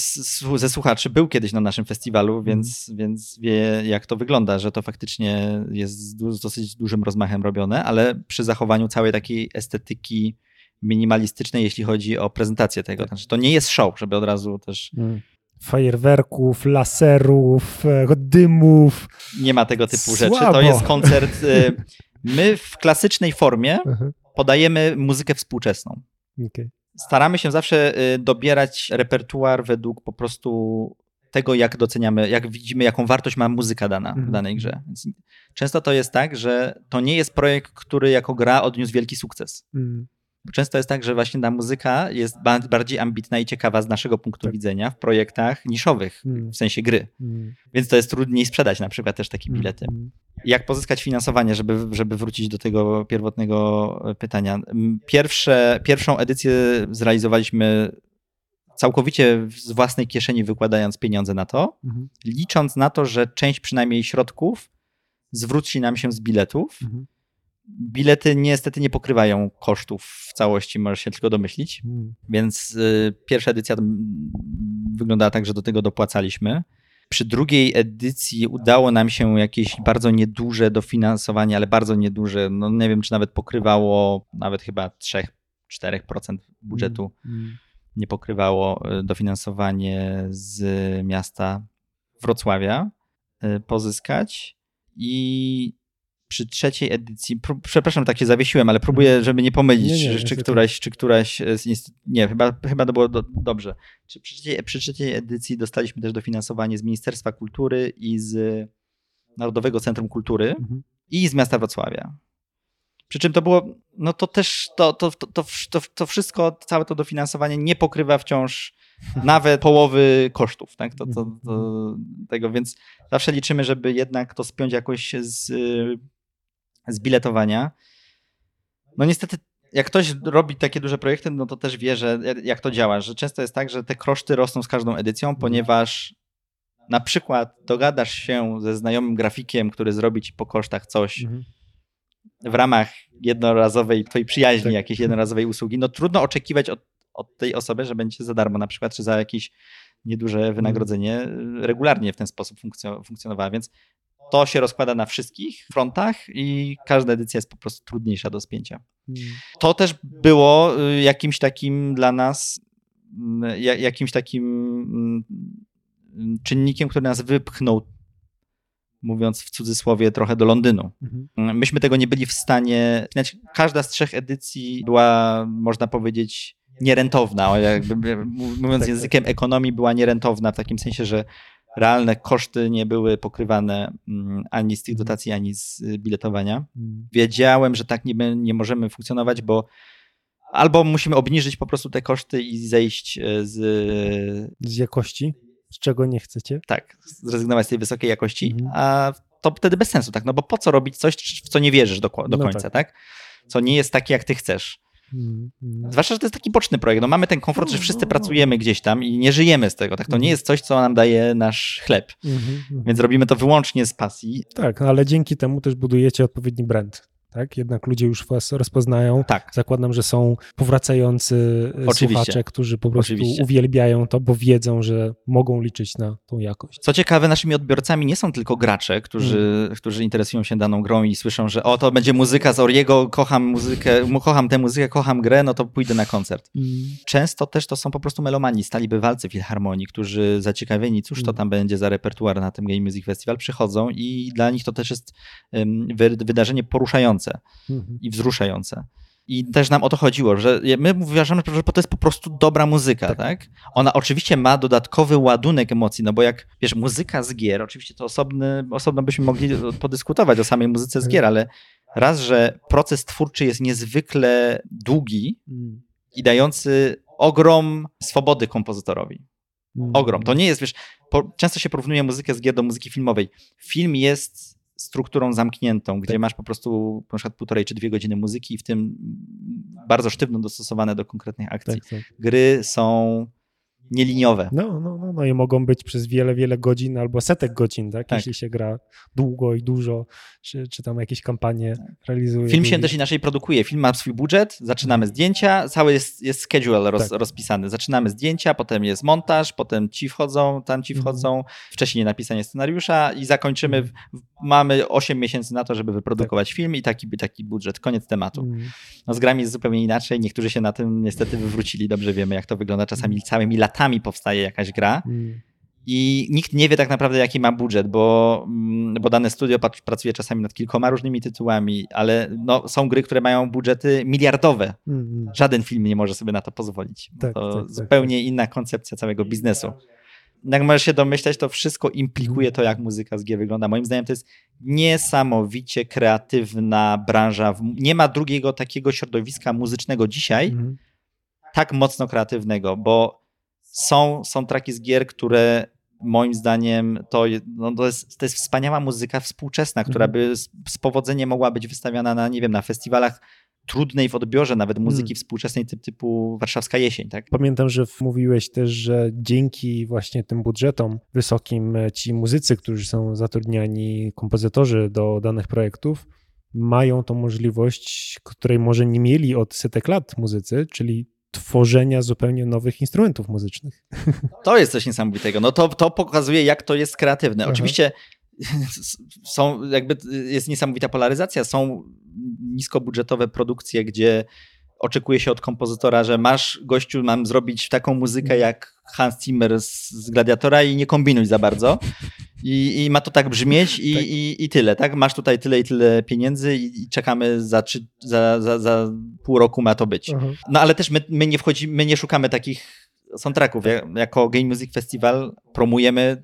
z, ze słuchaczy był kiedyś na naszym festiwalu, mhm. więc, więc wie, jak to wygląda, że to faktycznie jest z dosyć dużym rozmachem robione, ale przy zachowaniu całej takiej estetyki minimalistycznej, jeśli chodzi o prezentację tego. Znaczy, to nie jest show, żeby od razu też. Mm. Fajerwerków, laserów, e, dymów. Nie ma tego typu Słabo. rzeczy. To jest koncert. E, my w klasycznej formie mhm. podajemy muzykę współczesną. Okay staramy się zawsze y, dobierać repertuar według po prostu tego, jak doceniamy, jak widzimy, jaką wartość ma muzyka dana w mhm. danej grze. Więc często to jest tak, że to nie jest projekt, który jako gra odniósł wielki sukces. Mm. Często jest tak, że właśnie ta muzyka jest bardziej ambitna i ciekawa z naszego punktu tak. widzenia w projektach niszowych, mm. w sensie gry. Mm. Więc to jest trudniej sprzedać na przykład też takie mm. bilety. Mm. Jak pozyskać finansowanie, żeby, żeby wrócić do tego pierwotnego e, pytania? Pierwsze, pierwszą edycję zrealizowaliśmy całkowicie z własnej kieszeni, wykładając pieniądze na to, mhm. licząc na to, że część przynajmniej środków zwróci nam się z biletów. Bilety niestety nie pokrywają kosztów w całości, możesz się tylko domyślić. Hmm. Więc y, pierwsza edycja wyglądała tak, że do tego dopłacaliśmy. Przy drugiej edycji udało nam się jakieś bardzo nieduże dofinansowanie, ale bardzo nieduże, no nie wiem, czy nawet pokrywało nawet chyba 3-4% budżetu. Hmm. Nie pokrywało y, dofinansowanie z miasta Wrocławia y, pozyskać. I przy trzeciej edycji, przepraszam, tak się zawiesiłem, ale próbuję, mhm. żeby nie pomylić, nie, nie, czy, czy któraś, czy któraś, nie, chyba, chyba to było do, dobrze. Czy przy, trzeciej, przy trzeciej edycji dostaliśmy też dofinansowanie z Ministerstwa Kultury i z Narodowego Centrum Kultury mhm. i z miasta Wrocławia. Przy czym to było, no to też, to, to, to, to, to wszystko, całe to dofinansowanie nie pokrywa wciąż nawet połowy kosztów, tak? To, to, to, mhm. tego, więc zawsze liczymy, żeby jednak to spiąć jakoś z z biletowania. No niestety jak ktoś robi takie duże projekty, no to też wie, że jak to działa, że często jest tak, że te koszty rosną z każdą edycją, Mhm. ponieważ na przykład dogadasz się ze znajomym grafikiem, który zrobi ci po kosztach coś Mhm. w ramach jednorazowej twojej przyjaźni, Tak. jakiejś jednorazowej usługi, no trudno oczekiwać od, od tej osoby, że będzie za darmo na przykład, czy za jakieś nieduże wynagrodzenie y, regularnie w ten sposób funkcjo- funkcjonowała, więc to się rozkłada na wszystkich frontach i każda edycja jest po prostu trudniejsza do spięcia. Mhm. To też było y, jakimś takim dla nas, mm, ja- jakimś takim mm, mm, czynnikiem, który nas wypchnął, mówiąc w cudzysłowie, trochę do Londynu. Mhm. Myśmy tego nie byli w stanie. Znaczy, każda z trzech edycji była, można powiedzieć, nierentowna. Jakby, mówiąc Tak, językiem ekonomii, była nierentowna w takim sensie, że realne koszty nie były pokrywane mm, ani z tych dotacji, ani z y, biletowania. Mhm. Wiedziałem, że tak nie, nie możemy funkcjonować, bo albo musimy obniżyć po prostu te koszty i zejść e, z, Z jakości, z czego nie chcecie. tak, zrezygnować z tej wysokiej jakości, Mhm. a to wtedy bez sensu, tak? No bo po co robić coś, w co nie wierzysz do, do No końca, tak. tak. Co nie jest takie, jak ty chcesz. Mhm. Mhm. Zwłaszcza, że to jest taki boczny projekt. No mamy ten komfort, że No, wszyscy no, no. pracujemy gdzieś tam i nie żyjemy z tego, tak? To nie Mhm. jest coś, co nam daje nasz chleb. Mhm. Mhm. Więc robimy to wyłącznie z pasji. Tak, ale dzięki temu też budujecie odpowiedni brand. Tak? Jednak ludzie już was rozpoznają. Tak. Zakładam, że są powracający e, Oczywiście. słuchacze, którzy po prostu Oczywiście. uwielbiają to, bo wiedzą, że mogą liczyć na tą jakość. Co ciekawe, naszymi odbiorcami nie są tylko gracze, którzy, Mhm. którzy interesują się daną grą i słyszą, że o, to będzie muzyka z Oriego, kocham muzykę, mu- kocham tę muzykę, kocham grę, no to pójdę na koncert. Często też to są po prostu melomani, stali bywalcy filharmonii, którzy zaciekawieni, cóż to Mhm. tam będzie za repertuar na tym Game Music Festival, przychodzą i dla nich to też jest wydarzenie poruszające Mhm. i wzruszające. I też nam o to chodziło, że my uważamy, że to jest po prostu dobra muzyka, tak. Tak. Ona oczywiście ma dodatkowy ładunek emocji, no bo jak, wiesz, muzyka z gier, oczywiście to osobny, osobno byśmy mogli podyskutować o samej muzyce z gier, ale raz, że proces twórczy jest niezwykle długi Mhm. i dający ogrom swobody kompozytorowi. Ogrom. To nie jest, wiesz, po, często się porównuje muzykę z gier do muzyki filmowej. Film jest strukturą zamkniętą, gdzie Tak. masz po prostu na przykład półtorej czy dwie godziny muzyki, w tym bardzo sztywno dostosowane do konkretnych akcji. Tak, tak. Gry są nieliniowe. No, no, no, no i mogą być przez wiele, wiele godzin albo setek godzin, tak? Tak. Jeśli się gra długo i dużo, czy, czy tam jakieś kampanie realizuje. Film się też inaczej produkuje. Film ma swój budżet, zaczynamy zdjęcia, cały jest, jest schedule roz, Tak. rozpisany. Zaczynamy zdjęcia, potem jest montaż, potem ci wchodzą, tam ci Mhm. wchodzą, wcześniej napisanie scenariusza i zakończymy. W, Mhm. w, mamy 8 miesięcy na to, żeby wyprodukować film i taki, taki budżet. Koniec tematu. Mm. No z grami jest zupełnie inaczej. Niektórzy się na tym niestety wywrócili. Dobrze wiemy, jak to wygląda. Czasami całymi latami powstaje jakaś gra Mm. i nikt nie wie tak naprawdę, jaki ma budżet, bo, mm, bo dane studio pracuje czasami nad kilkoma różnymi tytułami, ale no, są gry, które mają budżety miliardowe. Mm, mm. Żaden film nie może sobie na to pozwolić. Tak, to tak, tak, zupełnie inna koncepcja całego biznesu. Jak możesz się domyślać, to wszystko implikuje to, jak muzyka z gier wygląda. Moim zdaniem to jest niesamowicie kreatywna branża. Nie ma drugiego takiego środowiska muzycznego dzisiaj, Mhm. tak mocno kreatywnego, bo są soundtracki z gier, które moim zdaniem to, no to, jest, to jest wspaniała muzyka współczesna, która Mhm. by z, z powodzeniem mogła być wystawiana na, nie wiem, na festiwalach trudnej w odbiorze nawet muzyki Mm. współczesnej typ, typu Warszawska Jesień, tak? Pamiętam, że mówiłeś też, że dzięki właśnie tym budżetom wysokim e, ci muzycy, którzy są zatrudniani, kompozytorzy do danych projektów, mają tą możliwość, której może nie mieli od setek lat muzycy, czyli tworzenia zupełnie nowych instrumentów muzycznych. To jest coś niesamowitego. No to, to pokazuje, jak to jest kreatywne. Aha. Oczywiście są, jakby jest niesamowita polaryzacja. Są niskobudżetowe produkcje, gdzie oczekuje się od kompozytora, że masz, gościu, mam zrobić taką muzykę jak Hans Zimmer z, z Gladiatora i nie kombinuj za bardzo. I, i ma to tak brzmieć i, Tak. i, i tyle, tak? Masz tutaj tyle i tyle pieniędzy i, i czekamy za, trzy, za, za, za pół roku ma to być. No ale też my, my nie wchodzimy, my nie szukamy takich soundtracków. Ja- Jako Game Music Festival promujemy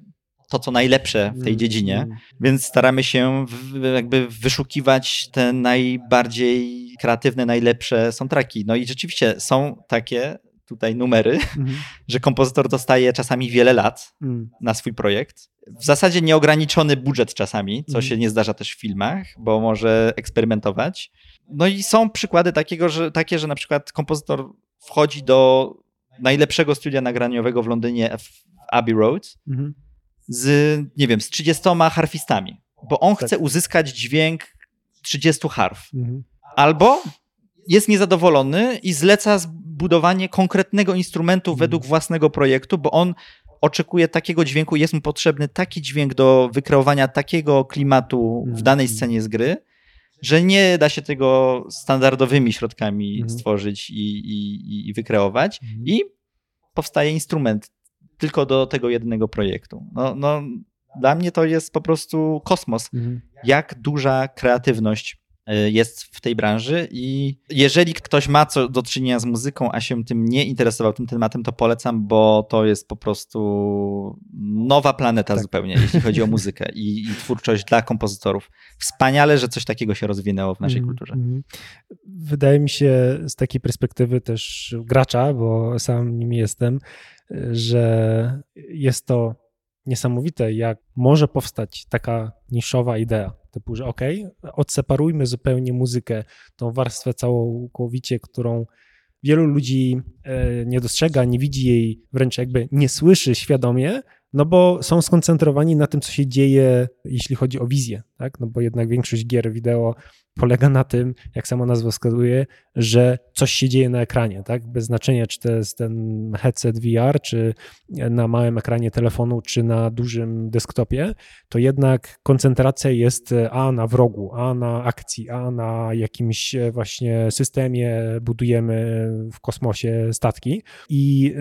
to, co najlepsze w tej Mm, dziedzinie, mm. więc staramy się w, jakby wyszukiwać te najbardziej kreatywne, najlepsze soundtracki. No i rzeczywiście są takie tutaj numery, mhm. że kompozytor dostaje czasami wiele lat mhm. na swój projekt. W zasadzie nieograniczony budżet czasami, co mhm. się nie zdarza też w filmach, bo może eksperymentować. No i są przykłady takiego, że, takie, że na przykład kompozytor wchodzi do najlepszego studia nagraniowego w Londynie w Abbey Road mhm. Z, nie wiem, z 30 harfistami, bo on tak. chce uzyskać dźwięk 30 harf. Mhm. Albo jest niezadowolony i zleca zbudowanie konkretnego instrumentu mhm. według własnego projektu, bo on oczekuje takiego dźwięku, jest mu potrzebny taki dźwięk do wykreowania takiego klimatu w mhm. danej scenie z gry, że nie da się tego standardowymi środkami mhm. stworzyć i, i, i wykreować. I powstaje instrument tylko do tego jednego projektu. No, no, dla mnie to jest po prostu kosmos. Jak duża kreatywność Y, jest w tej branży i jeżeli ktoś ma co do czynienia z muzyką, a się tym nie interesował, tym tematem, to polecam, bo to jest po prostu nowa planeta tak. zupełnie, jeśli chodzi o muzykę i, i, twórczość dla kompozytorów. Wspaniale, że coś takiego się rozwinęło w naszej mm, kulturze. Mm. Wydaje mi się z takiej perspektywy też gracza, bo sam nim jestem, że jest to niesamowite, jak może powstać taka niszowa idea typu, że ok, odseparujmy zupełnie muzykę, tą warstwę całkowicie, którą wielu ludzi e, nie dostrzega, nie widzi jej, wręcz jakby nie słyszy świadomie, no bo są skoncentrowani na tym, co się dzieje, jeśli chodzi o wizję, tak? No bo jednak większość gier wideo polega na tym, jak sama nazwa wskazuje, że coś się dzieje na ekranie, tak? Bez znaczenia, czy to jest ten headset VR, czy na małym ekranie telefonu, czy na dużym desktopie, to jednak koncentracja jest a na wrogu, a na akcji, a na jakimś właśnie systemie budujemy w kosmosie statki i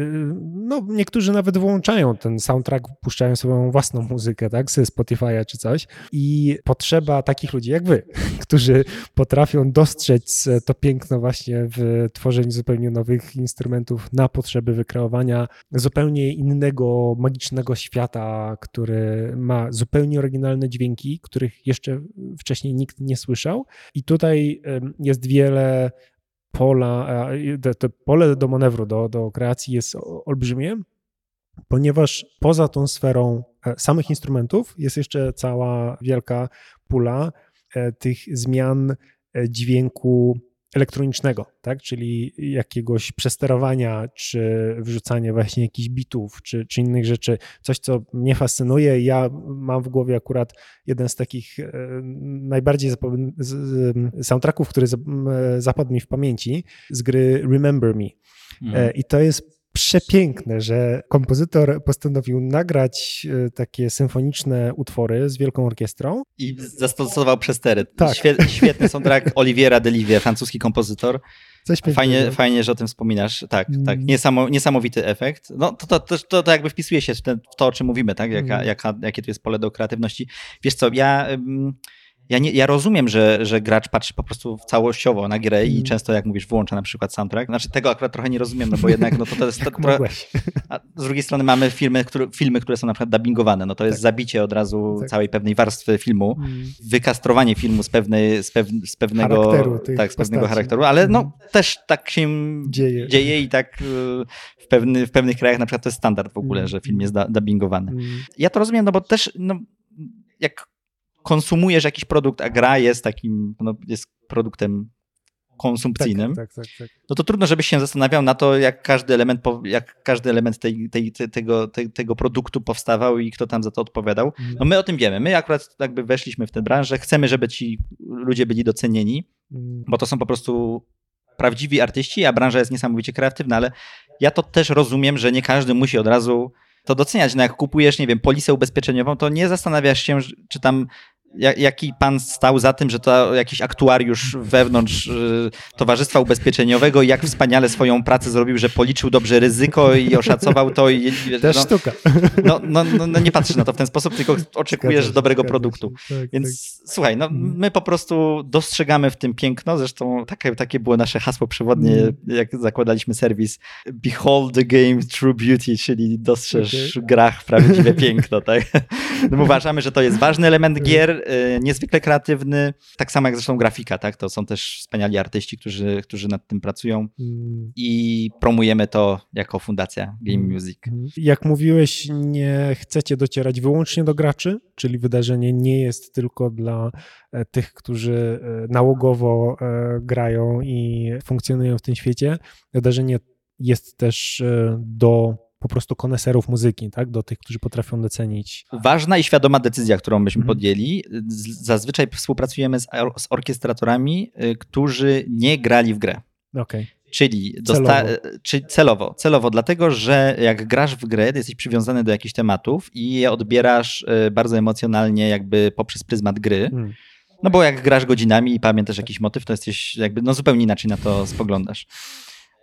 no, niektórzy nawet włączają ten soundtrack, puszczają swoją własną muzykę, tak? Ze Spotify'a czy coś i potrzeba takich ludzi jak wy, którzy potrafią dostrzec to piękno właśnie w tworzeniu zupełnie nowych instrumentów na potrzeby wykreowania zupełnie innego, magicznego świata, który ma zupełnie oryginalne dźwięki, których jeszcze wcześniej nikt nie słyszał. I tutaj jest wiele pola, to pole do manewru, do, do kreacji jest olbrzymie, ponieważ poza tą sferą e, samych instrumentów jest jeszcze cała wielka pula E, tych zmian e, dźwięku elektronicznego, tak? czyli jakiegoś przesterowania, czy wrzucania właśnie jakichś bitów, czy, czy innych rzeczy. Coś, co mnie fascynuje. Ja mam w głowie akurat jeden z takich najbardziej soundtracków, który zapadł mi w pamięci z gry Remember Me. Mm. I to jest przepiękne, że kompozytor postanowił nagrać e, takie symfoniczne utwory z wielką orkiestrą. I zastosował przestery. Tak. świetny soundtrack Oliviera Delivie, francuski kompozytor. Coś fajnie, fajnie, że o tym wspominasz. Tak, mm. tak. Niesamo, niesamowity efekt. No, to, to, to, to, to jakby wpisuje się w, ten, w, to, o czym mówimy, tak? Jaka, mm. jaka, jakie tu jest pole do kreatywności. Wiesz co, ja... ja, nie, ja rozumiem, że, że gracz patrzy po prostu całościowo na grę i mm. często, jak mówisz, włącza na przykład soundtrack. Znaczy, tego akurat trochę nie rozumiem, no bo jednak no to, to jest. To, to, a z drugiej strony mamy filmy które, filmy, które są na przykład dubbingowane. No to jest tak. zabicie od razu tak. całej pewnej warstwy filmu, mm. wykastrowanie filmu z, pewnej, z, pew, z pewnego charakteru, tak, z pewnego charakteru, ale no mm. też tak się dzieje, dzieje i tak y, w, pewny, w pewnych krajach na przykład to jest standard w ogóle, mm. że film jest dubbingowany. Mm. Ja to rozumiem, no bo też no, jak konsumujesz jakiś produkt, a gra jest takim, no, jest produktem konsumpcyjnym, tak, tak, tak, tak, no to trudno, żebyś się zastanawiał na to, jak każdy element, jak każdy element tej, tej, tej tego, tego produktu powstawał i kto tam za to odpowiadał. Mhm. No my o tym wiemy. My akurat jakby weszliśmy w tę branżę, chcemy, żeby ci ludzie byli docenieni, mm. bo to są po prostu prawdziwi artyści, a branża jest niesamowicie kreatywna, ale ja to też rozumiem, że nie każdy musi od razu to doceniać. No jak kupujesz, nie wiem, polisę ubezpieczeniową, to nie zastanawiasz się, czy tam jaki pan stał za tym, że to jakiś aktuariusz wewnątrz y, Towarzystwa Ubezpieczeniowego jak wspaniale swoją pracę zrobił, że policzył dobrze ryzyko i oszacował to. I, Też no, sztuka. No, no, no, no, nie patrzysz na to w ten sposób, tylko oczekujesz dobrego produktu. Tak, Więc tak. słuchaj, no, mm. my po prostu dostrzegamy w tym piękno, zresztą takie, takie było nasze hasło przewodnie, mm. jak zakładaliśmy serwis Behold the game true beauty, czyli dostrzeż okay. grach prawdziwe piękno. Tak? No, uważamy, że to jest ważny element gier, niezwykle kreatywny, tak samo jak zresztą grafika, tak? To są też wspaniali artyści, którzy, którzy nad tym pracują Mm. i promujemy to jako fundacja Game Music. Jak mówiłeś, nie chcecie docierać wyłącznie do graczy, czyli wydarzenie nie jest tylko dla e, tych, którzy e, nałogowo e, grają i funkcjonują w tym świecie. Wydarzenie jest też do po prostu koneserów muzyki, tak? do tych, którzy potrafią docenić. Ważna i świadoma decyzja, którą myśmy Mhm. podjęli. Zazwyczaj współpracujemy z, or- z orkiestratorami, y, którzy nie grali w grę. Okej. Czyli Celowo. dosta- czy celowo, celowo, dlatego że jak grasz w grę, jesteś przywiązany do jakichś tematów i je odbierasz y, bardzo emocjonalnie, jakby poprzez pryzmat gry. Mm. No bo jak grasz godzinami i pamiętasz jakiś motyw, to jesteś jakby no zupełnie inaczej na to spoglądasz.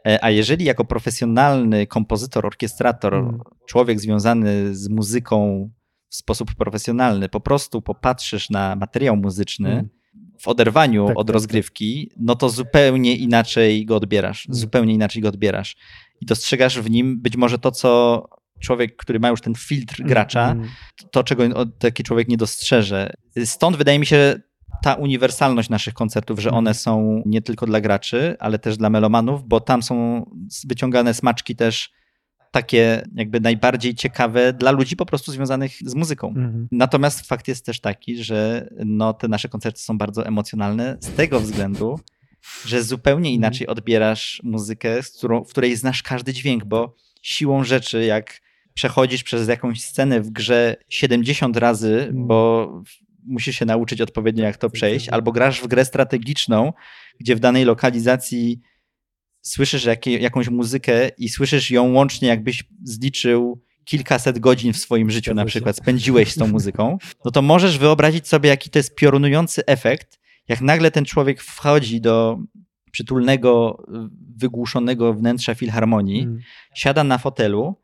E, A jeżeli jako profesjonalny kompozytor, orkiestrator, Mm. człowiek związany z muzyką w sposób profesjonalny, po prostu popatrzysz na materiał muzyczny Mm. w oderwaniu Tak, od tak, rozgrywki, no to zupełnie inaczej go odbierasz. Mm. Zupełnie inaczej go odbierasz. I dostrzegasz w nim być może to, co człowiek, który ma już ten filtr gracza, Mm. to, czego taki człowiek nie dostrzeże. Stąd wydaje mi się ta uniwersalność naszych koncertów, że one są nie tylko dla graczy, ale też dla melomanów, bo tam są wyciągane smaczki też takie jakby najbardziej ciekawe dla ludzi po prostu związanych z muzyką. Mhm. Natomiast fakt jest też taki, że no, te nasze koncerty są bardzo emocjonalne z tego względu, że zupełnie Mhm. inaczej odbierasz muzykę, którą, w której znasz każdy dźwięk, bo siłą rzeczy, jak przechodzisz przez jakąś scenę w grze 70 razy, Mhm. bo musisz się nauczyć odpowiednio, jak to przejść, Zdecydowanie. albo grasz w grę strategiczną, gdzie w danej lokalizacji słyszysz jakie, jakąś muzykę i słyszysz ją łącznie, jakbyś zliczył kilkaset godzin w swoim życiu na przykład spędziłeś z tą muzyką, no to możesz wyobrazić sobie, jaki to jest piorunujący efekt, jak nagle ten człowiek wchodzi do przytulnego, wygłuszonego wnętrza filharmonii, Mm. siada na fotelu,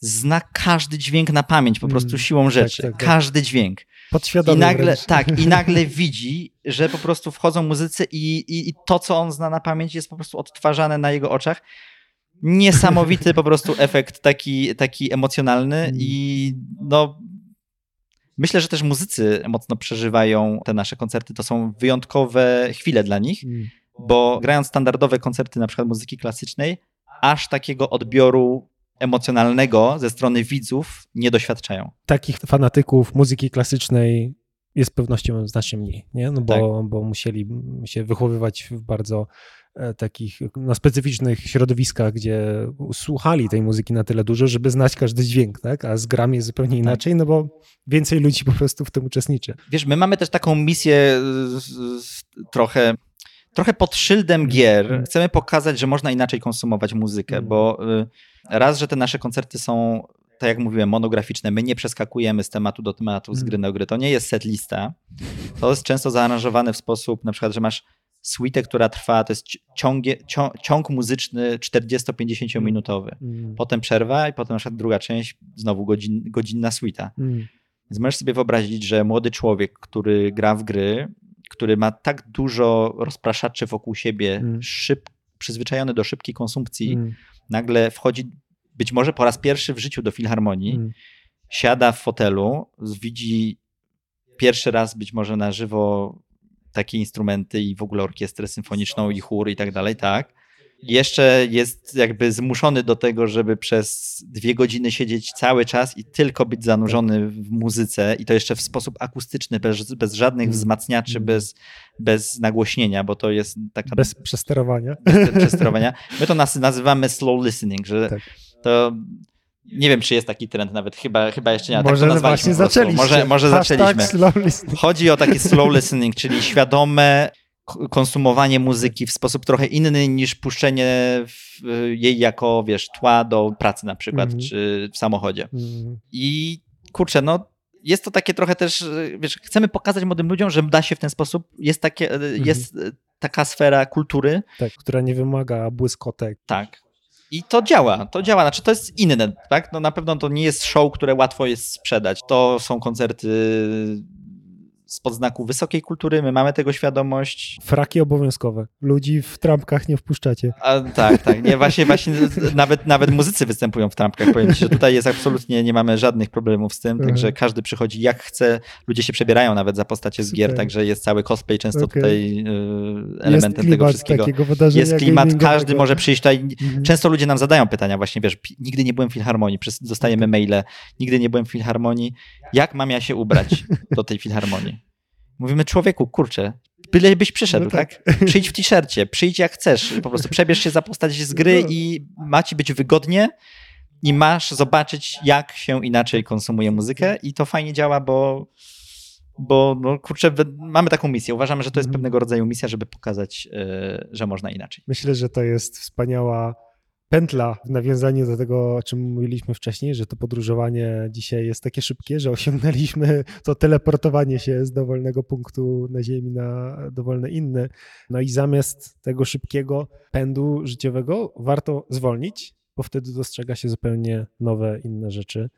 zna każdy dźwięk na pamięć, po prostu Mm, siłą rzeczy. tak, tak. Każdy dźwięk. I Podświadomie nagle, wręcz. tak, i nagle widzi, że po prostu wchodzą muzycy i, i, i to, co on zna na pamięć, jest po prostu odtwarzane na jego oczach. Niesamowity po prostu efekt taki, taki emocjonalny Mm. i no. Myślę, że też muzycy mocno przeżywają te nasze koncerty. To są wyjątkowe chwile dla nich, Mm. bo grając standardowe koncerty, na przykład muzyki klasycznej, aż takiego odbioru emocjonalnego ze strony widzów nie doświadczają. takich fanatyków muzyki klasycznej jest z pewnością znacznie mniej, nie? No bo, Tak. bo musieli się wychowywać w bardzo e, takich no, specyficznych środowiskach, gdzie słuchali tej muzyki na tyle dużo, żeby znać każdy dźwięk, tak? A z grami jest zupełnie Tak. inaczej, no bo więcej ludzi po prostu w tym uczestniczy. Wiesz, my mamy też taką misję trochę, trochę pod szyldem gier. Chcemy pokazać, że można inaczej konsumować muzykę, Mhm. bo y, raz, że te nasze koncerty są, tak jak mówiłem, monograficzne. My nie przeskakujemy z tematu do tematu, z Mhm. gry na gry. To nie jest set lista. To jest często zaaranżowane w sposób, na przykład, że masz suite, która trwa, to jest ciągie, cią, ciąg muzyczny 40-50 minutowy. Mm. Potem przerwa i potem na przykład druga część, znowu godzin, godzinna suita. Mm. Więc możesz sobie wyobrazić, że młody człowiek, który gra w gry, który ma tak dużo rozpraszaczy wokół siebie, Mm. szyb, przyzwyczajony do szybkiej konsumpcji, Mm. nagle wchodzi być może po raz pierwszy w życiu do filharmonii, Mm. siada w fotelu, widzi pierwszy raz być może na żywo takie instrumenty i w ogóle orkiestrę symfoniczną i chór i tak dalej, tak. Jeszcze jest jakby zmuszony do tego, żeby przez dwie godziny siedzieć cały czas i tylko być zanurzony w muzyce i to jeszcze w sposób akustyczny, bez, bez żadnych Mm. wzmacniaczy, Mm. bez, bez nagłośnienia, bo to jest taka Bez przesterowania. bez przesterowania. My to nazywamy slow listening, że Tak. to nie wiem, czy jest taki trend nawet, chyba, chyba jeszcze nie, ale Może tak właśnie zaczęliście. Może, może zaczęliśmy. Chodzi o taki slow listening, czyli świadome konsumowanie muzyki w sposób trochę inny niż puszczenie jej jako, wiesz, tła do pracy na przykład, Mhm. czy w samochodzie. Mm. I kurczę, no jest to takie trochę też, wiesz, chcemy pokazać młodym ludziom, że da się w ten sposób, jest, takie, y, jest y, taka sfera kultury, Tak, która nie wymaga błyskotek. tak. I to działa, to działa, znaczy to jest inne, tak? No na pewno to nie jest show, które łatwo jest sprzedać. To są koncerty spod znaku wysokiej kultury, my mamy tego świadomość. Fraki obowiązkowe. Ludzi w trampkach nie wpuszczacie. A, tak, tak. Nie, właśnie, właśnie nawet, nawet muzycy występują w trampkach. Powiem ci, że tutaj jest absolutnie, nie mamy żadnych problemów z tym, Mhm. także każdy przychodzi jak chce. Ludzie się przebierają nawet za postacie z gier, Super. także jest cały cosplay często Okej. tutaj y, elementem tego wszystkiego. Jest klimat, każdy może przyjść tutaj. Mhm. Często ludzie nam zadają pytania właśnie, wiesz, nigdy nie byłem w filharmonii, dostajemy maile, nigdy nie byłem w filharmonii, jak mam ja się ubrać do tej filharmonii? Mówimy, człowieku, kurczę, byle byś przyszedł, No tak. tak. Przyjdź w t-shircie, przyjdź jak chcesz, po prostu przebierz się za postać z gry No. i ma ci być wygodnie i masz zobaczyć, jak się inaczej konsumuje muzykę i to fajnie działa, bo bo no, kurczę, mamy taką misję. Uważamy, że to jest Mhm. pewnego rodzaju misja, żeby pokazać, yy, że można inaczej. Myślę, że to jest wspaniała pętla w nawiązaniu do tego, o czym mówiliśmy wcześniej, że to podróżowanie dzisiaj jest takie szybkie, że osiągnęliśmy to teleportowanie się z dowolnego punktu na Ziemi na dowolny inny. No i zamiast tego szybkiego pędu życiowego warto zwolnić, bo wtedy dostrzega się zupełnie nowe, inne rzeczy.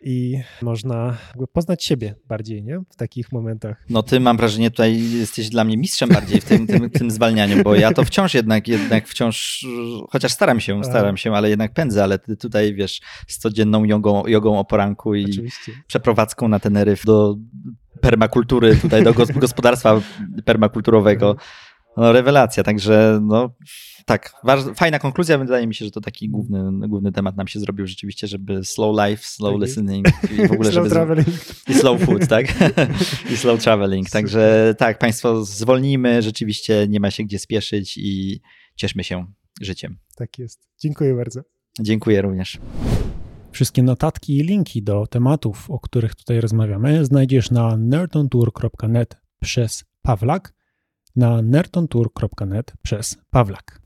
I można poznać siebie bardziej, nie? W takich momentach. No ty mam wrażenie, tutaj jesteś dla mnie mistrzem bardziej w tym, tym, tym zwalnianiu, bo ja to wciąż jednak, jednak wciąż, chociaż staram się, staram się, ale jednak pędzę, ale ty tutaj wiesz, z codzienną jogą, jogą o poranku i Oczywiście. przeprowadzką na Teneryf do permakultury, tutaj do gos- gospodarstwa permakulturowego. No rewelacja, także no tak, fajna konkluzja, wydaje mi się, że to taki główny, główny temat nam się zrobił rzeczywiście, żeby slow life, slow Tak jest. listening i w ogóle, Slow żeby... traveling. i slow food, tak? I slow traveling. Także tak, Państwo zwolnijmy, rzeczywiście nie ma się gdzie spieszyć i cieszmy się życiem. Tak jest. Dziękuję bardzo. Dziękuję również. Wszystkie notatki i linki do tematów, o których tutaj rozmawiamy, znajdziesz na nerdontour.net przez Pawlak, na nerdontour.net przez Pawlak.